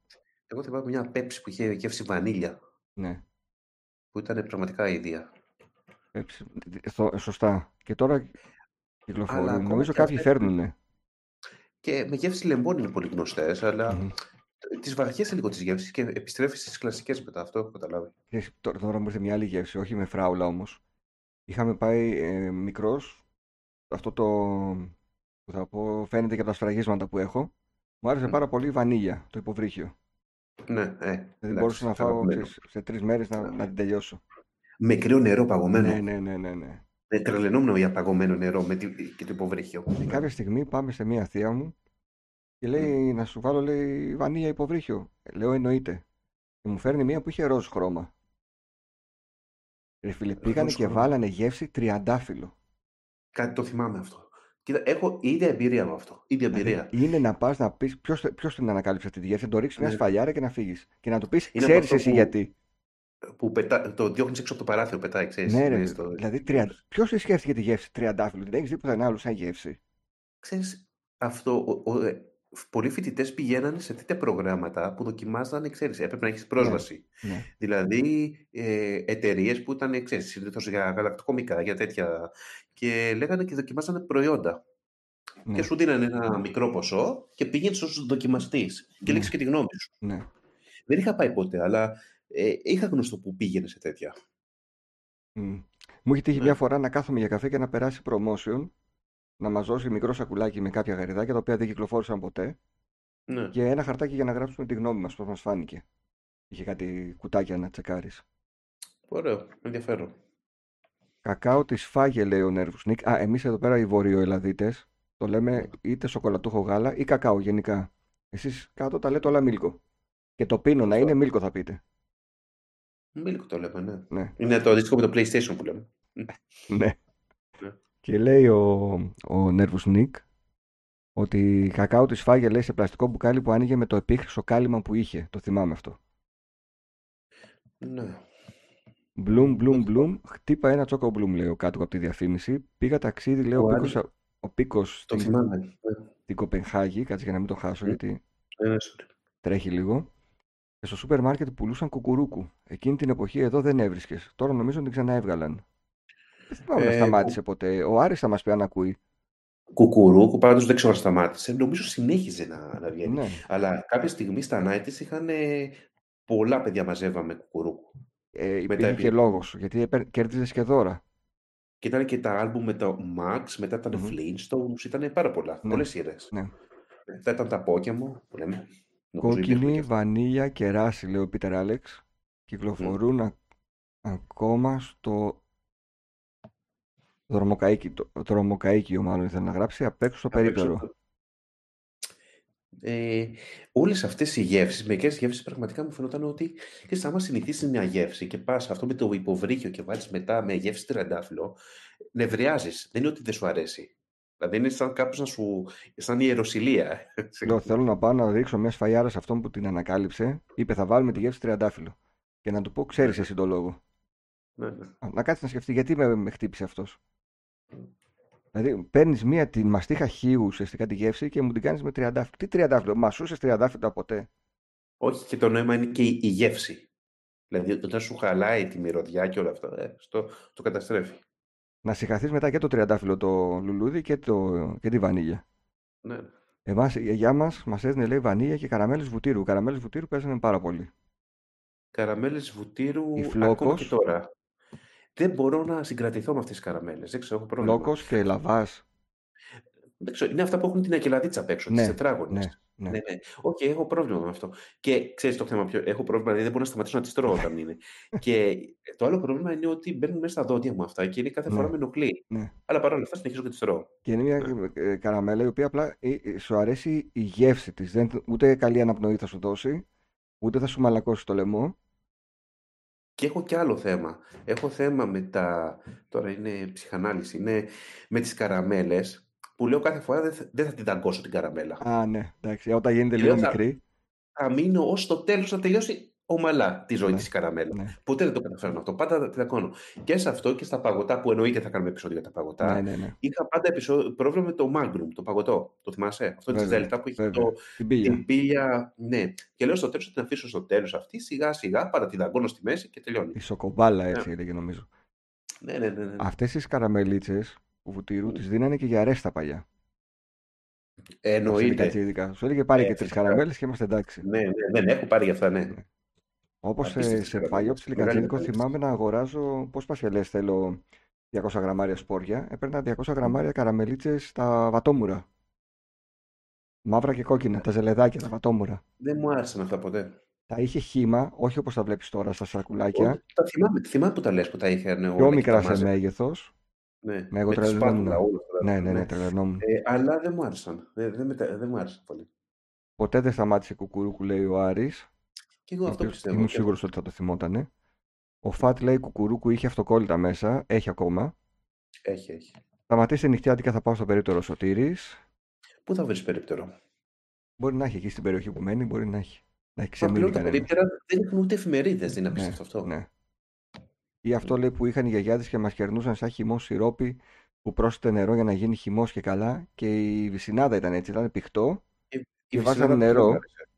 Εγώ θυμάμαι μια πέψη που είχε γεύση βανίλια, Ναι. που ήταν πραγματικά ιδέα. Ε, ψ- στο- σωστά. Και τώρα κυκλοφορούν. ακόμα Νομίζω και κάποιοι αυτές- φέρνουν. Και με γεύση λεμόνι είναι πολύ γνωστές, αλλά Μμμ. τις βαριέσαι λίγο τις γεύσεις και επιστρέφεις στις κλασικές μετά. Αυτό έχω καταλάβει. Και τώρα, τώρα μου ήρθε μια άλλη γεύση, όχι με φράουλα όμως. Είχαμε πάει ε, μικρός. Αυτό το που θα πω φαίνεται και από τα σφραγίσματα που έχω. Μου άρεσε Μμ. πάρα πολύ η βανίλια, το υποβρύχιο. Ναι, ε. Δηλαδή εντάξει, μπορούσα να φάω αγαπημένο. ξέρεις, σε τρεις μέρες να, να την τελειώσω. Με κρύο νερό παγωμένο. Ναι, ναι, ναι, ναι, ναι. Ε, τρελαινόμουν για παγωμένο νερό με τη, και το υποβρύχιο. Και κάποια στιγμή πάμε σε μία θεία μου και λέει να σου βάλω λέει βανίλια υποβρύχιο. Ε, Λέω εννοείται. Και μου φέρνει μία που είχε ροζ χρώμα. Ρε φίλε, πήγανε Ροζ και χρώμα. βάλανε γεύση τριαντάφυλλο. Κάτι το θυμάμαι αυτό. Κοίτα, έχω ίδια εμπειρία με αυτό. ίδια Δηλαδή, εμπειρία. είναι να πας να πεις ποιος ποιος την ανακάλυψε αυτή τη γεύση, να το ρίξεις μια Ναι. σφαλιάρα και να φύγεις. Και να του πεις, Είναι από ξέρεις αυτό εσύ που- γιατί. Που πετά, το διώχνεις έξω από το παράθυρο, πετάει, ξέρεις. Ναι, ρε. είναι στο- Δηλαδή, ποιος σκέφτηκε τη γεύση τριαντάφυλλο, δεν έχεις δει πουθενά άλλο σαν γεύση. Ξέρεις, αυτό, ο, ο, ε, πολλοί φοιτητές πηγαίνανε σε τέτοια προγράμματα που δοκιμάζανε, ξέρεις, έπρεπε να έχεις πρόσβαση. Ναι, ναι. Δηλαδή ε, εταιρείες που ήταν, ξέρεις, συνήθως για γαλακτοκομικά, για τέτοια. Και λέγανε και δοκιμάζανε προϊόντα. Ναι. Και σου δίνανε ένα μικρό ποσό και πήγαινες ως δοκιμαστής και Ναι. ναι. και τη γνώμη σου. ναι. Δεν είχα πάει ποτέ, αλλά ε, είχα γνωστό που πήγαινε σε τέτοια. Μμ. Μου έχει τύχει Ναι. μια φορά να κάθομαι για καφέ και να περάσει promotion, να μας δώσει μικρό σακουλάκι με κάποια γαριδάκια τα οποία δεν κυκλοφόρησαν ποτέ Ναι. και ένα χαρτάκι για να γράψουμε τη γνώμη μας, πώς μας φάνηκε. Είχε κάτι κουτάκια να τσεκάρεις. Ωραίο, ενδιαφέρον. Κακάο τη φάγε, λέει ο Νέρβου Νίκ. Α, εμείς εδώ πέρα οι Βορειοελλαδίτες το λέμε είτε σοκολατούχο γάλα ή κακάο γενικά. Εσείς κάτω τα λέτε όλα μίλκο. Και το πίνω να είναι μίλκο θα πείτε. Μίλκο το λέμε, ναι. Ναι. Είναι το αντίστοιχο με το PlayStation που λέμε. Ναι. Ναι. Και λέει ο, ο Nervous Nick ότι η κακάο της φάγε λέει σε πλαστικό μπουκάλι που άνοιγε με το επίχρυσο κάλυμα που είχε. Το θυμάμαι αυτό. Ναι. Μπλουμ, μπλουμ, μπλουμ. Χτύπα ένα τσόκο μπλουμ, λέει ο κάτω από τη διαφήμιση. Πήγα ταξίδι, λέει ο, Ο Πίκος, α- ο Πίκος Το στην, θυμάμαι. Ναι. στην Κοπενχάγη. Κάτσε για να μην το χάσω Μμ. γιατί Ναι, ναι, sorry. τρέχει λίγο. Και στο σούπερ μάρκετ πουλούσαν κουκουρούκου. Εκείνη την εποχή εδώ δεν έβρισκες. Τώρα νομίζω την ξαναέβγαλαν. Δεν θυμάμαι να Ε, σταμάτησε ποτέ. Ο Άρης θα μας πει αν ακούει. Κουκουρούκου, πάντως δεν ξέρω αν σταμάτησε. Νομίζω συνέχιζε να, να βγαίνει. Ναι. Αλλά κάποια στιγμή στα 90's είχαν ε, πολλά παιδιά μαζεύαμε κουκουρούκου. Ε, Μετά υπήρχε και επί- λόγος. Γιατί κέρδιζες και δώρα. Και ήταν και τα άλμπουμ με το Max, μετά ήταν Μμμ. Flintstones, ήταν πάρα πολλά. Ναι. Πολλές σειρές. Ναι. Μετά ήταν τα Pokemon που λέμε. Νομίζω υπήρχαν Κόκκινη, και αυτά. βανίλια και ράση, λέει ο Πίτερ Άλεξ. Κυκλοφορούν α- ακόμα στο δρομοκαίκι, το, δρομοκαίκιο μάλλον ήθελε να γράψει, απ' έξω στο Απ' έξω περίπτερο. το- Ε, όλες αυτές οι γεύσεις, μερικές γεύσεις πραγματικά μου φαινόταν ότι ξέρεις, άμα συνηθίσεις μια γεύση και πας αυτό με το υποβρύχιο και βάλεις μετά με γεύση τριαντάφυλλο, νευριάζεις. Δεν είναι ότι δεν σου αρέσει. Δηλαδή είναι σαν κάποιος να σου... σαν ιεροσιλία. Λέω, θέλω να πάω να ρίξω μιας σφαλιάρα σε αυτόν που την ανακάλυψε. Είπε, θα βάλουμε τη γεύση τριαντάφυλλο. Και να του πω, ξέρεις Ναι. εσύ τον λόγο. ναι, ναι. Α, Να κάτσει να σκεφτεί, γιατί με, με χτύπησε αυτός. Δηλαδή, παίρνεις μία τη μαστίχα χείου ουσιαστικά τη γεύση και μου την κάνεις με τριαντάφυλλο. Τι τριαντάφυλλο, μασούσε τριαντάφυλλο ποτέ; Όχι και το νόημα είναι και η, η γεύση. Δηλαδή όταν σου χαλάει τη μυρωδιά και όλα αυτά, ε, στο, το καταστρέφει. Να συγχαθείς μετά και το τριαντάφυλλο το λουλούδι και, το, και τη βανίλια. Ναι. ναι. Εμάς, η γιαγιά μας μας έδινε λέει βανίλια και καραμέλες βουτύρου. Καραμέλες βουτύρου παίζανε πάρα πολύ. Καραμέλες βουτύρου Η ακόμα και Φλόκος. τώρα. Δεν μπορώ να συγκρατηθώ με αυτές τις καραμέλες. Δεν ξέρω, έχω πρόβλημα. Λόκο και λαβάς. Δεν ξέρω, είναι αυτά που έχουν την ακελαδίτσα απ' έξω, Ναι, τις τετράγωνες. ναι, ναι. Ναι, ναι. Όχι, έχω πρόβλημα με αυτό. Και ξέρεις το θέμα ποιο. Έχω πρόβλημα, δηλαδή δεν μπορώ να σταματήσω να τις τρώω όταν είναι. και το άλλο πρόβλημα είναι ότι μπαίνουν μέσα στα δόντια μου αυτά και είναι κάθε φορά Ναι. με ενοχλεί. ναι. Αλλά παρόλα αυτά συνεχίζω και τις τρώω. Και είναι μια ε, καραμέλα η οποία απλά ε, ε, σου αρέσει η γεύση της. Ούτε καλή αναπνοή θα σου δώσει, ούτε θα σου μαλακώσει το λαιμό. Και έχω και άλλο θέμα. Έχω θέμα με τα. Τώρα είναι ψυχανάλυση. Είναι με τις καραμέλες που λέω κάθε φορά δεν θα, δεν θα την δαγκώσω την καραμέλα. Α, ναι, εντάξει. Όταν γίνεται Και λίγο λέω, θα- μικρή. Θα μείνω ως το τέλος να τελειώσει ομαλά τη ζωή Ναι, της η καραμέλα. ναι. Ποτέ δεν το καταφέρνω αυτό. Πάντα τη δακώνω. Και σε αυτό και στα παγωτά που εννοείται θα κάνουμε επεισόδιο για τα παγωτά. Ναι, ναι, ναι. Είχα πάντα επεισόδιο, πρόβλημα με το Magnum, το παγωτό. Το θυμάσαι; Αυτό τη Βέβαια, Δέλτα που είχε βέβαια. το, Την πήγε. την πύλια. Ναι. Και λέω στο τέλος θα την αφήσω στο τέλος αυτή, σιγά σιγά, παρά τη δαγκώνω στη μέση και τελειώνει. Η σοκομπάλα έτσι έλεγε νομίζω. Ναι, ναι, ναι. ναι. Αυτές τις καραμελίτσε του βουτύρου τι δίνανε και για αρέστα παλιά. Εννοείται. Κατσίδικα. Σου έλεγε πάρε Ε, και τρεις φυσικά. καραμέλες και είμαστε εντάξει. Ναι, ναι, δεν έχω πάρει για αυτά, ναι. Όπως σε, Απίστευτες σε καραμέλες. παλιό Μεγάλη ψιλικατσίδικο επένδυση. θυμάμαι να αγοράζω. Πώς πασχελέ θέλω 200 γραμμάρια σπόρια. Έπαιρνα 200 γραμμάρια καραμελίτσες στα βατόμουρα. Μαύρα και κόκκινα, τα ζελεδάκια, τα βατόμουρα. Δεν μου άρεσαν αυτά ποτέ. Τα είχε χύμα, όχι όπως τα βλέπεις τώρα στα σακουλάκια. Όχι, τα θυμάμαι, θυμάμαι που τα λες που τα είχαν όλα. Πιο και μικρά τα σε μάζευα. μέγεθος. Ναι, Ναι, εγώ με τη τρελαινόμουν. σπάτουλα όλα αυτά. Ναι, ναι, ναι, τρελαινόμουν. Ε, αλλά δεν μου άρεσαν. Δεν, δεν, μετα- δεν μου άρεσαν πολύ. Ποτέ δεν σταμάτησε κουκουρούκου, λέει ο Άρης. Και εγώ ο αυτό οποίος πιστεύω. Ήμουν Και- σίγουρος ότι θα το θυμότανε. Ο Φατ λέει κουκουρούκου είχε αυτοκόλλητα μέσα. Έχει ακόμα. Έχει, έχει. Σταματήστε νυχτιάτικα, θα πάω στο περίπτερο Σωτήρης. Πού θα βρεις περίπτερο; Μπορεί να έχει εκεί στην περιοχή που μένει, μπορεί να έχει. Να έχει Μα ξεμείνει πλέον τα κανένας. περίπτερα δεν έχουν ούτε εφημερίδες, δεν είναι Ναι, απίστευτο αυτό. ναι. Ή αυτό λέει που είχαν οι γιαγιάδες και μας κερνούσαν σαν χυμό σιρόπι που πρόσθεται νερό για να γίνει χυμός και καλά και η βυσινάδα ήταν έτσι, ήταν πηχτό Ε, Και Η βάζαμε βυσσινάδα ποτέ δεν μ' νερό. άρεσε.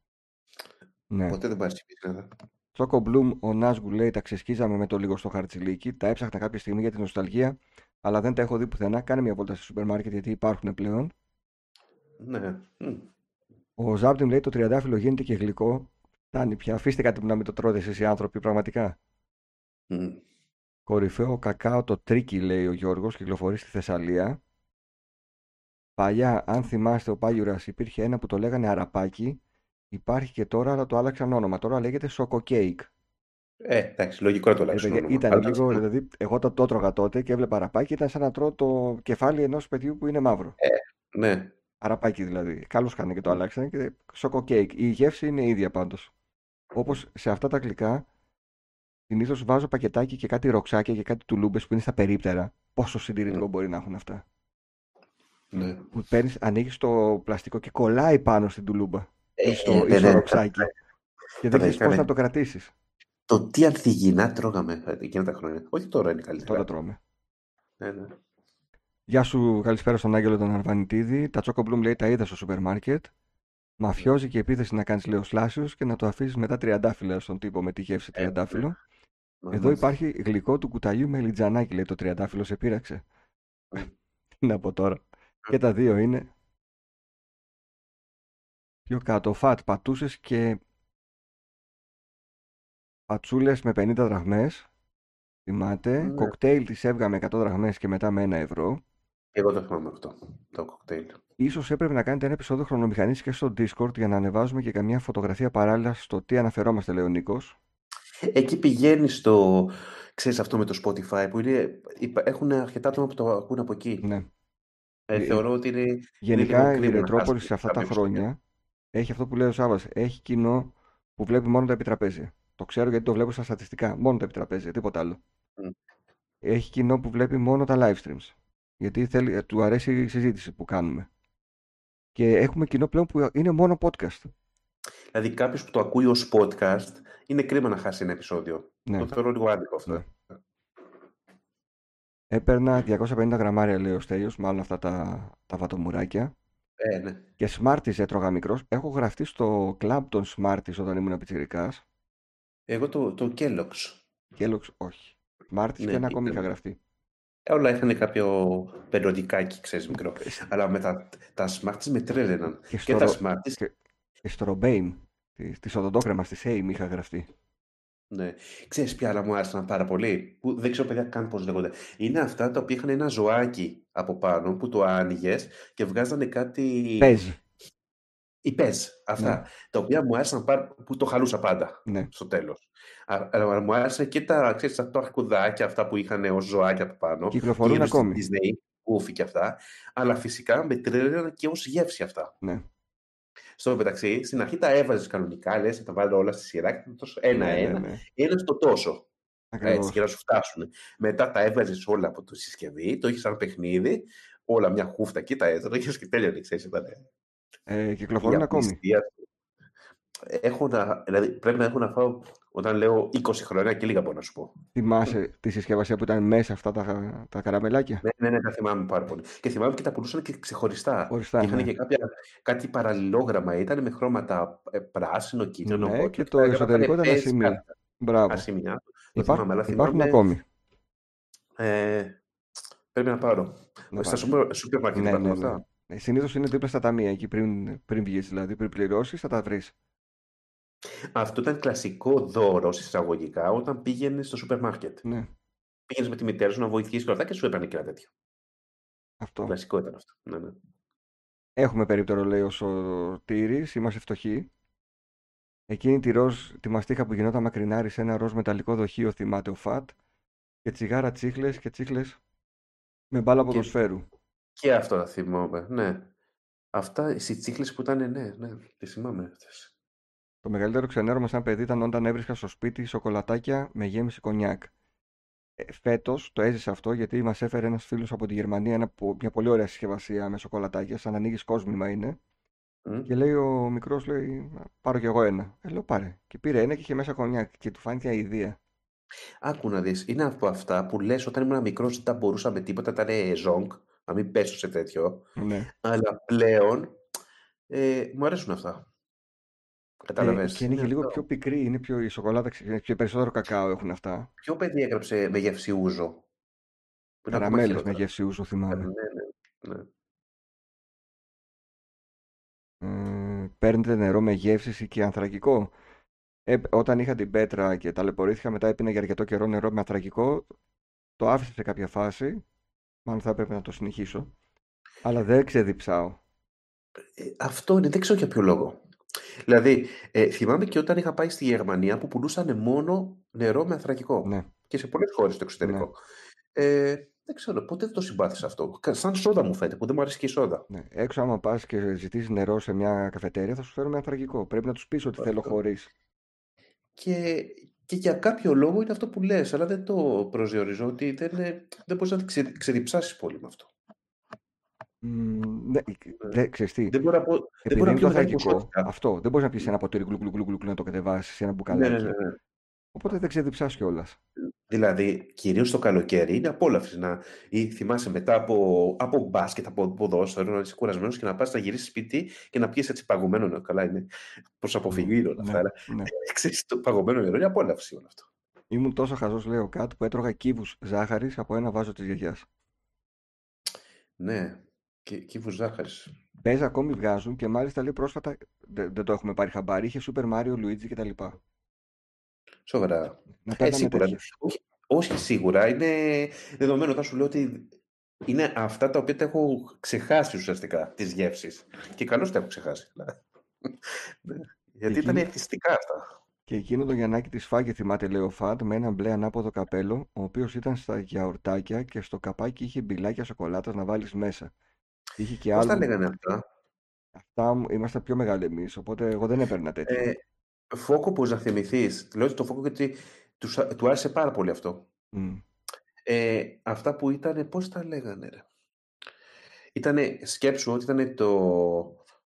Ναι. Ποτέ δεν μ' άρεσε η βυσσινάδα. Τσόκο Bloom, ο Νάσγκου λέει τα ξεσκίζαμε με το λίγο στο χαρτσιλίκι. Τα έψαχνα κάποια στιγμή για την νοσταλγία, αλλά δεν τα έχω δει πουθενά. Κάνε μια βόλτα στο σούπερ μάρκετ γιατί υπάρχουν πλέον. Ναι. Μμ. Ο Ζάπτιμ λέει το τριαντάφυλλο γίνεται και γλυκό. Φτάνει πια. Αφήστε κάτι που να μην το τρώτε εσείς οι άνθρωποι, πραγματικά. Μμ. Κορυφαίο κακάο το τρίκι, λέει ο Γιώργος, κυκλοφορεί στη Θεσσαλία. Παλιά, αν θυμάστε, ο Πάγιουρας υπήρχε ένα που το λέγανε αραπάκι. Υπάρχει και τώρα, αλλά το άλλαξαν όνομα. Τώρα λέγεται σοκοκέικ. Ε, εντάξει, λογικό να το Ε, αλλάξουν παιδιά, όνομα. ήταν Αλλά- λίγο, δηλαδή, εγώ το, το έτρωγα τότε και έβλεπα αραπάκι, ήταν σαν να τρώω το κεφάλι ενός παιδιού που είναι μαύρο. Ναι. Αραπάκι δηλαδή. Καλώς κάνανε και το άλλαξαν και σοκοκέικ. Η γεύση είναι ίδια πάντως. Όπως σε αυτά τα γλυκά, συνήθως βάζω πακετάκι και κάτι ροξάκια και κάτι τουλούμπες που είναι στα περίπτερα. Πόσο συντηρητικό μπορεί να έχουν αυτά. ναι. Που παίρνεις, ανοίγεις το πλαστικό και κολλάει πάνω στην τουλούμπα Ε, ή στο, ε, ή ναι, στο ναι. ροξάκι. Και δεν Τώρα ξέρεις πώς είχαμε- να το κρατήσεις. Το τι ανθυγινά τρώγαμε ε, εκείνα τα χρόνια. Όχι τώρα είναι καλύτερα. Τώρα τρώμε. Ναι, ναι. Γεια σου, καλησπέρα στον Άγγελο τον Αρβανιτίδη. Τα Choco Bloom λέει τα είδα στο σούπερ μάρκετ. Μαφιόζη και επίθεση να κάνεις λέω σλάσιους και να το αφήσεις μετά τριαντάφυλλα στον τύπο με τη γεύση Ε, τριαντάφυλλο. Μα- Εδώ μα- υπάρχει γλυκό του κουταλιού με λιτζανάκι, λέει το τριαντάφυλλο σε πείραξε. Mm. Τι να πω τώρα. Και τα δύο είναι πιο κάτω. Φατ, πατούσες και πατσούλες με 50 δραχμές. Θυμάται. Ναι. Κοκτέιλ τις έβγαμε 100 δραχμές και μετά με 1 ευρώ. Εγώ το θυμάμαι αυτό. Το κοκτέιλ. Ίσως έπρεπε να κάνετε ένα επεισόδιο χρονομηχανής και στο Discord για να ανεβάζουμε και καμιά φωτογραφία παράλληλα στο τι αναφερόμαστε, λέει ο Νίκος. Εκεί πηγαίνει στο. Ξέρεις αυτό με το Spotify που είναι, υπα- έχουν αρκετά άτομα που το ακούν από εκεί. Ναι. Ε, Ε, θεωρώ ότι είναι. Γενικά λίγο η κρίμα να Ρετρόπολης χάσουμε σε αυτά τα κάποια επεισόδια. χρόνια έχει αυτό που λέει ο Σάββας. Έχει κοινό που βλέπει μόνο τα επιτραπέζια. Το ξέρω γιατί το βλέπω στα στατιστικά. Μόνο τα επιτραπέζια, τίποτα άλλο. Μμ. Έχει κοινό που βλέπει μόνο τα live streams. Γιατί θέλει, ε, του αρέσει η συζήτηση που κάνουμε. Και έχουμε κοινό πλέον που είναι μόνο podcast. Δηλαδή κάποιος που το ακούει ως podcast είναι κρίμα να χάσει ένα επεισόδιο. Ναι. Το θεωρώ λίγο άδικο αυτό. Ναι. Έπαιρνα 250 γραμμάρια, λέει ο Στέλιος, μάλλον αυτά τα, τα βατομουράκια. Ε, ναι. Και Smarties έτρωγα μικρός. Έχω γραφτεί στο κλαμπ των Smarties όταν ήμουν πιτσιρικάς. Εγώ το, το Kellogg's. Kellogg's όχι. Smarties Ναι, και ένα ακόμη ήταν. είχα γραφτεί. Ε, Όλα είχαν κάποιο περιοδικάκι, ξέρεις, μικρό. Αλλά με τα, τα Smarties με τρέλαιναν. Και Και στο, τα ρο- Smarties, και, και στο Ρομπέιν, της, της οδοντόκρεμας στη Σέιμ είχα γραφτεί. ναι. Ξέρεις ποια άλλα μου άρεσαν πάρα πολύ, που δεν ξέρω παιδιά καν πώς λέγονται. Είναι αυτά τα οποία είχαν ένα ζωάκι από πάνω που το άνοιγες και βγάζανε κάτι... Πεζ. Οι πεζ, αυτά. Τα οποία μου άρεσαν πάρα που το χαλούσα πάντα Ναι. στο τέλος. Α- Αλλά μου άρεσαν και τα, ξέρεις, τα αρκουδάκια αυτά που είχαν ως ζωάκια από πάνω. Κυκλοφορούν γύρω στη ακόμη. Disney, Goofy και αυτά. Αλλά φυσικά με τρέλαιναν και ως γεύση αυτά. Ναι. Στο μεταξύ, στην αρχή τα έβαζες κανονικά, λες, θα τα βάλω όλα στη σειρά και θα τόσο Ναι, ένα-ένα, ναι, ναι. ένα στο τόσο. Ακριβώς. Έτσι, για να σου φτάσουν. Μετά τα έβαζες όλα από το συσκευή, το είχε σαν παιχνίδι, όλα μια χούφτα εκεί, τα έτρωγε και τέλειωνε. Ξέρεις, ήταν Ε, η κυκλοφορούν ακόμη; απληστία του. Έχω να, δηλαδή, πρέπει να έχω να φάω όταν λέω 20 χρόνια και λίγα μπορώ να σου πω. Θυμάσαι τη συσκευασία που ήταν μέσα αυτά τα, τα καραμελάκια; Ναι, ναι, ναι, τα θυμάμαι πάρα πολύ. Και θυμάμαι και τα πουλούσαν και ξεχωριστά. Χωριστά, Είχαν ναι. και κάποια, κάτι παραλληλόγραμμα, ήταν με χρώματα ε, πράσινο, κίτρινο, Ναι, κόκκινο, και τα το γράμματα εσωτερικό ήταν πες ασημή. κάρτα. Μπράβο. ασημιά. Το Υπά- θυμάμαι, αλλά υπάρχουν θυμάμαι, ακόμη. ε, πρέπει να πάρω. Να Στα πάρεις. σούπερ, σούπερ μάρκετ Ναι, υπάρχουν ναι, ναι. αυτά. Ε, Συνήθως είναι δίπλα στα ταμεία, εκεί πριν, πριν βγεις δηλαδή, πριν πληρώσεις, θα τα βρεις. Αυτό ήταν κλασικό δώρο εισαγωγικά όταν πήγαινες στο σούπερ μάρκετ. Ναι, Πήγαινες με τη μητέρα σου να βοηθήσεις και όλα αυτά και σου έπαιρνε και ένα τέτοιο. αυτό. Κλασικό ήταν αυτό. Ναι, ναι. Έχουμε περίπτερο, λέει ο Σωτήρης, είμαστε φτωχοί. Εκείνη τη ροζ, τη μαστίχα που γινόταν μακρινάρι σε ένα ροζ μεταλλικό δοχείο, θυμάται ο Φατ. Και τσιγάρα τσίχλες και τσίχλες με μπάλα ποδοσφαίρου. Και αυτό θα θυμάμαι. Ναι. Αυτά οι τσίχλες που ήταν, ναι, ναι, τις θυμάμαι αυτές. Το μεγαλύτερο ξενέρωμα σαν παιδί ήταν όταν έβρισκα στο σπίτι σοκολατάκια με γέμιση κονιάκ. Ε, Φέτος το έζησα αυτό γιατί μας έφερε ένας φίλος από τη Γερμανία ένα, πο- μια πολύ ωραία συσκευασία με σοκολατάκια, σαν να ανοίγεις κόσμημα είναι. Μμ. Και λέει ο μικρός, λέει, πάρω κι εγώ ένα. Ε, λέω πάρε. Και πήρε ένα και είχε μέσα κονιάκ και του φάνηκε αηδία. Άκου να δεις, είναι από αυτά που λες όταν ήμουν μικρός δεν τα μπορούσα με τίποτα, ήταν ζόγκ, να μην πέσω σε τέτοιο. Ναι. Αλλά πλέον Ε, μου αρέσουν αυτά. Και, Καταλαβες. και είναι και Είναι λίγο αυτό. πιο πικρή, είναι πιο η σοκολάτα, ξε- και περισσότερο κακάο έχουν αυτά. Ποιο παιδί έγραψε με γεύση ούζο; Που είναι ακόμα Καραμέλες με χειρότερα. γεύση ούζο Ναι, θυμάμαι. ναι, ναι. Ε, παίρνετε νερό με γεύσεις ή και ανθρακικό; Ε, όταν είχα την πέτρα και ταλαιπωρήθηκα, μετά έπινε για αρκετό καιρό νερό με ανθρακικό. Το άφησα σε κάποια φάση. Μάλλον θα έπρεπε να το συνεχίσω. Αλλά δεν ξεδιψάω. Ε, αυτό είναι, δεν ξέρω για ποιο λόγο. Δηλαδή, ε, θυμάμαι και όταν είχα πάει στη Γερμανία που πουλούσαν μόνο νερό με ανθρακικό. Ναι, Και σε πολλές χώρες στο εξωτερικό. Ε, δεν ξέρω, ποτέ δεν το συμπάθησα αυτό. Κα- Σαν σόδα μου φαίνεται, που δεν μου αρέσει και η σόδα. ναι. Έξω, άμα πας και ζητήσεις νερό σε μια καφετέρια, θα σου φέρουν με ανθρακικό. Πρέπει να τους πεις ότι θέλω Αυτό. χωρίς. Και, και για κάποιο λόγο είναι αυτό που λες, αλλά δεν το προσδιορίζω ότι δεν, είναι- δεν μπορείς να ξε, ξεδιψάσεις πολύ με αυτό. Ναι, δε, ξέρεις τι, Δεν μπορώ να πω, δεν επειδή μπορώ να είναι το πιω μεγάλη ανθρακικό, ποσότητα. αυτό, δεν μπορείς να πεις ένα ποτήρι γλου, γλου, γλου, γλου, γλου, να το κατεβάσεις ένα Ναι, μπουκαλάκι. ναι, ναι, ναι. Οπότε δεν ξεδιψά κιόλας. Δηλαδή, κυρίως το καλοκαίρι είναι απόλαυση να ή θυμάσαι μετά από, από μπάσκετ, από ποδόσφαιρο, να είσαι κουρασμένος και να πας να γυρίσεις σπίτι και να πιεις έτσι παγωμένο νερό. Καλά είναι προς αποφυγή είναι όλα αυτά, Ναι, αλλά ναι. ξέρεις, το παγωμένο νερό είναι απόλαυση όλο αυτό. Ήμουν τόσο χαζός, λέω κάτω, που έτρωγα κύβους ζάχαρης από ένα βάζο της γιαγιάς. Ναι, και κύβους ζάχαρης. Παίζα ακόμη βγάζουν και μάλιστα λέει πρόσφατα, δεν, δεν το έχουμε πάρει χαμπάρι, είχε Super Mario, Luigi κτλ. Σοβαρά. Να Ε, παίρναμε σίγουρα. τέτοια. Όχι, όχι σίγουρα. Είναι δεδομένο όταν σου λέω ότι είναι αυτά τα οποία τα έχω ξεχάσει ουσιαστικά τις γεύσεις. Και καλώς τα έχω ξεχάσει. Ναι. Γιατί ήταν Εκείνη- εθιστικά αυτά. Και εκείνο το Γιαννάκι της φάγε, θυμάται, λέει ο Φαντ, με ένα μπλε ανάποδο καπέλο, ο οποίος ήταν στα γιαουρτάκια και στο καπάκι είχε μπιλάκια σοκολάτας να βάλεις μέσα. Είχε και Πώς τα άλλο. λέγανε αυτά; Αυτά μου- ήμασταν πιο μεγάλοι εμείς, οπότε εγώ δεν έπαιρνα τέτοια. Ε, φόκο που να θυμηθείς. Λέω ότι το φόκο γιατί τους, α- του άρεσε πάρα πολύ αυτό. Μμ. Ε, αυτά που ήταν, πώς τα λέγανε ρε; Ήτανε, σκέψου ότι ήταν το,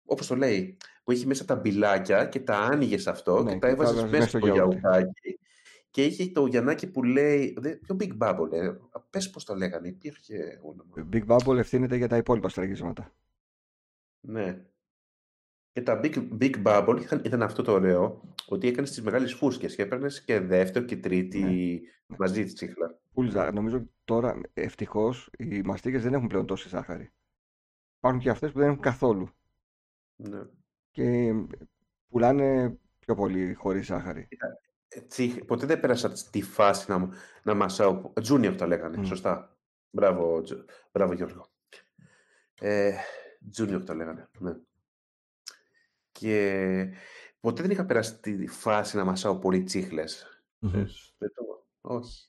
όπως το λέει, που είχε μέσα τα μπιλάκια και τα άνοιγες αυτό Ναι, και τα και έβαζες βάζεις μέσα μέσα στο στο γιαούρτι. γιαουρτάκι και είχε το Γιαννάκι που λέει, δε, πιο Big Bubble, ε, πες πώς το λέγανε, υπήρχε όνομα. Big Bubble ευθύνεται για τα υπόλοιπα στραγγίσματα. Ναι. Και τα Big, Big Bubble είχαν, ήταν αυτό το ωραίο, ότι έκανες τις μεγάλες φούσκες και έπαιρνες και δεύτερο και τρίτη Ναι. μαζί τη τσίχλα. Full ζάχαρη. Νομίζω ότι τώρα ευτυχώς οι μαστίγες δεν έχουν πλέον τόση ζάχαρη. Υπάρχουν και αυτές που δεν έχουν καθόλου. Ναι. Και πουλάνε πιο πολύ χωρίς ζάχαρη. Έτσι, ποτέ δεν πέρασα τη φάση να, να μασάω. Junior τα λέγανε, Μμ. σωστά. Μπράβο, Τζο- μπράβο Γιώργο. Ε, junior τα λέγανε, ναι. Και ποτέ δεν είχα περάσει τη φάση να μασάω πολύ τσίχλες. Μμμ. Ξέρεις, δεν το- Όχι.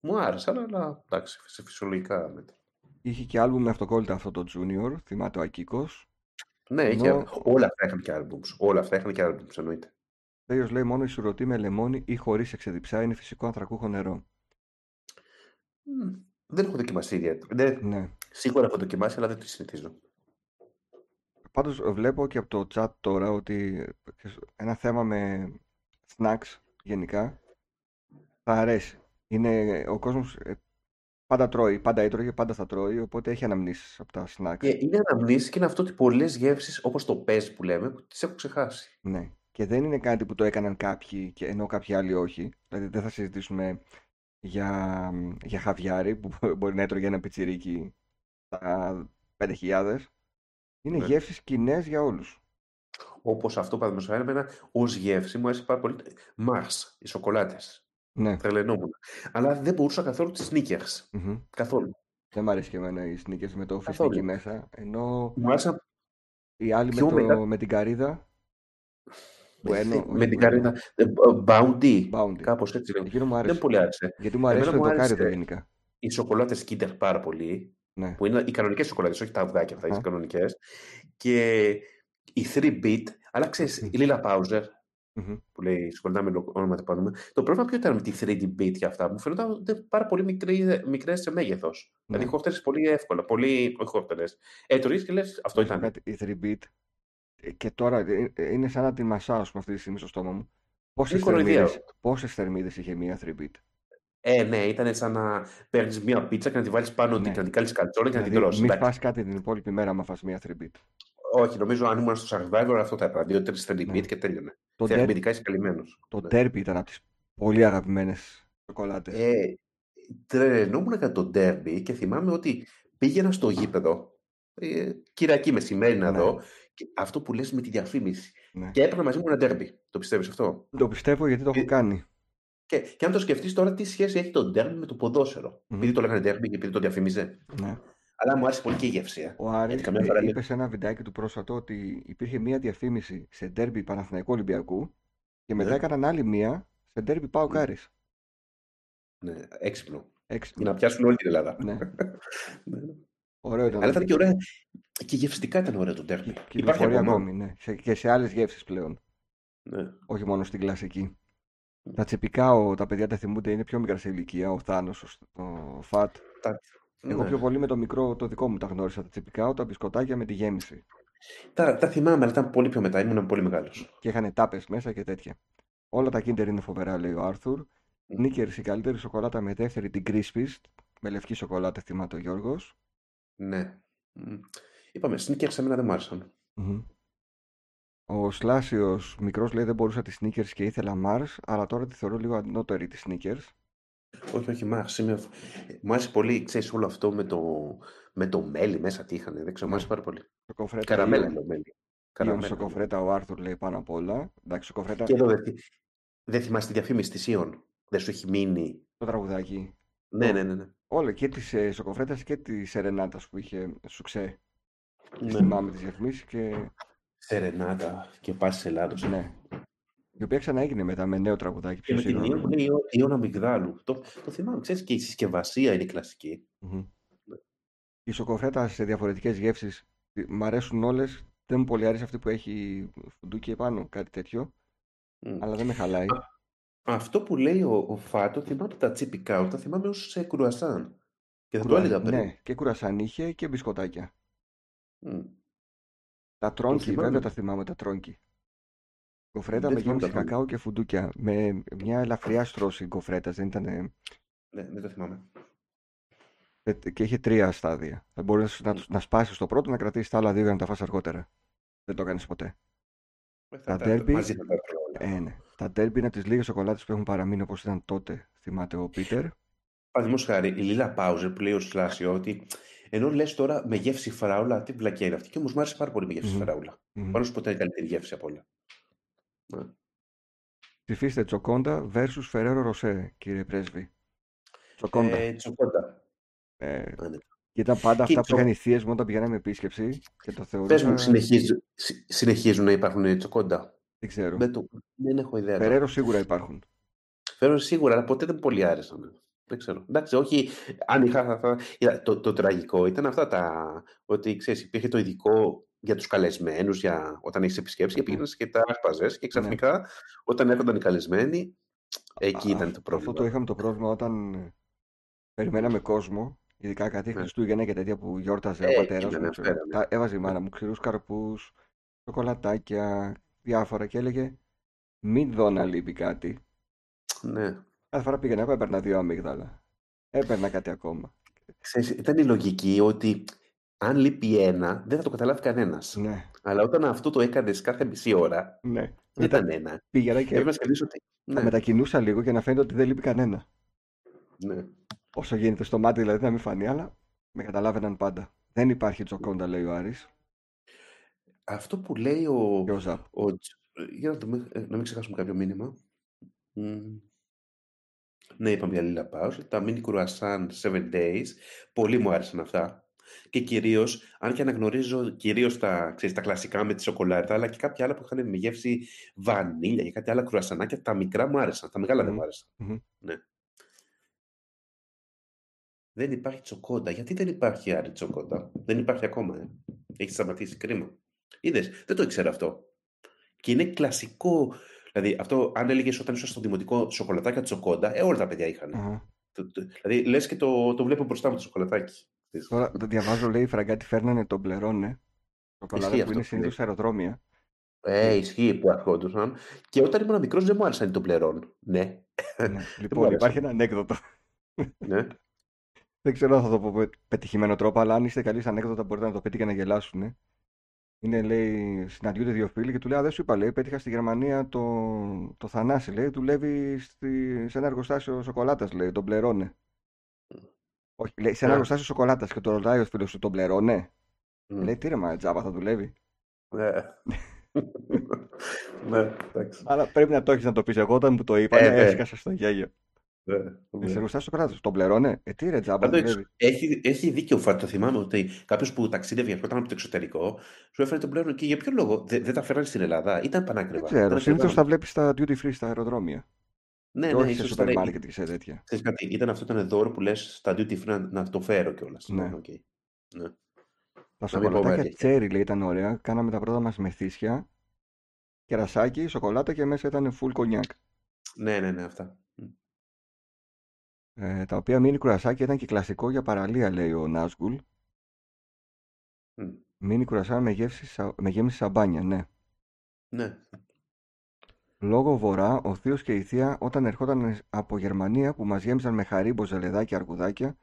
Μου άρεσαν, αλλά εντάξει, σε φυσιολογικά μέτρα. Είχε και άλμπουμ με αυτοκόλλητα αυτό το Junior, θυμάται ο Ακίκος. Ναι, είχε, Ενώ- όλα αυτά είχαν και albums. Όλα αυτά είχαν και albums, εννοείται. Τέλειος λέει μόνο η σουρωτή με λεμόνι ή χωρίς εξεδιψά είναι φυσικό ανθρακούχο νερό. Μμ, Δεν έχω δοκιμάσει ιδιαίτερα. Ναι, Ναι. σίγουρα έχω δοκιμάσει, αλλά δεν το συνηθίζω. Πάντως βλέπω και από το chat τώρα ότι ένα θέμα με snacks γενικά θα αρέσει. Είναι, ο κόσμος ε, πάντα τρώει, πάντα έτρωγε, πάντα θα τρώει, οπότε έχει αναμνήσεις από τα snacks. Και είναι αναμνήσεις και είναι αυτό ότι πολλές γεύσεις, όπως το πες που λέμε, που τις έχω ξεχάσει. Ναι. Και δεν είναι κάτι που το έκαναν κάποιοι, και ενώ κάποιοι άλλοι όχι. Δηλαδή δεν θα συζητήσουμε για, για χαβιάρι που μπορεί να έτρωγε ένα πιτσιρίκι στα 5.000. Είναι Ναι. γεύσεις κοινές για όλους. Όπως αυτό, παραδείγματος χάρη, εμένα ως γεύση μου άρεσε πάρα πολύ. Mars, οι σοκολάτες. Ναι. Τρελαινόμουν. Αλλά δεν μπορούσα καθόλου τις sneakers. Μμμ. Καθόλου. Δεν μ' αρέσει και εμένα οι sneakers με το Καθόλου. φιστίκι μέσα. Ενώ Μου άρεσαν οι άλλοι με, πιο το, μετά- με την καρύδα. Που εννοώ, με την καρύδα. ε, Bounty. Bounty. Κάπως έτσι λέγω. Εκείνο μου Δεν άρεσε. πολύ άρεσε. Γιατί μου αρέσει το Εμένα μου εντοκάριδο άρεσε γενικά. οι σοκολάτες Kinder πάρα πολύ. Ναι. Που είναι οι κανονικές σοκολάτες, όχι τα αυγάκια αυτά, οι Αχα. κανονικές. Και η 3-bit. Αλλά ξέρεις, η Λίλα Πάουζερ, Μμμ. που λέει σοκολάτα με όνομα το πάνω. Το πρόβλημα ποιο ήταν με τη 3D bit και αυτά. Μου φαίνονταν ότι ήταν πάρα πολύ μικρή, μικρές σε μέγεθος. Ναι. Δηλαδή χόρτερες πολύ εύκολα. Πολύ, όχι χόρτερες. Ε, το ρίχνεις και λες αυτό Να σου πω ήταν. κάτι, η 3-bit ε, και τώρα ε, ε, είναι σαν να τη μασάω ας πούμε, αυτή τη στιγμή στο στόμα μου. Πόσες Είναι κοροϊδία. θερμίδες, πόσες θερμίδες είχε μία 3-bit. Ε, ναι, ήταν σαν να παίρνεις μία πίτσα και να τη βάλεις πάνω Ναι. και να την κάνεις καλτσόνα και να την Δηλαδή τρώσεις. μην εντάξει. φας κάτι την υπόλοιπη μέρα άμα φας μία 3-bit. όχι, νομίζω αν ήμουν στο Survivor αυτό θα έπαιρνα. Δύο-τρει steady Ναι. beat και τέλειωνε. Το, Θεωρητικά derby, είσαι καλυμμένος. το Ναι. derby ήταν από τις πολύ αγαπημένες σοκολάτες. Ε, τρελαινόμουν για το derby και θυμάμαι ότι πήγαινα στο γήπεδο ε, Κυριακή μεσημέρι να Ναι. δω και αυτό που λες με τη διαφήμιση. Ναι. Και έπαιρνα μαζί μου ένα derby. Το πιστεύεις αυτό; Το πιστεύω γιατί το έχω Ε, κάνει. Και, και αν το σκεφτείς τώρα, τι σχέση έχει το derby με το ποδόσφαιρο; Μμμ. Επειδή το λέγανε derby και επειδή το διαφήμιζε. Ναι. Αλλά μου άρεσε πολύ και η γεύση. ε. Ο Άρης Γιατί καμιά ε, φορά λέει. είπε σε ένα βιντεάκι του πρόσφατο ότι υπήρχε μία διαφήμιση σε ντέρμπι Παναθηναϊκού Ολυμπιακού και μετά Ναι. έκαναν άλλη μία σε ντέρμπι Πάο Ναι. Άρης. Ναι, έξυπνο. Για Έξυπνο. να πιάσουν όλη την Ελλάδα. Ναι. Ναι, ναι. Ωραίο ήταν. Αλλά ήταν και ωραία. Και γευστικά ήταν ωραίο το derby. Υπάρχει Κυκλοφορεί ακόμα. ακόμη, ναι. Σε- και σε άλλες γεύσεις πλέον. Ναι. Όχι μόνο στην κλασική. Τα τσεπικά, ο, τα παιδιά τα θυμούνται, είναι πιο μικρά σε ηλικία. Ο Θάνος, ο, ο Φατ. Τα... Εγώ ναι. πιο πολύ με το μικρό, το δικό μου τα γνώρισα. Τα τσεπικά, τα μπισκοτάκια με τη γέμιση. Τα, τα θυμάμαι, αλλά ήταν πολύ πιο μετά. Ήμουν πολύ μεγάλος. Και είχαν τάπες μέσα και τέτοια. Όλα τα Kinder είναι φοβερά, λέει ο Άρθουρ. Snickers, η καλύτερη σοκολάτα με δεύτερη την Crispis. Με λευκή σοκολάτα, θυμάται ο Γιώργος. Ναι. Μμ. Είπαμε, sneakers εμένα δεν μου άρεσαν. Μμμ. Ο Σλάσιος μικρός λέει δεν μπορούσα τη Snickers και ήθελα Mars, αλλά τώρα τη θεωρώ λίγο ανώτερη τη Snickers. Όχι, όχι, μ' άρεσε. Είμαι... Μου άρεσε πολύ, ξέρεις, όλο αυτό με το, με το μέλι μέσα τι είχαν. Δεν ξέρω, μου Ναι. άρεσε πάρα πολύ. Σοκοφρέτα Καραμέλα Ιον. είναι το μέλι. Ιον Καραμέλα. σοκοφρέτα ο Άρθουρ λέει πάνω απ' όλα. Εντάξει, σοκοφρέτα Και εδώ δεν, θυ- δεν θυμάσαι τη διαφήμιση της Ιον. Δεν σου έχει μείνει. το τραγουδάκι. Ναι, Το- ναι, ναι. ναι. Όλα και τη ε, σοκοφρέτας και τη Σερενάτας που είχε σουξέ. Τις ναι. θυμάμαι τις διαφημίσεις και Σερενάτα και πάση Ελλάδος. ναι. Η οποία ξαναέγινε μετά με νέο τραγουδάκι Και πιο με την Ιον σύγχρονο. που λέει Ιον- Ιον Αμυγδάλου. Το, το θυμάμαι, ξέρεις, και η συσκευασία είναι κλασική. Μμμ. Η σοκοφρέτα σε διαφορετικές γεύσεις ε, μ' αρέσουν όλες. Δεν μου πολύ αρέσει αυτή που έχει φουντούκι επάνω, κάτι τέτοιο. Μμ. Αλλά δεν με χαλάει. Α, Αυτό που λέει ο, ο Φάτο, θυμάμαι τα Chipicao, τα θυμάμαι ως ε, κρουασάν. Και θα το Κουρα- έλεγα πριν. Ναι, και κουρασάν είχε και μπισκοτάκια. Μμ. Τα Tronky, θυμάμαι. βέβαια τα θυμάμαι τα Tronky. Γκοφρέτα Δεν με θυμάμαι γέμιση τα Tronky. κακάο και φουντούκια. Με μια ελαφριά στρώση γκοφρέτας. Δεν ήταν... Ναι, δεν το θυμάμαι. Και είχε τρία στάδια. Θα μπορείς να, Μμ. να σπάσεις το πρώτο, να κρατήσεις τα άλλα δύο για να τα φας αργότερα. Δεν το έκανες ποτέ. Ε, Τα θα- Derby- Μαζί θα τα τρώω όλα. Ε, ναι. Τα Derby είναι από τις λίγες σοκολάτες που έχουν παραμείνει όπως ήταν τότε, θυμάται ο Πίτερ. Παραδείγματος χάρη, η Lila Pause που λέει ο Σλάσιο ότι ενώ λες τώρα με γεύση φράουλα, τι βλακιά είναι αυτή. Και όμως μου άρεσε πάρα πολύ με γεύση Μμμ. φράουλα. Μμμ. Πάνω σου ποτέ είναι καλύτερη γεύση από όλα. Ναι. Ψηφίστε Τσοκόντα versus Ferrero Rocher, κύριε Πρέσβη. Τσοκόντα. Ε, τσοκόντα. Ε, Άνετα. και ήταν πάντα Και αυτά που τσο- είχαν οι θείες μου όταν πηγαίναμε επίσκεψη και το Πες θεωρούσα... μου, συνεχίζουν, συ- συνεχίζουν να υπάρχουν τσοκόντα. Δεν ξέρω. Δεν, το, δεν έχω ιδέα. τώρα. Ferrero σίγουρα υπάρχουν. Φέρω σίγουρα, αλλά ποτέ δεν πολύ άρεσαν. Δεν ξέρω. Εντάξει, όχι. Αν είχα. θα- θα- Είδα, το, το τραγικό ήταν αυτά τα. Ότι ξέρεις, υπήρχε το ειδικό για τους καλεσμένους, για όταν έχεις επισκέψεις και πήγαινες και τα άσπαζε. Και ξαφνικά, όταν έρχονταν οι καλεσμένοι, εκεί Α- ήταν α- το πρόβλημα. Αυτό το είχαμε το πρόβλημα όταν ε, περιμέναμε κόσμο, ειδικά κάτι Ναι. Χριστούγεννα και τέτοια που γιόρταζε Ε, ο πατέρας εκεί μου. δεν ξέρω. φέρανε. Τα έβαζε η μάνα μου ξηρούς καρπούς, σοκολατάκια, διάφορα και έλεγε μην δω να λείπει κάτι. Ναι. Κάθε φορά πήγαινα εγώ έπαιρνα δύο αμύγδαλα. Έπαιρνα κάτι ακόμα. Ξέρεις, ήταν η λογική ότι αν λείπει ένα, δεν θα το καταλάβει κανένας. Ναι, Αλλά όταν αυτό το έκανες κάθε μισή ώρα, ναι. δεν Μετά ήταν ένα. πήγαινα και Έπρεπε να σκεφτείς ότι. τα Ναι, μετακινούσα λίγο για να φαίνεται ότι δεν λείπει κανένα. ναι. Όσο γίνεται στο μάτι δηλαδή να μην φανεί, αλλά με καταλάβαιναν πάντα. Δεν υπάρχει τσοκόντα, λέει ο Άρης Αυτό που λέει ο, και ο Ζαπ. Ο Τζ- Για να, το μην, ε, να μην ξεχάσουμε κάποιο μήνυμα. Μμ. Ναι, είπαμε για Λίλα Πάους. Τα mini croissant 7 days. Πολύ μου άρεσαν αυτά. Και κυρίως, αν και αναγνωρίζω κυρίως τα, ξέρεις, τα κλασικά με τη σοκολάτα, αλλά και κάποια άλλα που είχαν με γεύση βανίλια και κάτι άλλα κρουασανάκια, τα μικρά μου άρεσαν. Τα μεγάλα δεν Μμμ. μου άρεσαν. Μμμ. Ναι. Δεν υπάρχει τσοκόντα. Γιατί δεν υπάρχει άλλη τσοκόντα; Δεν υπάρχει ακόμα. Ε. Έχει σταματήσει κρίμα. Είδες, δεν το ήξερα αυτό. Και είναι κλασικό. Δηλαδή, αυτό, αν έλεγες όταν ήσουν στο δημοτικό σοκολατάκια τσοκόντα, ε, όλα τα παιδιά είχαν. Αχα. Δηλαδή, λες και το, το βλέπω μπροστά μου το σοκολατάκι. Τώρα το διαβάζω, λέει, οι φραγκάτι φέρνανε τον πλερώνε. Σοκολάτα Ισχύει που αυτό είναι που συνήθω λέει. σε αεροδρόμια. Ε, ισχύει που αρχόντουσαν. Και όταν ήμουν μικρός δεν μου άρεσαν οι των πλερών. Ναι. ναι. Λοιπόν, άρεσε. υπάρχει ένα ανέκδοτο. ναι. Δεν ξέρω αν θα το πω με πετυχημένο τρόπο, αλλά αν είστε καλοί σε ανέκδοτα μπορείτε να το πείτε και να γελάσουν. Είναι, λέει, συναντιούνται δύο φίλοι και του λέει: Α, δεν σου είπα, λέει, πέτυχα στη Γερμανία το, το Θανάση, λέει, δουλεύει στη, σε ένα εργοστάσιο σοκολάτας, λέει, τον πληρώνε. Όχι, λέει, σε ένα Α. εργοστάσιο σοκολάτας και το ρωτάει ο φίλος σου, τον πληρώνε. Μμ. Λέει, τι ρε, μα τζάμπα θα δουλεύει. Ναι. Ναι, εντάξει. Αλλά πρέπει να το έχεις να το πεις. Εγώ όταν μου το είπα, Ε, ναι, ναι. έσκασα στο γέλιο. Ναι, Σε ναι. εργοστάσιο σοκολάτα, τον πληρώνε. Ε, τι ρε, τζάμπα Πάντως, δουλεύει. έχει, έχει δίκιο ο Το θυμάμαι ότι κάποιος που ταξίδευε ερχόταν από το εξωτερικό, σου έφερε τον πλέον και για ποιο λόγο; Δεν, δεν τα φέρανε στην Ελλάδα, ήταν Δεν πανάκριβα. ξέρω. Ήταν Συνήθως ακριβά. τα βλέπεις στα duty free στα αεροδρόμια. Ναι, Και ναι, όχι σε ίσως σούπερ ήταν, μάρκετ και σε τέτοια. ξέρεις κάτι, ήταν αυτό το δώρο που λες στα duty free να, να το φέρω κιόλας. Ναι. Ναι. Okay. ναι. Τα Να μην πω σοκολατάκια αλήθεια. τσέρι λέει ήταν ωραία. Κάναμε τα πρώτα μας μεθύσια. Κερασάκι, σοκολάτα και μέσα ήταν full κονιάκ. ναι, ναι, ναι, αυτά. Μ. Ε, τα οποία μίνι κουρασάκια ήταν και κλασικό για παραλία, λέει ο Νάσγκουλ. Μ. Μίνι κουρασά με, γεύση, σα- με γέμιση σαμπάνια, ναι. Ναι. Λόγω βορρά, ο θείος και η θεία όταν ερχόταν από Γερμανία που μας γέμισαν με Haribo, ζελεδάκια, αρκουδάκια.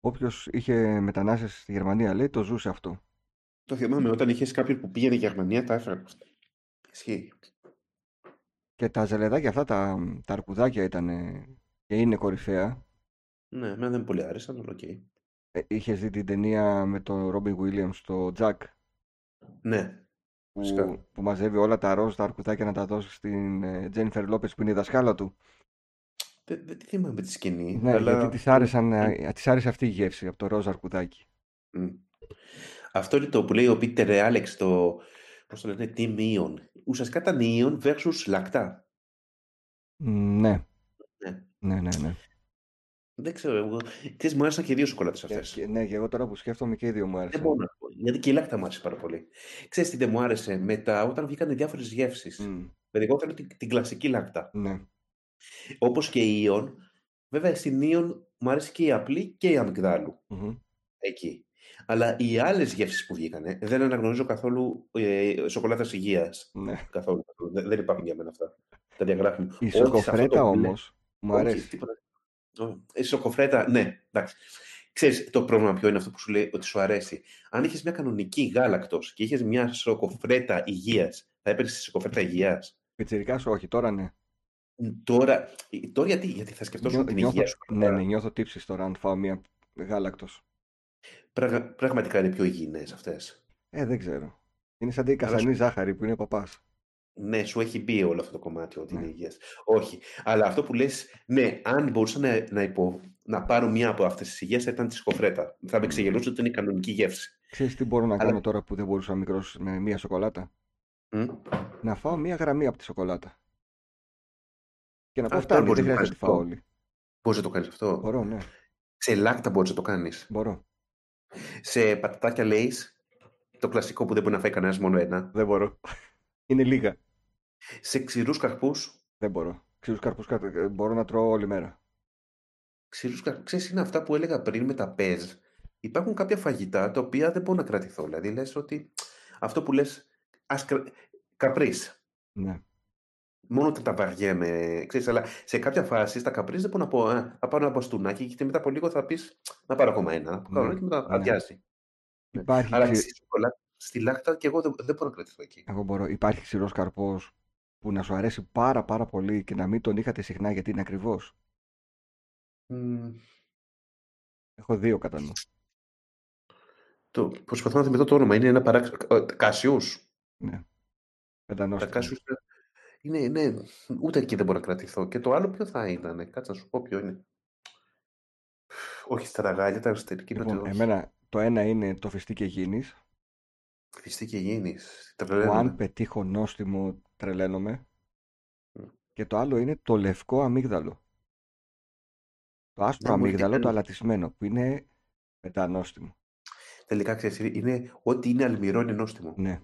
Όποιος είχε μετανάστες στη Γερμανία, λέει, το ζούσε αυτό. Το θυμάμαι όταν είχες κάποιον που πήγαινε Γερμανία, τα έφερε. Ισχύει. Και τα ζελεδάκια αυτά, τα, τα αρκουδάκια ήταν και είναι κορυφαία. Ναι, εμένα δεν με πολύ άρεσαν, αλλά οκ. Ε, είχες δει την ταινία με τον Robin Williams, το Jack, Ναι, φυσικά. που, που μαζεύει όλα τα ροζ, τα αρκουδάκια να τα δώσει στην Τζένιφερ Λόπες που είναι η δασκάλα του. Δεν, δεν τη θυμάμαι τη σκηνή, Ναι, αλλά... γιατί της, άρεσαν, ε, της άρεσε αυτή η γεύση από το ροζ αρκουδάκι. Μ. Αυτό είναι το που λέει ο Πίτερ Άλεξ, το. Πώς το λένε, Team Ion. Ουσιαστικά ήταν Ion versus Λάκτα. Μ, Ναι, Ναι. ναι, ναι. ναι. Δεν ξέρω, εγώ. Ξέρεις, μου άρεσαν και οι δύο σοκολάτες Και, αυτές. και- ναι, και εγώ τώρα που σκέφτομαι και οι δύο μου Δεν άρεσαν. μπορώ να πω. Γιατί και η Λάκτα μου άρεσε πάρα πολύ. Ξέρεις τι δεν μου άρεσε; Μετά, όταν βγήκαν διάφορες γεύσεις. Μ, Δηλαδή, εγώ θέλω την, την κλασική λάκτα. ναι. Όπως και η Ion. Βέβαια, στην Ion μου άρεσε και η απλή και η αμυγδάλου. Μμμ. Εκεί. Αλλά οι άλλες γεύσεις που βγήκανε δεν αναγνωρίζω καθόλου ε, σοκολάτα υγείας. Ναι. Καθόλου. Δεν, δεν υπάρχουν για μένα αυτά. Τα διαγράφουμε. Η Όχι σε αυτό σοκοφρέτα το μπλε. όμως μου Όχι, αρέσει. τίποτα. Όχι. Η σοκοφρέτα, ναι, εντάξει. Ξέρεις, το πρόβλημα ποιο είναι αυτό που σου λέει ότι σου αρέσει. Αν είχες μια κανονική γάλακτος και είχες μια σοκοφρέτα υγείας, θα έπαιρνες τη σοκοφρέτα υγείας; Πιτσιρικάς όχι, τώρα ναι. Τώρα, τώρα γιατί, γιατί θα σκεφτόσουν Νιώ- την νιώθω, υγεία σου. ναι, ναι, νιώθω τύψεις τώρα αν φάω μια γάλακτος. Πραγμα- πραγματικά είναι πιο υγιεινές αυτές. Ε, δεν ξέρω. Είναι σαν την Αλλά καστανή σου, ζάχαρη που είναι παπάς. Ναι, σου έχει μπει όλο αυτό το κομμάτι ότι είναι Ναι. υγιές. Όχι. Αλλά αυτό που λες, ναι, αν μπορούσα να, να, υπο, να πάρω μια από αυτές τις υγείες θα ήταν της σοκοφρέτα. Θα με Μμ. ξεγελούσε ότι είναι η κανονική γεύση. Ξέρεις τι μπορώ να Αλλά κάνω τώρα που δεν μπορούσα να μικρός με μία σοκολάτα; Μμ. Να φάω μία γραμμή από τη σοκολάτα. Και να πω Α, τώρα φτάνει, μπορείς δεν να το χρειάζεται κάνεις να τη φάω αυτό. όλη. Μπορείς να το κάνεις αυτό. Μπορώ, ναι. Σε λάκτα μπορείς να το κάνεις. Μπορώ. Σε πατατάκια Lay's, το κλασικό που δεν μπορεί να φάει κανένας μόνο ένα. Δεν μπορώ. Είναι λίγα. Σε ξηρούς καρπούς, Δεν μπορώ. Ξηρούς καρπούς κα- ε, μπορώ να τρώω όλη μέρα. ξηρούς καρπούς, ξέρεις είναι αυτά που έλεγα πριν με τα πεζ. Υπάρχουν κάποια φαγητά τα οποία δεν μπορώ να κρατηθώ. Δηλαδή λες ότι αυτό που λες, ας κρα... καπρίς. Ναι. Μόνο όταν τα βαριέμαι, ξέρεις, αλλά σε κάποια φάση στα καπρίς δεν μπορώ να πω, α, θα πάρω ένα μπαστούνάκι και μετά από λίγο θα πεις, να πάρω ακόμα ένα, να πάρω Ναι. ένα και μετά Ναι. αδειάζει. Ναι. Υπάρχει, Αλλά ξη... στη, σοκολάτα, στη λάκτα και εγώ δεν, δεν μπορώ να κρατηθώ εκεί. Εγώ μπορώ. Υπάρχει ξηρός καρπός που να σου αρέσει πάρα πάρα πολύ και να μην τον είχατε συχνά γιατί είναι ακριβώς. Μμ, Έχω δύο κατά νου. το, προσπαθώ να θυμηθώ το όνομα. Είναι ένα παράξενο. Κάσιους. Ναι. Τα Πεντανόστιμο. Κάσιους είναι, ναι, ούτε εκεί δεν μπορώ να κρατηθώ. Και το άλλο ποιο θα ήταν, κάτσε να σου πω ποιο είναι. Όχι στα ραγάλια, τα αριστερική Λοιπόν, νότια, όχι. εμένα το ένα είναι το φιστί και γίνεις, Φυστή και γίνεις. που αν Τρελαίνομαι. πετύχω νόστιμο τρελαίνομαι. Μμ. Και το άλλο είναι το λευκό αμύγδαλο. Το άσπρο Δεν μου έρχεται αμύγδαλο, το καν. αλατισμένο, που είναι πεντανόστιμο. Τελικά ξέρεις, είναι ό,τι είναι αλμυρό είναι νόστιμο. Ναι.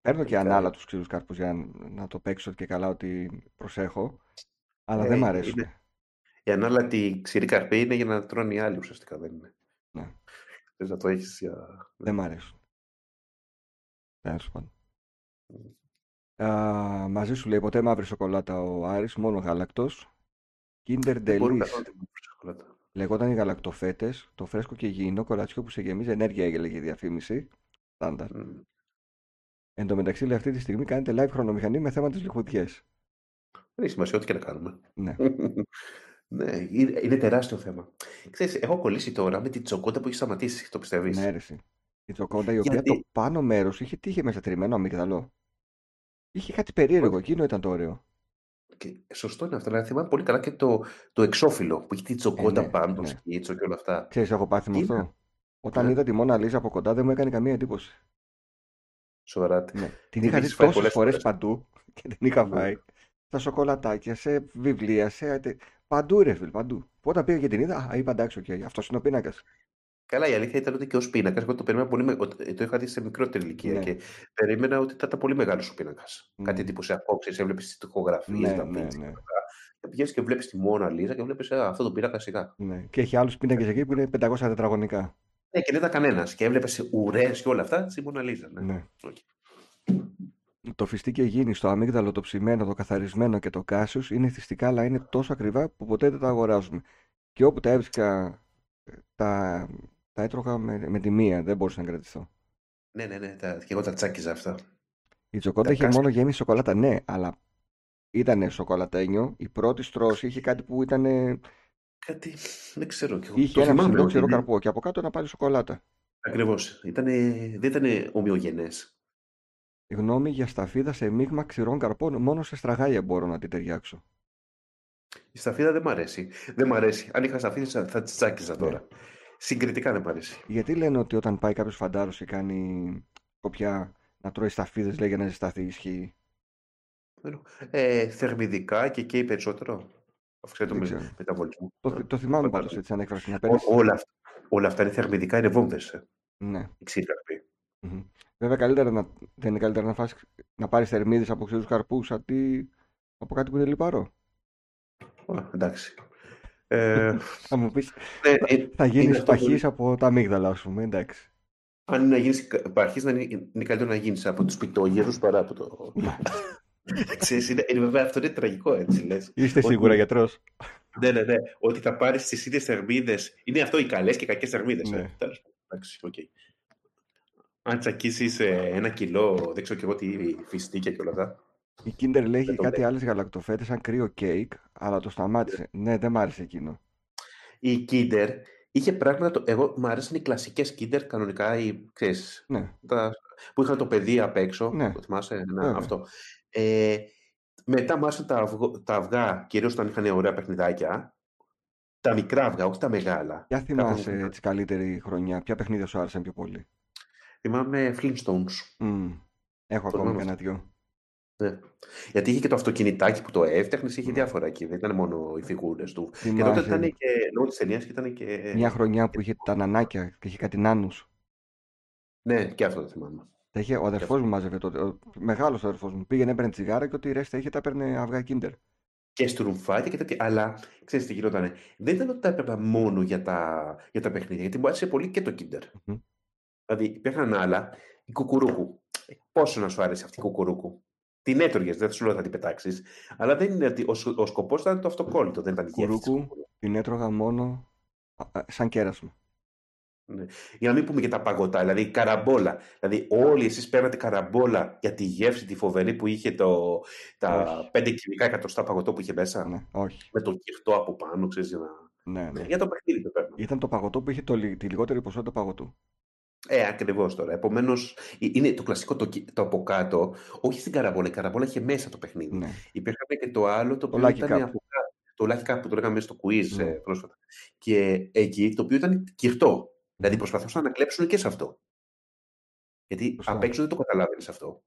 Παίρνω και Τελικά. ανάλα τους ξηρούς καρπούς για να, να το παίξω και καλά ότι προσέχω, αλλά Ε, δεν μ' είναι, αρέσουν. είναι. Η ανάλατη ξηρή καρπή είναι για να τρώνε οι άλλοι ουσιαστικά, δεν είναι. Ναι, Θες να το έχεις για... δεν μ' αρέσουν. Τέλος πάντων. Μμ. Α, μαζί σου λέει ποτέ μαύρη σοκολάτα ο Άρης, μόνο γάλακτος. Kinder Δεν μπορώ Delice. καθόλου την μαύρη σοκολάτα. Λεγόταν οι γαλακτοφέτες, το φρέσκο και υγιεινό κορατσιό που σε γεμίζει ενέργεια, έλεγε η διαφήμιση. Στάνταρ. Μμ. Εν τω μεταξύ, λέει, αυτή τη στιγμή κάνετε live χρονομηχανή με θέμα τι λιχουδιές. Δεν έχει σημασία ό,τι και να κάνουμε. Ναι. ναι, είναι, είναι τεράστιο θέμα. Ξέρεις, έχω κολλήσει τώρα με την τσοκότα που έχει σταματήσει, το πιστεύεις; Ναι, ρε, εσύ. Η Τζοκόντα η οποία Γιατί- το πάνω μέρος είχε τι είχε μέσα τριμμένο αμύγδαλο. Είχε κάτι περίεργο, εκείνο ήταν το ωραίο. Και σωστό είναι αυτό, αλλά θυμάμαι πολύ καλά και το, το εξώφυλλο που έχει τη Τζοκόντα ναι, πάνω, το ναι. σκίτσο και όλα αυτά. Ξέρεις, έχω πάθει με Είναι. αυτό. Όταν Ναι. είδα τη Μόνα Λίζα από κοντά δεν μου έκανε καμία εντύπωση. Σοβαρά. Ναι. Την Την είχα δει έχεις φάει τόσες πολλές φορές φορές. παντού και την είχα Ναι. φάει. Στα σοκολατάκια, σε βιβλία, σε. ατε- Παντού ρε φίλ, παντού. Που Όταν πήγα και την είδα, α, είπα εντάξει, οκ, αυτό είναι ο πίνακας. Καλά, η αλήθεια ήταν ότι και ως πίνακας, εγώ το περίμενα πολύ. με- ότι- Το είχα δει σε μικρότερη ηλικία Ναι. και περίμενα ότι θα ήταν πολύ μεγάλος ο πίνακας. Ναι. Κάτι εντυπωσιακό, ξέρει, έβλεπες τις τοιχογραφίες, Ναι, τα ναι, πίτσια ναι. και αυτά. Και πηγαίνεις και βλέπεις τη Μόνα Λίζα και βλέπεις αυτό το πίνακα σιγά. Ναι. Και έχει άλλους πίνακες εκεί που είναι 500 τετραγωνικά. Ναι, και δεν ήταν κανένας. Και έβλεπες ουρές και όλα αυτά στη Μόνα Λίζα. Ναι. Ναι. Οκ. Το φιστίκι Αιγίνης, το αμύγδαλο, το ψημένο, το καθαρισμένο και το κάσιους είναι εθιστικά, αλλά είναι τόσο ακριβά που ποτέ δεν τα αγοράζουμε. Και όπου τα έβρισκα, τα, τα έτρωγα με, με τη μία, δεν μπορούσα να κρατηθώ. ναι, ναι, ναι. Τα, και εγώ τα τσάκιζα αυτά. Η τσοκόντα Τα είχε κάσια. μόνο γέμιση σοκολάτα, ναι, αλλά ήταν σοκολατένιο. Η πρώτη στρώση είχε κάτι που ήταν. Κάτι. Δεν ξέρω. κι εγώ. είχε Το ένα θυμάμαι ψηλό ότι ξηρό είναι- καρπό και από κάτω ένα πάλι σοκολάτα. Ακριβώς. Δεν ήταν ομοιογενές. Η γνώμη για σταφίδα σε μείγμα ξηρών καρπών, μόνο σε στραγάλια μπορώ να την ταιριάξω. Η σταφίδα δεν μ' αρέσει. Δεν μ' αρέσει. Αν είχα σταφίδες θα, θα τις Ναι. τσάκιζα τώρα. Συγκριτικά δεν μ' αρέσει. Γιατί λένε ότι όταν πάει κάποιος φαντάρος και κάνει κοπιά να τρώει σταφίδες, λέει για να ζεσταθεί, ισχύει; Ε, θερμιδικά και καίει περισσότερο. Αυξάνεται το Δεν με, ξέρω. μεταβολισμό. Το, Ε, το θυμάμαι φαντάζομαι. πάντω έτσι, σαν έκφραση να Ό- παίρνει. όλα, αυτά, όλα αυτά είναι θερμιδικά, είναι βόμβες. Ναι. Οι ξύκαρποι. Μμμ. Βέβαια, καλύτερα να, δεν είναι καλύτερα να, φας, να πάρεις θερμίδες από ξηρούς καρπούς αντί από κάτι που είναι λιπαρό. Α, εντάξει. Ε, Θα μου πεις, ναι, ε, θα γίνεις είναι αυτό που- παχύ από τα αμύγδαλα, ας πούμε. Εντάξει. αν είναι να γίνεις, αρχίσει να είναι, είναι καλύτερο να γίνεις από τους πιτόγυρους παρά από το... Ξέρεις, είναι, είναι, βέβαια αυτό είναι τραγικό έτσι λες. Είστε Ότι- σίγουρα γιατρός. Ναι, ναι, ναι. Ότι θα πάρεις τις ίδιες θερμίδες. Είναι αυτό οι καλές και οι κακές θερμίδες. Ναι. Ε. Τέλος πάντων. Εντάξει, οκ. Αν τσακίσεις ε, ένα κιλό, δεν ξέρω και εγώ τι φιστίκια και όλα αυτά. Η Kinder λέει Δεν το κάτι λέει. άλλες γαλακτοφέτες σαν κρύο κέικ, αλλά το σταμάτησε. Ναι, δεν μ' άρεσε εκείνο. Η Kinder είχε πράγματα. Το... Εγώ μου άρεσαν οι κλασικές Kinder κανονικά, οι, ξέρεις, Ναι, τα... που είχαν το παιδί απ' έξω. Ναι. Το θυμάσαι, ναι, Βέβαια. αυτό. Ε, μετά μου άρεσαν τα, αυγο... τα αυγά, κυρίως όταν είχαν ωραία παιχνιδάκια. Τα μικρά αυγά, όχι τα μεγάλα. ποια Κάπου- θυμάσαι έτσι καλύτερη χρονιά, ποια παιχνίδια σου άρεσαν πιο πολύ; Θυμάμαι Flintstones. Μμ, Έχω Το ακόμη θυμάμαι κανένα δυο. Ναι. Γιατί είχε και το αυτοκινητάκι που το έφτιαχνε, είχε Ναι. διάφορα εκεί. Δεν ήταν μόνο οι φιγούρες του. Και τότε Θυμάσαι ήταν και λόγω της ταινίας και ήταν και. μια χρονιά που είχε τα νανάκια και είχε κάτι νάνους. Ναι, και αυτό το θυμάμαι. Τα είχε, ο αδερφός μου μάζευε τότε. Ο μεγάλος αδερφός μου. Πήγαινε, έπαιρνε τσιγάρα και ό,τι ρέστα είχε τα έπαιρνε αυγά Kinder. Και στρουμφάκια και τέτοια. Αλλά ξέρεις τι γινότανε. Δεν ήταν ότι τα έπαιρνα μόνο για τα, για τα παιχνίδια, γιατί μου άρεσε πολύ και το Kinder. Μμμ. Δηλαδή υπήρχαν άλλα. Η κουκουρούκου. Πόσο να σου άρεσε αυτή η κουκουρούκου; Την έτρωγες, δεν σου λέω θα την πετάξεις. Αλλά δεν είναι ότι ο, σκ- ο σκοπός ήταν το αυτοκόλλητο, δεν ήταν η γεύση. της Κουκουρούκου. κουκουρούκου. Την έτρωγα μόνο α, α, σαν κέρασμα. Ναι. Για να μην πούμε και τα παγωτά, δηλαδή καραμπόλα. Δηλαδή, όλοι εσείς παίρνατε καραμπόλα για τη γεύση τη φοβερή που είχε το, τα Όχι. 5 κυβικά εκατοστά παγωτό που είχε μέσα; Ναι, όχι. Με το κυρτό από πάνω, ξέρεις, για να. Ναι, ναι. Για το παιχνίδι το παίρνω. Ήταν το παγωτό που είχε το, λι- τη λιγότερη ποσότητα παγωτού. Ε, ακριβώς τώρα. Επομένως, είναι το κλασικό το, κι- το από κάτω, όχι στην καραμπόλα. Η καραμπόλα είχε μέσα το παιχνίδι. Ναι. Υπήρχαν και το άλλο το Το οποίο Lucky ήταν Cup. από κάτω. Το Lucky Cup που το λέγαμε στο quiz Ναι. ε, πρόσφατα. Και εκεί το οποίο ήταν κυρτό. Δηλαδή Μμμ. προσπαθούσαν να κλέψουν και σε αυτό. Γιατί Σωστά. απ' έξω δεν το καταλάβαινες αυτό.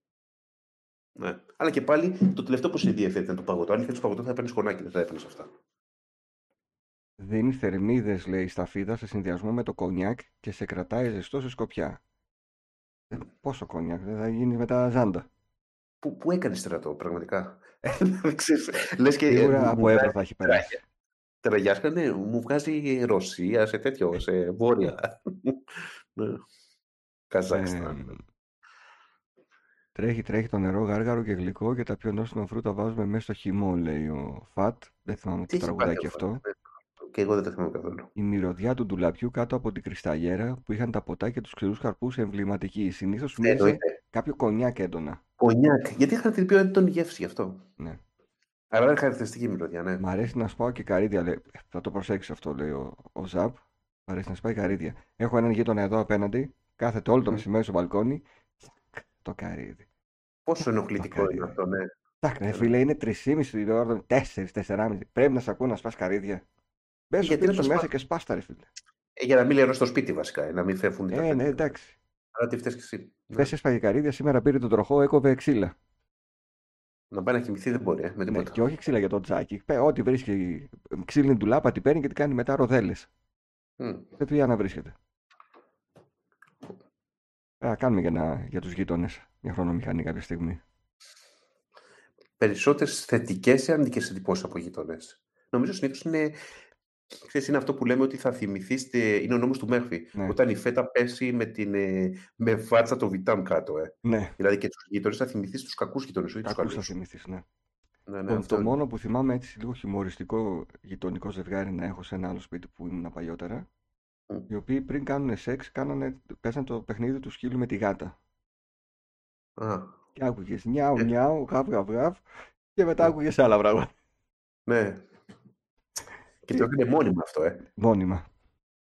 Ναι. Αλλά και πάλι το τελευταίο που σε ενδιαφέρει ήταν το παγωτό. Αν είχες το παγωτό θα έπαιρνες σκονάκι, δεν θα έπαιρνες αυτά. Δίνει θερμίδες, λέει, σταφίδα σε συνδυασμό με το κονιάκ και σε κρατάει ζεστό σε σκοπιά. Ε, πόσο κονιάκ, δεν θα γίνει μετά ζάντα. Πού, πού έκανες στρατό, πραγματικά; Δεν ξέρεις, Λες και. ε, Σίγουρα μου από βγάζει Εύρο θα έχει περάσει. Τραγιάσκα, ναι, μου βγάζει Ρωσία σε τέτοιο, σε βόρεια. ναι. Καζακστάν. Ε, τρέχει, τρέχει το νερό γάργαρο και γλυκό και τα πιο νόστιμα φρούτα βάζουμε μέσα στο χυμό, λέει ο Φατ. Δεν θυμάμαι τι Τι έχει τραγουδάκι πάθει αυτό. Αυτό. Και εγώ δεν το θυμάμαι καθόλου. Η μυρωδιά του ντουλαπιού κάτω από την κρυσταλλιέρα που είχαν τα ποτά και τους ξηρούς καρπούς εμβληματική. Συνήθως Ναι, μύριζε εννοείται. κάποιο κονιάκ έντονα. Κονιάκ. Γιατί είχαν την πιο έντονη γεύσης γι' αυτό. Ναι. Αλλά είναι χαρακτηριστική μυρωδιά, ναι. Μ' αρέσει να σπάω και καρύδια. Λέει. Θα το προσέξεις αυτό, λέει ο, ο Ζαπ. Μ' αρέσει να σπάει καρύδια. Έχω έναν γείτονα εδώ απέναντι. Κάθεται όλο το Μμ. μεσημέρι στο μπαλκόνι. Το καρύδι. Πόσο ενοχλητικό Μακάρι. είναι αυτό, ναι. Εντάξει, ρε φίλε, είναι 3,5 την ώρα, 4, 4,5. Πρέπει να σε ακούω να σπάς καρύδια. Μπε στο Γιατί σπίτι να σου τα μέσα σπά- και σπάστα, ρε φίλε. Ε, για να μην λερώ στο σπίτι βασικά, ε, να μην φεύγουν τα Ε, ναι, παιδιά. εντάξει. Αλλά τι φταίεις και εσύ. Χθε Ναι. έσπαγε καρύδια, σήμερα πήρε τον τροχό, έκοβε ξύλα. Να πάει να κοιμηθεί δεν μπορεί, ε, με Ναι, τίποτα. και όχι ξύλα για τον τζάκι. Πέ, Ό,τι βρίσκει ξύλινη ντουλάπα, την παίρνει και την κάνει μετά ροδέλες. Μμ. Δεν του να βρίσκεται. Α, κάνουμε για, να, για τους γείτονες μια χρονομηχανή κάποια στιγμή. Περισσότερες θετικές ή αρνητικές εντυπώσεις από γείτονες. Νομίζω συνήθως είναι. Ξέρεις, είναι αυτό που λέμε ότι θα θυμηθείς. Είναι ο νόμος του Μέρφυ. Ναι. Όταν η φέτα πέσει με, την, ε, με φάτσα το βιτάμ κάτω. Ε. Ναι, Δηλαδή και τους γείτονες θα θυμηθείς τους κακούς γείτονες, όχι τους κακούς θα καλούς. θυμηθείς, ναι. Ναι, ναι, Το, αυτό το είναι. μόνο που θυμάμαι έτσι λίγο χιουμοριστικό γειτονικό ζευγάρι να έχω σε ένα άλλο σπίτι που ήμουν παλιότερα, Μμ. οι οποίοι πριν κάνουν σεξ κάνανε, παίζαν το παιχνίδι του σκύλου με τη γάτα. Α, Και άκουγες νιάου Ε. νιάου, γαβ γαβ γαβ και μετά Ναι. άκουγες άλλα πράγματα. ναι. Και το έκανε μόνιμα αυτό, ε. Μόνιμα.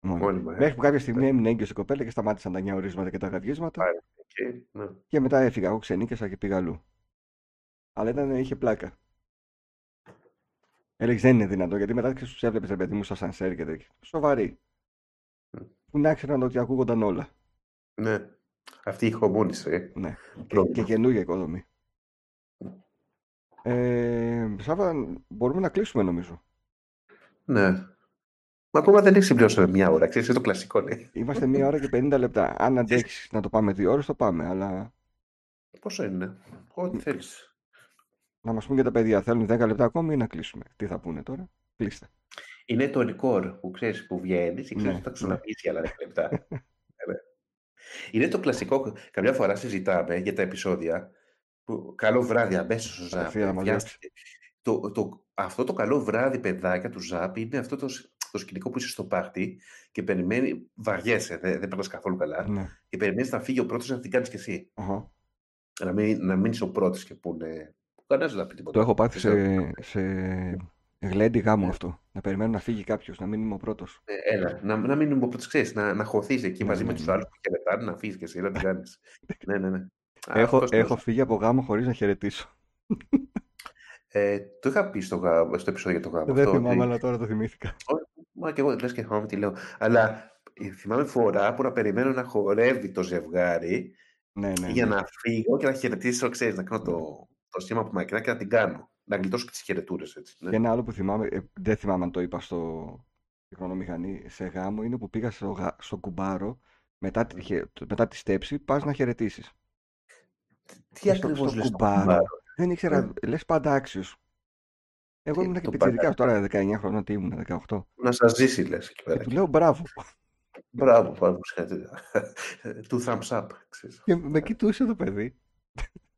Μόνιμα. Μόνιμα, ε. Μέχρι που κάποια στιγμή έμεινε έγκυος η κοπέλα και σταμάτησαν τα νιαουρίσματα και τα γαδιέσματα Άρα, Και, ναι. και μετά έφυγα. Εγώ ξενίκασα και πήγα αλλού. Αλλά ήταν, είχε πλάκα. Έλεγες δεν είναι δυνατό γιατί μετά και τους έβλεπες ρε παιδί μου στα σανσέρ και τέτοια. Σοβαρή. Μμ. Που να ήξεραν ότι ακούγονταν όλα. ναι. Αυτή η ηχομόνηση. Ε. Ναι. Και, Πρόβλημα. και καινούργια οικοδομή. Ε, Σάβα, μπορούμε να κλείσουμε νομίζω. Ναι. Μα ακόμα δεν έχει συμπληρώσει μια ώρα. Ξέρεις, είναι το κλασικό, ναι. Είμαστε μία ώρα και 50 λεπτά. Αν αντέξει να το πάμε δύο ώρες, το πάμε. Αλλά Πόσο είναι; Ό,τι θέλεις. να μας πούν και τα παιδιά, θέλουν 10 λεπτά ακόμη ή να κλείσουμε; Τι θα πούνε τώρα; Κλείστε. Είναι το ρεκόρ που ξέρεις που βγαίνει και ξέρεις Ναι, ότι θα ναι. ξαναπεί για άλλα 10 λεπτά. Ναι. Είναι το κλασικό. Καμιά φορά συζητάμε για τα επεισόδια. Που, καλό βράδυ, αμέσως ο Ζαπ. Κατευθείαν να μας βιάστηκε. Το, το, αυτό το καλό βράδυ, παιδάκια του Ζαπ, είναι αυτό το, σ- το σκηνικό που είσαι στο πάρτι και περιμένει. Βαριέσαι, δεν, δεν περνάς καθόλου καλά. Ναι. Και περιμένεις να φύγει ο πρώτος να την κάνεις κι εσύ. Αχα. Να μην, να μείνει ο πρώτος και πούνε. Κανένας δεν θα πει τίποτα. Το έχω πάθει Δεν σε, σε γλέντι γάμο αυτό. Να περιμένω να φύγει κάποιος, να μην είμαι ο πρώτος. Ε, Έλα, να, να μην είμαι πρώτος, ξέρεις, να, να χωθείς εκεί Ναι, μαζί ναι, με τους ναι. άλλους που χαιρετάνε, να φύγεις και εσύ να την κάνεις. ναι, ναι, ναι. Α, Έχω, αυτός έχω τέλος. φύγει από γάμο χωρίς να χαιρετήσω. Ε, το είχα πει στο, γάμο, στο επεισόδιο για το γάμο. Δεν αυτό, θυμάμαι, ότι- αλλά τώρα το θυμήθηκα. Μα και εγώ λες και θυμάμαι τι λέω. Αλλά ε, θυμάμαι φορά που να περιμένω να χορεύει το ζευγάρι Ναι, ναι. για ναι. να φύγω και να χαιρετήσω, ξέρεις, να κάνω το, το σήμα από μακριά και να την κάνω. Να γλιτώσω και τις χαιρετούρες έτσι. Ναι. Και ένα άλλο που θυμάμαι, ε, δεν θυμάμαι αν το είπα στο στη χρονομηχανή, σε γάμο, είναι που πήγα στο, γα- στο κουμπάρο μετά τη, χε- μετά τη στέψη, πας να χαιρετήσεις. Τι ακριβώς λες. κουμπάρο; Δεν ήξερα, Ναι. λες πάντα άξιος. Εγώ Τι, ήμουν και το πιτσιρικάς τώρα 19 χρόνια, τι ήμουν, 18. Να σας ζήσει, λες εκεί Και πέρα. του λέω μπράβο. Μπράβο, πάνω συγχαρητήρια. Του thumbs up, ξέρεις. Και με κοιτούσε το παιδί.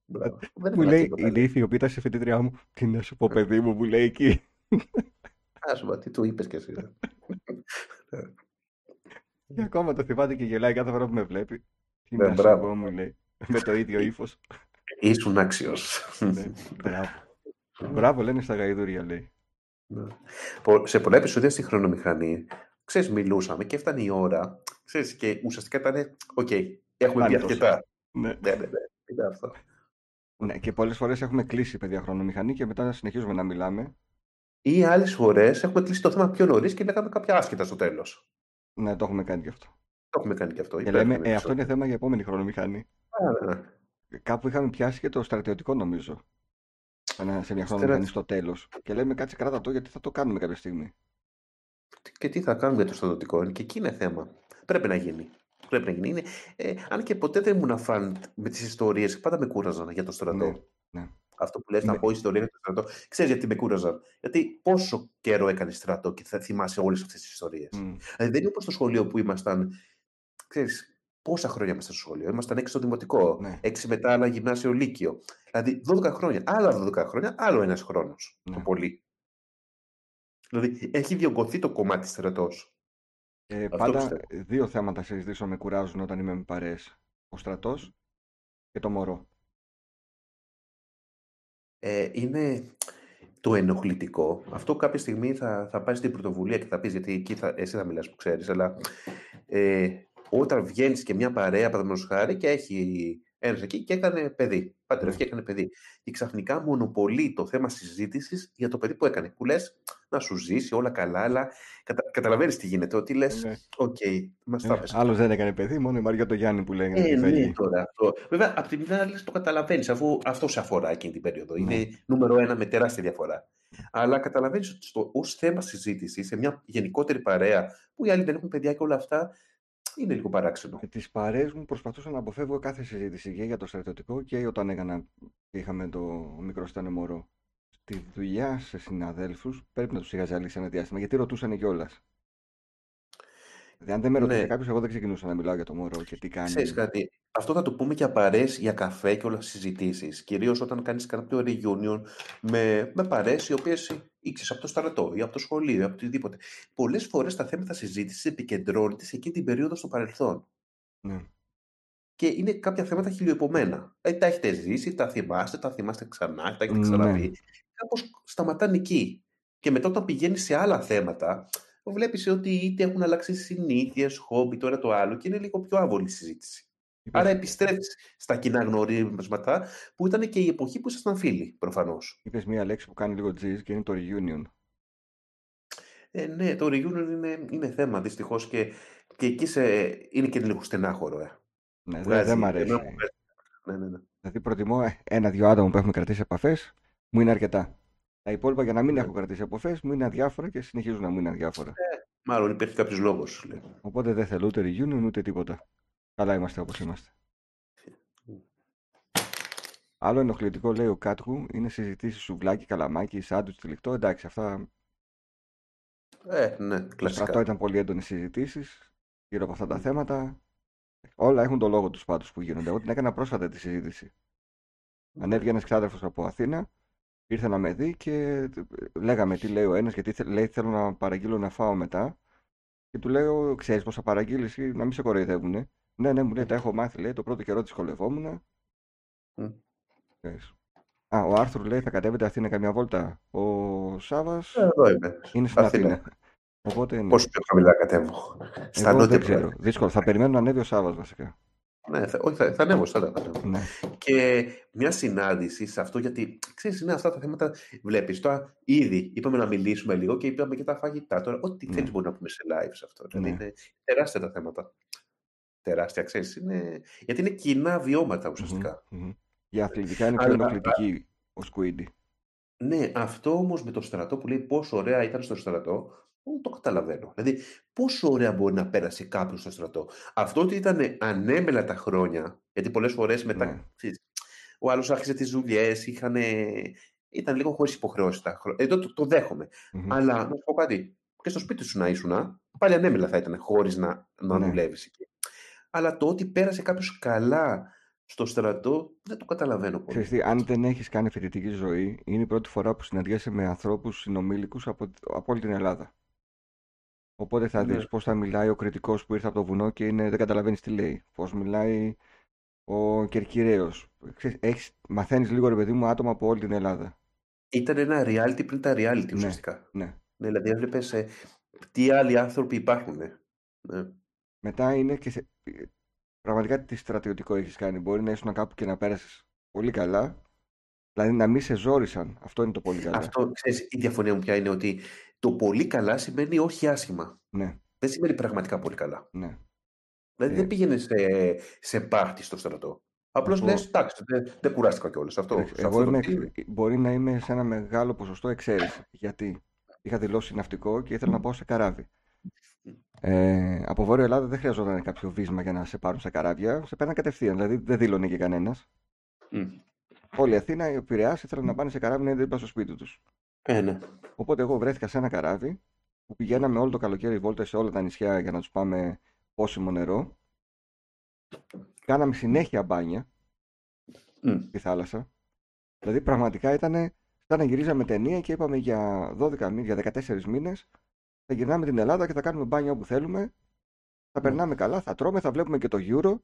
Μπράβο. Δεν Μου έβαλα λέει, τίποτα, η Λύθη, η οποία ήταν σε φοιτήτριά μου, τι να σου πω παιδί μου, μου λέει εκεί. Ας πούμε, τι του είπες κι εσύ. ε. Και ακόμα το θυμάται και γελάει κάθε φορά που με βλέπει. Τι Ναι, να σου μπράβο. πω, μου λέει. Με το ίδιο ύφος. Ήσουν άξιος. ναι, μπράβο. Μπράβο, λένε στα γαϊδούρια, λέει. Ναι. Πο- Σε πολλά επεισόδια στη χρονομηχανή, ξέρεις, μιλούσαμε και έφτανε η ώρα, ξέρεις, και ουσιαστικά ήταν, οκ, έχουμε πει Πάλι τόσο. αρκετά. Ναι. Ναι, ναι, ναι, είναι αυτό. ναι και πολλές φορές έχουμε κλείσει παιδιά χρονομηχανή και μετά να συνεχίζουμε να μιλάμε. Ή άλλες φορές έχουμε κλείσει το θέμα πιο νωρίς και λέγαμε κάποια άσχετα στο τέλος. Ναι, το έχουμε κάνει και αυτό. Το έχουμε κάνει και αυτό. Και υπέροχο λέμε, ε, αυτό είναι επεισόδιο. θέμα για επόμενη χρονομηχανή. Α, ναι, ναι. Κάπου είχαμε πιάσει και το στρατιωτικό, νομίζω. Σε, ένα- σε μια Στρα- χρονομηχανή στο τέλος. Και λέμε, κάτσε κράτα το γιατί θα το κάνουμε κάποια στιγμή. Και τι θα κάνουμε για το στρατιωτικό, και εκεί είναι θέμα. Πρέπει να γίνει. Πρέπει να γίνει. Είναι, ε, αν και ποτέ δεν ήμουν φαν με τις ιστορίες, πάντα με κούραζαν για το στρατό. Ναι, ναι. Αυτό που λες να Με- πω ιστορία για το στρατό. Ξέρεις γιατί με κούραζαν; Γιατί πόσο καιρό έκανε στρατό και θα θυμάσαι όλες αυτές τις ιστορίες. Μμ. Δηλαδή δεν είναι όπως στο σχολείο που ήμασταν, ξέρεις, πόσα χρόνια ήμασταν στο σχολείο. Ήμασταν έξι στο δημοτικό, Ναι. έξι μετά άλλα γυμνάσιο λύκειο. Δηλαδή 12 χρόνια, άλλα 12 χρόνια, άλλο ένας χρόνος το Ναι. πολύ. Δηλαδή έχει διωγγωθεί το κομμάτι στρατός. Ε, Αυτό πάντα πιστεύω. δύο θέματα συζητήσω με κουράζουν όταν είμαι με παρέες. Ο στρατός και το μωρό. Ε, είναι το ενοχλητικό. Αυτό κάποια στιγμή θα, θα πάει στην πρωτοβουλία και θα πεις, γιατί εκεί θα, εσύ θα μιλάς που ξέρεις, αλλά ε, όταν βγαίνεις και μια παρέα, παραδείγματος χάρη, και έχει ένας εκεί και έκανε παιδί. Παντρεύτηκε και έκανε παιδί. Και ξαφνικά μονοπολεί το θέμα συζήτησης για το παιδί που έκανε. Που λες να σου ζήσει όλα καλά, αλλά κατα... καταλαβαίνεις τι γίνεται. Ότι λες, Ναι. οκ, μας τα Ε, πες. Άλλος δεν έκανε παιδί, μόνο η Μαρία το Γιάννη που λέγανε. Ε, ότι ναι, φεύγει. τώρα αυτό. Βέβαια, από τη μια λες το καταλαβαίνεις, αφού αυτό σε αφορά εκείνη την περίοδο. Ναι. Είναι νούμερο ένα με τεράστια διαφορά. Αλλά καταλαβαίνεις ότι ως θέμα συζήτησης σε μια γενικότερη παρέα που οι άλλοι δεν έχουν παιδιά και όλα αυτά, είναι λίγο παράξενο. Με τις παρέες μου προσπαθούσα να αποφεύγω κάθε συζήτηση και για το στρατιωτικό και όταν έκανα και είχαμε το μικρό ήταν μωρό. Στη δουλειά σε συναδέλφους πρέπει να τους είχα ζαλίσει ένα διάστημα γιατί ρωτούσαν κιόλας. Δηλαδή, αν δεν με ρωτούσε Ναι. κάποιος, εγώ δεν ξεκινούσα να μιλάω για το μωρό και τι κάνει. Ξέρεις κάτι, αυτό θα το πούμε και απαρές για καφέ και όλα συζητήσεις. Κυρίως όταν κάνεις κάποιο reunion με, με παρέες οι οποίες ήξερες από το στρατό ή από το σχολείο ή από οτιδήποτε. Πολλές φορές τα θέματα συζήτησης επικεντρώνεται σε εκείνη την περίοδο στο παρελθόν. Ναι. Και είναι κάποια θέματα χιλιοεπομένα. Ε, τα έχετε ζήσει, τα θυμάστε, τα θυμάστε ξανά, τα έχετε Ναι. ξαναπεί. Κάπως σταματάνε εκεί. Και μετά όταν πηγαίνεις σε άλλα θέματα, βλέπεις ότι είτε έχουν αλλάξει συνήθειες, χόμπι, τώρα το άλλο και είναι λίγο πιο άβολη η συζήτηση. Είπες, Άρα επιστρέφεις στα κοινά γνωρίσματα που ήταν και η εποχή που ήσασταν φίλοι, προφανώς. είπες μία λέξη που κάνει λίγο τζιζ και είναι το reunion. Ε, ναι, το reunion είναι, είναι θέμα δυστυχώς και, και εκεί σε, είναι και λίγο στενάχωρο. Ε. Ναι, δεν Βγάζει- δεν μ' εμένα αρέσει. μου βγάζει- Ναι, ναι, ναι. Δηλαδή προτιμώ ε, ένα-δυο άτομα που έχουμε κρατήσει επαφές, μου είναι αρκετά. Τα υπόλοιπα για να μην Ναι. έχω κρατήσει επαφές μου είναι αδιάφορα και συνεχίζουν να μου είναι αδιάφορα. Μάλλον υπήρχε κάποιος λόγος. λέει. Οπότε δεν θέλω ούτε reunion ούτε τίποτα. Καλά είμαστε όπως είμαστε. Άλλο ενοχλητικό λέει ο Κάτχου είναι συζητήσεις σουβλάκι, καλαμάκι, σάντουιτς, τυλιχτό. Εντάξει, αυτά Ε, ναι, στο στρατό κλασικά. ήταν πολύ έντονες συζητήσεις γύρω από αυτά τα θέματα. Όλα έχουν το λόγο τους πάντως που γίνονται. Εγώ την έκανα πρόσφατα τη συζήτηση. Ανέβηκε ένας ξάδερφος από Αθήνα, ήρθε να με δει και λέγαμε τι λέει ο ένας, γιατί θε- λέει θέλω να παραγγείλω να φάω μετά. Και του λέω, ξέρεις πώς θα παραγγείλεις ή να μην σε κοροϊδεύουνε. Ναι, ναι, μου λέει, τα έχω μάθει, λέει, το πρώτο καιρό τη σχολευόμουν. Μμ. Ξέρεις. Α, ο Άρθουρ λέει θα κατέβετε Αθήνα καμιά βόλτα. Ο Σάβας Ε, Εδώ είμαι. είναι στην Αθήνα. Αθήνα. Οπότε ναι. Πόσο πιο χαμηλά κατέβω. Στα Εγώ νότια δεν ξέρω. Δύσκολο. Θα περιμένω να ανέβει ο Σάβας βασικά. Ναι, θα, όχι, θα, θα ανέβω, θα, θα ανέβω. Ναι. Και μια συνάντηση σε αυτό, γιατί ξέρεις, είναι αυτά τα θέματα. Βλέπεις τώρα, ήδη είπαμε να μιλήσουμε λίγο και είπαμε και τα φαγητά. Τώρα, ό,τι Ναι. θέλεις μπορεί να πούμε σε live σε αυτό. Δηλαδή, Ναι. είναι τεράστια τα θέματα. Τεράστια, ξέρεις. Είναι... Γιατί είναι κοινά βιώματα ουσιαστικά. Μμμ, μμμ. Για αθλητικά είναι πιο Αλλά- ενοχλητική ο Σκουίντι. Ναι, αυτό όμως με το στρατό που λέει πόσο ωραία ήταν στο στρατό, δεν το καταλαβαίνω. Δηλαδή, πόσο ωραία μπορεί να πέρασε κάποιος στο στρατό. Αυτό ότι ήταν ανέμελα τα χρόνια, γιατί πολλές φορές μετά. Ναι. ξέρεις, ο άλλος άρχισε τις δουλειές, ήταν λίγο χωρίς υποχρεώσεις τα χρόνια. Εδώ το, το δέχομαι. Μμμ. Αλλά να σου πω κάτι. Και στο σπίτι σου να ήσουν, πάλι ανέμελα θα ήταν χωρίς να, να Ναι. δουλεύεις εκεί. Αλλά το ότι πέρασε κάποιος καλά στο στρατό, δεν το καταλαβαίνω πολύ. Ξέρεις τι, αν δεν έχεις κάνει φοιτητική ζωή, είναι η πρώτη φορά που συναντιέσαι με ανθρώπους συνομήλικους από, από όλη την Ελλάδα. Οπότε θα Ναι. δεις πώς θα μιλάει ο κριτικός που ήρθε από το βουνό και είναι, δεν καταλαβαίνεις τι λέει. Πώς μιλάει ο Κερκυραίος. Ξέρεις, έχεις, μαθαίνεις λίγο ρε παιδί μου άτομα από όλη την Ελλάδα. Ήταν ένα reality πριν τα reality Ναι. ουσιαστικά. Ναι. Ναι, δηλαδή έβλεπες τι άλλοι άνθρωποι υπάρχουν. Ναι. Μετά είναι και σε, πραγματικά τι στρατιωτικό έχεις κάνει. Μπορεί να ήσουν κάπου και να πέρασες πολύ καλά. Δηλαδή να μην σε ζόρισαν. Αυτό είναι το πολύ καλά. Αυτό, ξέρεις, η διαφωνία μου πια είναι ότι το πολύ καλά σημαίνει όχι άσχημα. Ναι, Δεν σημαίνει πραγματικά πολύ καλά. ναι. Δηλαδή Ε. δεν πήγαινε σε, σε πάρτι στο στρατό. Απλώς Εγώ- λες, εντάξει, δεν, δεν κουράστηκα κιόλας. Αυτό, Κοίταξε, σε Εγώ αυτό το είμαι, στυλ. μπορεί να είμαι σε ένα μεγάλο ποσοστό εξαίρεση. Γιατί είχα δηλώσει ναυτικό και ήθελα να πάω σε καράβι. Ε, από Βόρεια Ελλάδα δεν χρειαζόταν κάποιο βίσμα για να σε πάρουν σε καράβια. Σε παίρναν κατευθείαν. Δηλαδή δεν δήλωνε και κανένας. Μμ. Όλη η Αθήνα, η Πειραιάς ήθελαν να πάνε σε καράβι να είναι δίπλα στο σπίτι τους. Ε, ναι. Οπότε εγώ βρέθηκα σε ένα καράβι που πηγαίναμε όλο το καλοκαίρι βόλτα σε όλα τα νησιά για να τους πάμε πόσιμο νερό. Κάναμε συνέχεια μπάνια Μμ. στη θάλασσα. Δηλαδή πραγματικά ήταν σαν να γυρίζαμε ταινία και είπαμε για 12 μήνες, για 14 μήνες θα γυρνάμε την Ελλάδα και θα κάνουμε μπάνια όπου θέλουμε. Θα περνάμε καλά, θα τρώμε, θα βλέπουμε και το Euro.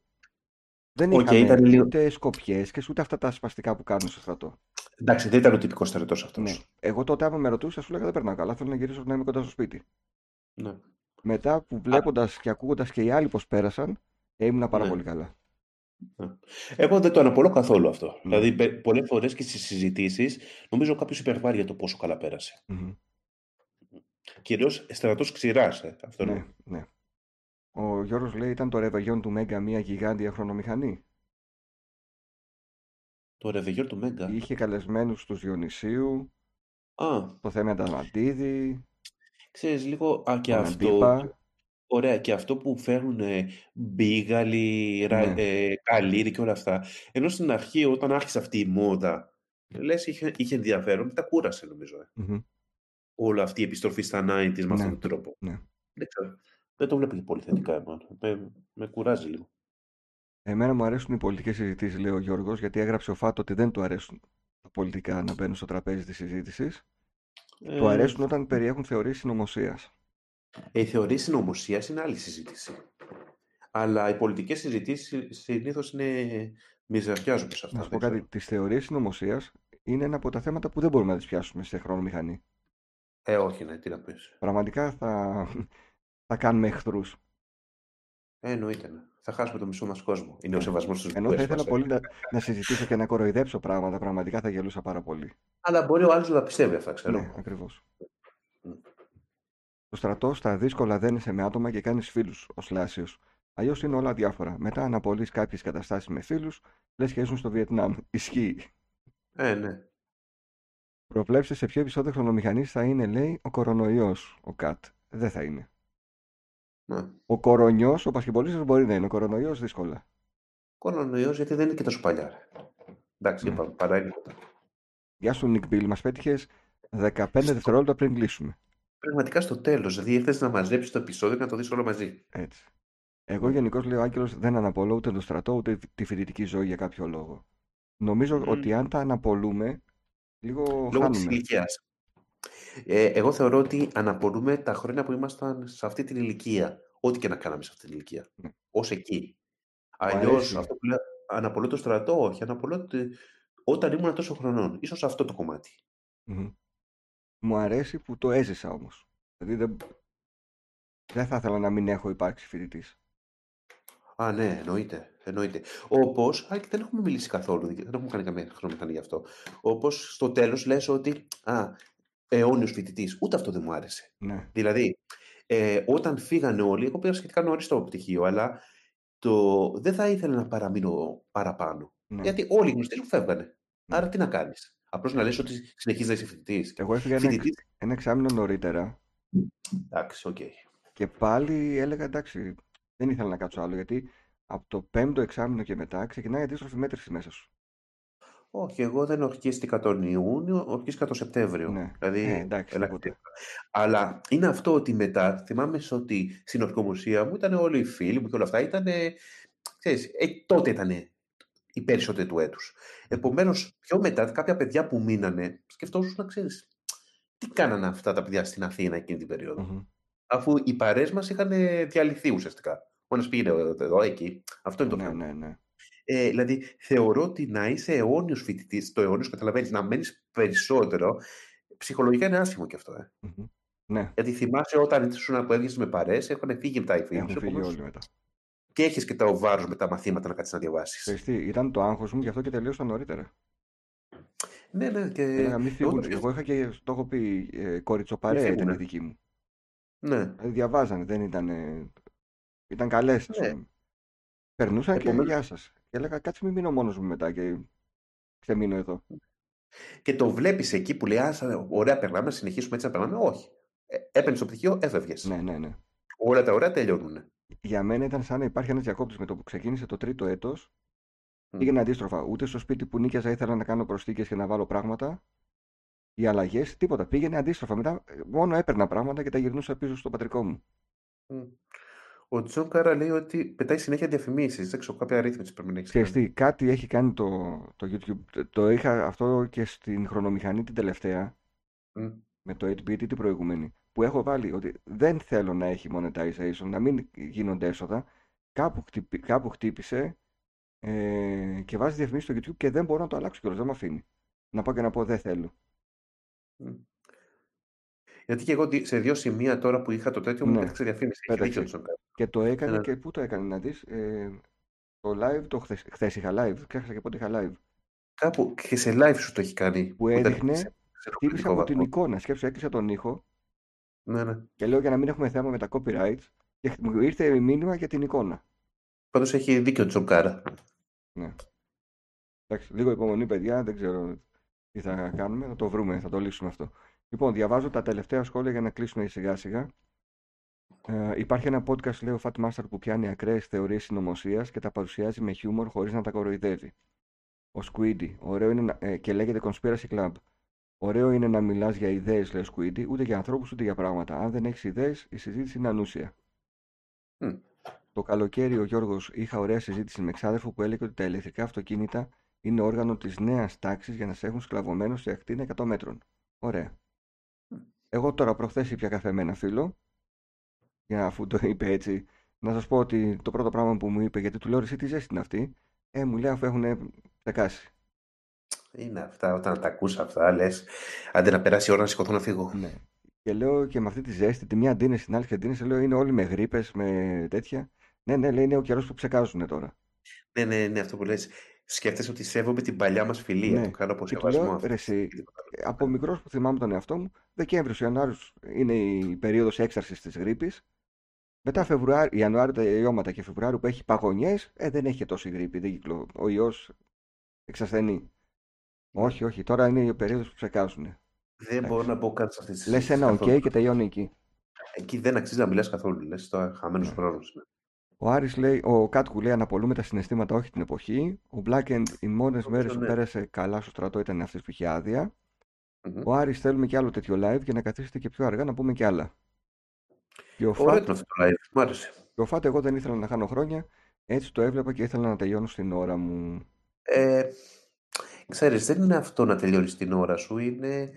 Δεν Οκ, είχαμε ήταν λίγο- ούτε σκοπιές και ούτε αυτά τα σπαστικά που κάνουν στο στρατό. Εντάξει, δεν ήταν ο τυπικός στρατός αυτός. Ναι. Εγώ τότε, άμα με ρωτούσες, σου λέγα δεν περνάω καλά. Θέλω να γυρίσω να είμαι κοντά στο σπίτι. Ναι. Μετά που βλέποντας και ακούγοντας και οι άλλοι πώς πέρασαν, ήμουνα πάρα Ναι. πολύ καλά. Εγώ δεν το αναπολώ καθόλου αυτό. Ναι. Δηλαδή, πολλές φορές και στις συζητήσεις, νομίζω κάποιος υπερβάλλει για το πόσο καλά πέρασε. Μμμ. Κυρίως στρατός ξηράς. Ε, αυτό Ναι, ναι. Ναι. Ο Γιώργος λέει ήταν το ρεβεγιόν του Μέγκα μια γιγάντια χρονομηχανή. Το ρεβεγιόν του Μέγκα; Είχε καλεσμένους τους Διονυσίου, Α, το θέμα Ανταμαντίδη, ξέρεις λίγο. Α, και τον αυτό. Αντίπα. Ωραία, και αυτό που φέρνουν ε, μπίγαλοι, ρα, Ναι. ε, καλύρι και όλα αυτά. Ενώ στην αρχή, όταν άρχισε αυτή η μόδα, λες είχε, είχε ενδιαφέρον, μετά κούρασε νομίζω. Ε. Μμμ. Όλη αυτή η επιστροφή στα 90s με Ναι, αυτόν τον τρόπο. ναι. Δεν ξέρω. Δεν το βλέπω και πολύ θετικά εμένα. Με, με κουράζει λίγο. Εμένα μου αρέσουν οι πολιτικές συζητήσεις, λέει ο Γιώργος, γιατί έγραψε ο Φάτο ότι δεν του αρέσουν τα πολιτικά να μπαίνουν στο τραπέζι της συζήτησης. Του Ε, αρέσουν όταν περιέχουν θεωρίες συνωμοσίας. Ε, η θεωρία συνωμοσίας είναι άλλη συζήτηση. Αλλά οι πολιτικές συζητήσεις συνήθως είναι μιζεριάζουμε σε αυτά. Να σου πω δεν κάτι, ξέρω. τις θεωρίες συνωμοσίας είναι ένα από τα θέματα που δεν μπορούμε να τις πιάσουμε σε χρονομηχανή. Ε, όχι, ναι, τι να πεις. Πραγματικά θα, θα κάνουμε εχθρούς. Ε, εννοείται, ναι. Θα χάσουμε το μισό μας κόσμο. Είναι ο σεβασμός στους Ενώ θα δικούς ήθελα μας, ε. πολύ να, να συζητήσω και να κοροϊδέψω πράγματα. Πραγματικά θα γελούσα πάρα πολύ. Αλλά μπορεί ο άλλος να τα πιστεύει αυτά, ξέρω. Ναι, ακριβώς. Μμ. Στο στρατό, στα δύσκολα δένεσαι με άτομα και κάνει φίλου ως Λάσιος. Αλλιώς είναι όλα διάφορα. Μετά αναπολύεις κάποιες καταστάσεις με φίλους, λες και ήσουν στο Βιετνάμ. Ισχύει. Ε, ναι. Προβλέψτε σε ποιο επεισόδιο χρονομηχανής θα είναι, λέει, ο κορονοϊός, ο Κατ. Δεν θα είναι. Ναι. Ο κορονιός, ο πασχεμπολίστα μπορεί να είναι. Ο κορονοϊός δύσκολα. Κορονοϊός γιατί δεν είναι και τόσο παλιά. Ρε. Εντάξει, Ναι. είπαμε, παρά είναι κοντά. Γεια σου, Νικ Μπίλ. Μας πέτυχες 15 δευτερόλεπτα πριν κλείσουμε. Πραγματικά στο τέλος, δηλαδή ήρθες να μαζέψεις το επεισόδιο και να το δεις όλο μαζί. Έτσι. Εγώ γενικώς λέω, Άγγελος, δεν αναπολώ ούτε τον στρατό ούτε τη φοιτητική ζωή για κάποιο λόγο. Νομίζω Μμμ. ότι αν τα αναπολούμε, λίγο Λόγω της χάνουμε. Ηλικίας. Ε, εγώ θεωρώ ότι αναπολούμε τα χρόνια που ήμασταν σε αυτή την ηλικία. Ό,τι και να κάναμε σε αυτή την ηλικία. Ναι. Ως εκεί. Μου Αλλιώς, αρέσει. αυτό που λέω, αναπολώ το στρατό, όχι. Αναπολώ τη- όταν ήμουν τόσο χρονών. Ίσως αυτό το κομμάτι. Μμμ. Μου αρέσει που το έζησα όμως. Δηλαδή δεν, δεν θα ήθελα να μην έχω υπάρξει φοιτητής. Α, ναι, εννοείται. εννοείται. Όπως. Α, και δεν έχουμε μιλήσει καθόλου. Δεν έχουμε κάνει καμία χρονομηχανή γι' αυτό. Όπως στο τέλος λες ότι. Α, αιώνιος φοιτητής. Ούτε αυτό δεν μου άρεσε. Ναι. Δηλαδή, ε, όταν φύγανε όλοι, εγώ πήρα σχετικά νωρίς το πτυχίο, αλλά το, δεν θα ήθελα να παραμείνω παραπάνω. ναι. Γιατί όλοι οι γνωστοί μου φεύγανε. Ναι. Άρα τι να κάνεις; Απλώς να λες ότι συνεχίζεις να είσαι φοιτητής. Εγώ έφυγα ένα, εξ- Φοιτητή. ένα εξάμηνο νωρίτερα Εντάξει, οκ. και πάλι έλεγα εντάξει, δεν ήθελα να κάτσω άλλο γιατί από το πέμπτο εξάμηνο και μετά ξεκινάει η αντίστροφη μέτρηση μέσα σου. Όχι, εγώ δεν ορκίστηκα τον Ιούνιο, ορκίστηκα τον Σεπτέμβριο. Ναι. Δηλαδή, Ε, εντάξει, ελάχιστα. τίποτα. Αλλά είναι αυτό ότι μετά, θυμάμαι σε ότι στην ορκομοσία μου ήταν όλοι οι φίλοι μου και όλα αυτά, ήταν, ξέρεις, ε, τότε ήταν οι περισσότεροι του έτους. Επομένως, πιο μετά, κάποια παιδιά που μείνανε, σκεφτόσουν να ξέρεις, τι κάνανε αυτά τα παιδιά στην Αθήνα εκείνη την περίοδο. Μμμ. Αφού οι παρέες μας είχαν διαλυθεί ουσιαστικά. Ο ένας πήγαινε εδώ, εκεί. Αυτό είναι το Ναι, θέμα. ναι, ναι. Ε, δηλαδή, θεωρώ ότι να είσαι αιώνιος φοιτητής, το αιώνιος καταλαβαίνεις, να μένεις περισσότερο, ψυχολογικά είναι άσχημο και αυτό. Ε. Μμμ. Ναι, Γιατί θυμάσαι όταν ήσουν που έβγαινες με παρέες, έχουν φύγει μετά οι φίλοι έχουν σου. φύγει επομένως, όλοι μετά. Και έχεις και το βάρος με τα μαθήματα να κάτσεις να διαβάσεις. Ξέρεις τι, ήταν το άγχος μου, γι' αυτό και τελείωσα νωρίτερα. Ναι, ναι, και. Έλεγα μη εγώ φύγουν. το Εγώ είχα και, το έχω πει, ε, κοριτσοπαρέα Μη ήταν η φύγουνε. δική μου. Ναι. Δηλαδή διαβάζανε, δεν ήταν. Ήταν καλές, ας Ναι. πούμε. Περνούσαν και Επομένως- γεια σας. Και έλεγα, κάτσε μην μείνω μόνος μου μετά και ξεμείνω εδώ. Και το βλέπεις εκεί που λέει, Α, σαν- ωραία, περνάμε, να συνεχίσουμε έτσι να περνάμε. Όχι. Ε, Έπαιρνες το πτυχίο, έφευγες. Ναι, ναι, ναι. Όλα τα ωραία τελειώνουν. Για μένα ήταν σαν να υπάρχει ένας διακόπτης με το που ξεκίνησε το τρίτο έτος. Μμ. Πήγαινε αντίστροφα. Ούτε στο σπίτι που νοίκιαζα ήθελα να κάνω προσθήκες και να βάλω πράγματα. Οι αλλαγές, τίποτα. Πήγαινε αντίστροφα. Μετά ε, μόνο έπαιρνα πράγματα και τα γυρνούσα πίσω στο πατρικό μου. Μμ. Ο Τζον Κάρα λέει ότι πετάει συνέχεια διαφημίσεις. Δεν ξέρω, κάποια ρύθμιση πρέπει να έχεις. Ξέρεις τι, κάτι έχει κάνει το, το YouTube. Το- Το είχα αυτό και στην χρονομηχανή την τελευταία. με το 8bit ή την προηγούμενη, που έχω βάλει ότι δεν θέλω να έχει monetization, να μην γίνονται έσοδα, κάπου, χτυπη- κάπου χτύπησε ε, και βάζει διαφημίσεις στο YouTube και δεν μπορώ να το αλλάξω κιόλας, δεν με αφήνει. Να πάω και να πω δεν θέλω. Γιατί και εγώ σε δύο σημεία τώρα που είχα το τέτοιο μου Ναι, πέταξε διαφήμιση. Έχει πέταξε. δίκιο του Και το έκανε Ναι. και πού το έκανε να δεις. Ε, το live, το χθες, χθες είχα live, ξέχασα και πότε είχα live. Κάπου και σε live σου το έχει κάνει. Που ήταν έδειχνε, σε- σε Χτύπησα ενοχλητικό από την βαθμό. εικόνα, σκέψου, έκλεισα τον ήχο Ναι, ναι. και λέω για να μην έχουμε θέμα με τα copyrights και μου ήρθε μήνυμα για την εικόνα. Πάντως έχει δίκιο ο Τζονκάρα. Ναι. Εντάξει, λίγο υπομονή, παιδιά, δεν ξέρω τι θα κάνουμε, θα το βρούμε, θα το λύσουμε αυτό. Λοιπόν, διαβάζω τα τελευταία σχόλια για να κλείσουμε σιγά σιγά. Ε, υπάρχει ένα podcast, λέει ο Fat Master, που πιάνει ακραίες θεωρίες συνωμοσίας και τα παρουσιάζει με χιούμορ χωρίς να τα κοροϊδεύει. Ο Squiddy, ωραίο είναι να- ε, και λέγεται Conspiracy Club. Ωραίο είναι να μιλάς για ιδέες, λέει ο Squiddy, ούτε για ανθρώπους ούτε για πράγματα. Αν δεν έχεις ιδέες, η συζήτηση είναι ανούσια. Μμ. Το καλοκαίρι ο Γιώργος είχα ωραία συζήτηση με ξάδερφο που έλεγε ότι τα ηλεκτρικά αυτοκίνητα είναι όργανο της νέας τάξης για να σε έχουν σκλαβωμένο σε ακτίνα 100 μέτρων. Ωραία. Εγώ τώρα προχθές ήπια καφέ με ένα φίλο, για αφού το είπε έτσι, να σας πω ότι το πρώτο πράγμα που μου είπε, γιατί του λέω εσύ τι ζέστη είναι αυτή, ε, μου λέει αφού έχουν ψεκάσει. Είναι αυτά, όταν τα ακούς αυτά, λες, άντε να περάσει η ώρα να σηκωθώ να φύγω. Ναι. Και λέω και με αυτή τη ζέστη, τη μία αντίνεσαι, την άλλη και αντίνεσαι, λέω είναι όλοι με γρήπες, με τέτοια. Ναι, ναι, λέει είναι ο καιρός που ψεκάζουν τώρα. Ναι, ναι, ναι, αυτό που λες. Σκέφτεσαι ότι σέβομαι την παλιά μας φιλία. Ναι. Το κάνω από Και του σεβασμό λέω, αυτό. ρε εσύ, Και τίποτα άλλο. Ε, από μικρός που θυμάμαι τον εαυτό μου, Δεκέμβριος, Ιανουάριος είναι η περίοδος έξαρσης της γρίπης. Μετά Φεβρουάριο, Ιανουάριο τελειώματα και Φεβρουάριο που έχει παγωνιές, ε, δεν έχει και τόση γρίπη, δεν κυκλο... ο ιός εξασθενεί. Όχι, όχι, τώρα είναι η περίοδος που ψεκάζουν. Δεν μπορώ να μπω καν σε αυτή τη Λες συζήτηση ένα οκ καθόλου. και τελειώνει εκεί. Εκεί δεν αξίζει να μιλάς καθόλου. Λες τώρα χαμένος Ναι. χρόνος. είναι. Ο Άρης λέει, ο Κάτκου λέει αναπολούμε τα συναισθήματα, όχι την εποχή. Ο Blackend οι μόνες Νομίζω, μέρες που ναι. πέρασε καλά στο στρατό ήταν αυτές που είχε άδεια. Μμμ. Ο Άρης θέλουμε και άλλο τέτοιο live για να καθίσετε και πιο αργά να πούμε και άλλα. Και ο Ωραίο Φατ, ήταν αυτό το live. Μ' άρεσε. και ο Φατ εγώ δεν ήθελα να χάνω χρόνια, έτσι το έβλεπα και ήθελα να τελειώνω στην ώρα μου. Ε, ξέρεις, δεν είναι αυτό να τελειώνεις την ώρα σου. Είναι,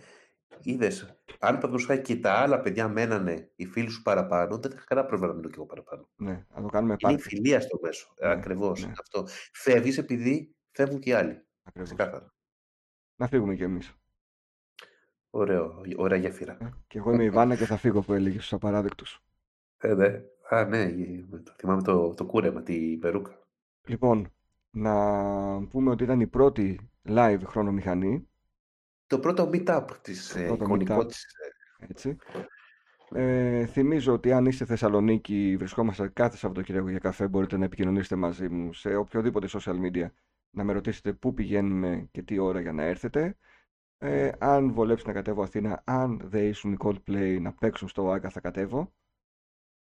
είδες, αν παραδείγματος και τα άλλα παιδιά μένανε οι φίλοι σου παραπάνω, δεν θα είχα κανένα πρόβλημα να μείνω κι εγώ παραπάνω. Ναι, να το κάνουμε Είναι η πάρτι. φιλία στο μέσο. Ναι, Ακριβώς. ναι. είναι Αυτό. Φεύγεις επειδή φεύγουν και οι άλλοι. Ακριβώς. Ξεκάθαρα. Να φύγουμε κι εμείς. Ωραίο, ωραία γέφυρα. Ε, Και εγώ είμαι η Βάνα και θα φύγω που έλεγε στους απαράδεκτους. Ε, ναι. Α, ναι, η- το- θυμάμαι το, το κούρεμα, την περούκα. Λοιπόν, να πούμε ότι ήταν η πρώτη live χρονομηχανή, Το πρώτο meetup της ε, πρώτο εικονικό meetup. της. ε, έτσι. Ε, θυμίζω ότι αν είστε Θεσσαλονίκη, βρισκόμαστε κάθε Σαββατοκύριακο για καφέ, μπορείτε να επικοινωνήσετε μαζί μου σε οποιοδήποτε social media, να με ρωτήσετε πού πηγαίνουμε και τι ώρα για να έρθετε. Ε, αν βολέψει να κατέβω Αθήνα, αν δεήσουν οι Coldplay να παίξουν στο Άγκα θα κατέβω.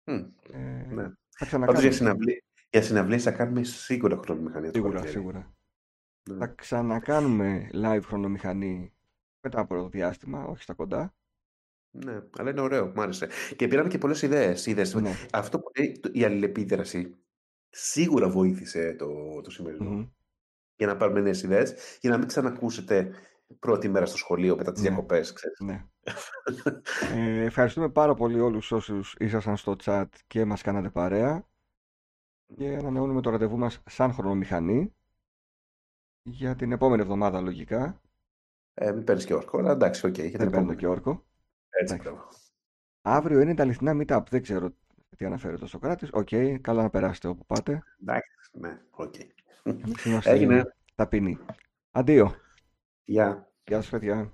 Μ, Ε, ναι. θα Πάντως για, ξανακάνουμε. συναυλί, για συναυλίες θα κάνουμε σίγουρα χρονομηχανία το Σίγουρα, καλοκαίρι. σίγουρα. Ναι. Θα ξανακάνουμε live χρονομηχανή μετά από το διάστημα, όχι στα κοντά. Ναι, αλλά είναι ωραίο, μου άρεσε. Και πήραμε και πολλές ιδέες. Είδες, Ναι. αυτό που λέει το- η αλληλεπίδραση σίγουρα βοήθησε το, το σημερινό Μμμ. για να πάρουμε νέες ιδέες, για να μην ξανακούσετε πρώτη μέρα στο σχολείο μετά τις Ναι. διακοπές, ξέρεις. Ναι. Ε, ευχαριστούμε πάρα πολύ όλους όσους ήσασταν στο chat και μας κάνατε παρέα και ανανεώνουμε το ραντεβού μας σαν χρονομηχανή για την επόμενη εβδομάδα λογικά. Ε, μην παίρνεις και όρκο, αλλά εντάξει, οκ, για την Δεν παίρνω επόμενη. και όρκο. Έτσι, Εντάξει. μπράβο. Αύριο είναι τα αληθινά meetup. Δεν ξέρω τι αναφέρεται ο Σοκράτης. Οκ, καλά να περάσετε όπου πάτε. Εντάξει, ναι, οκ. Εμείς είμαστε Έγινε. ταπεινοί. Αντίο. Γεια. Γεια σας παιδιά.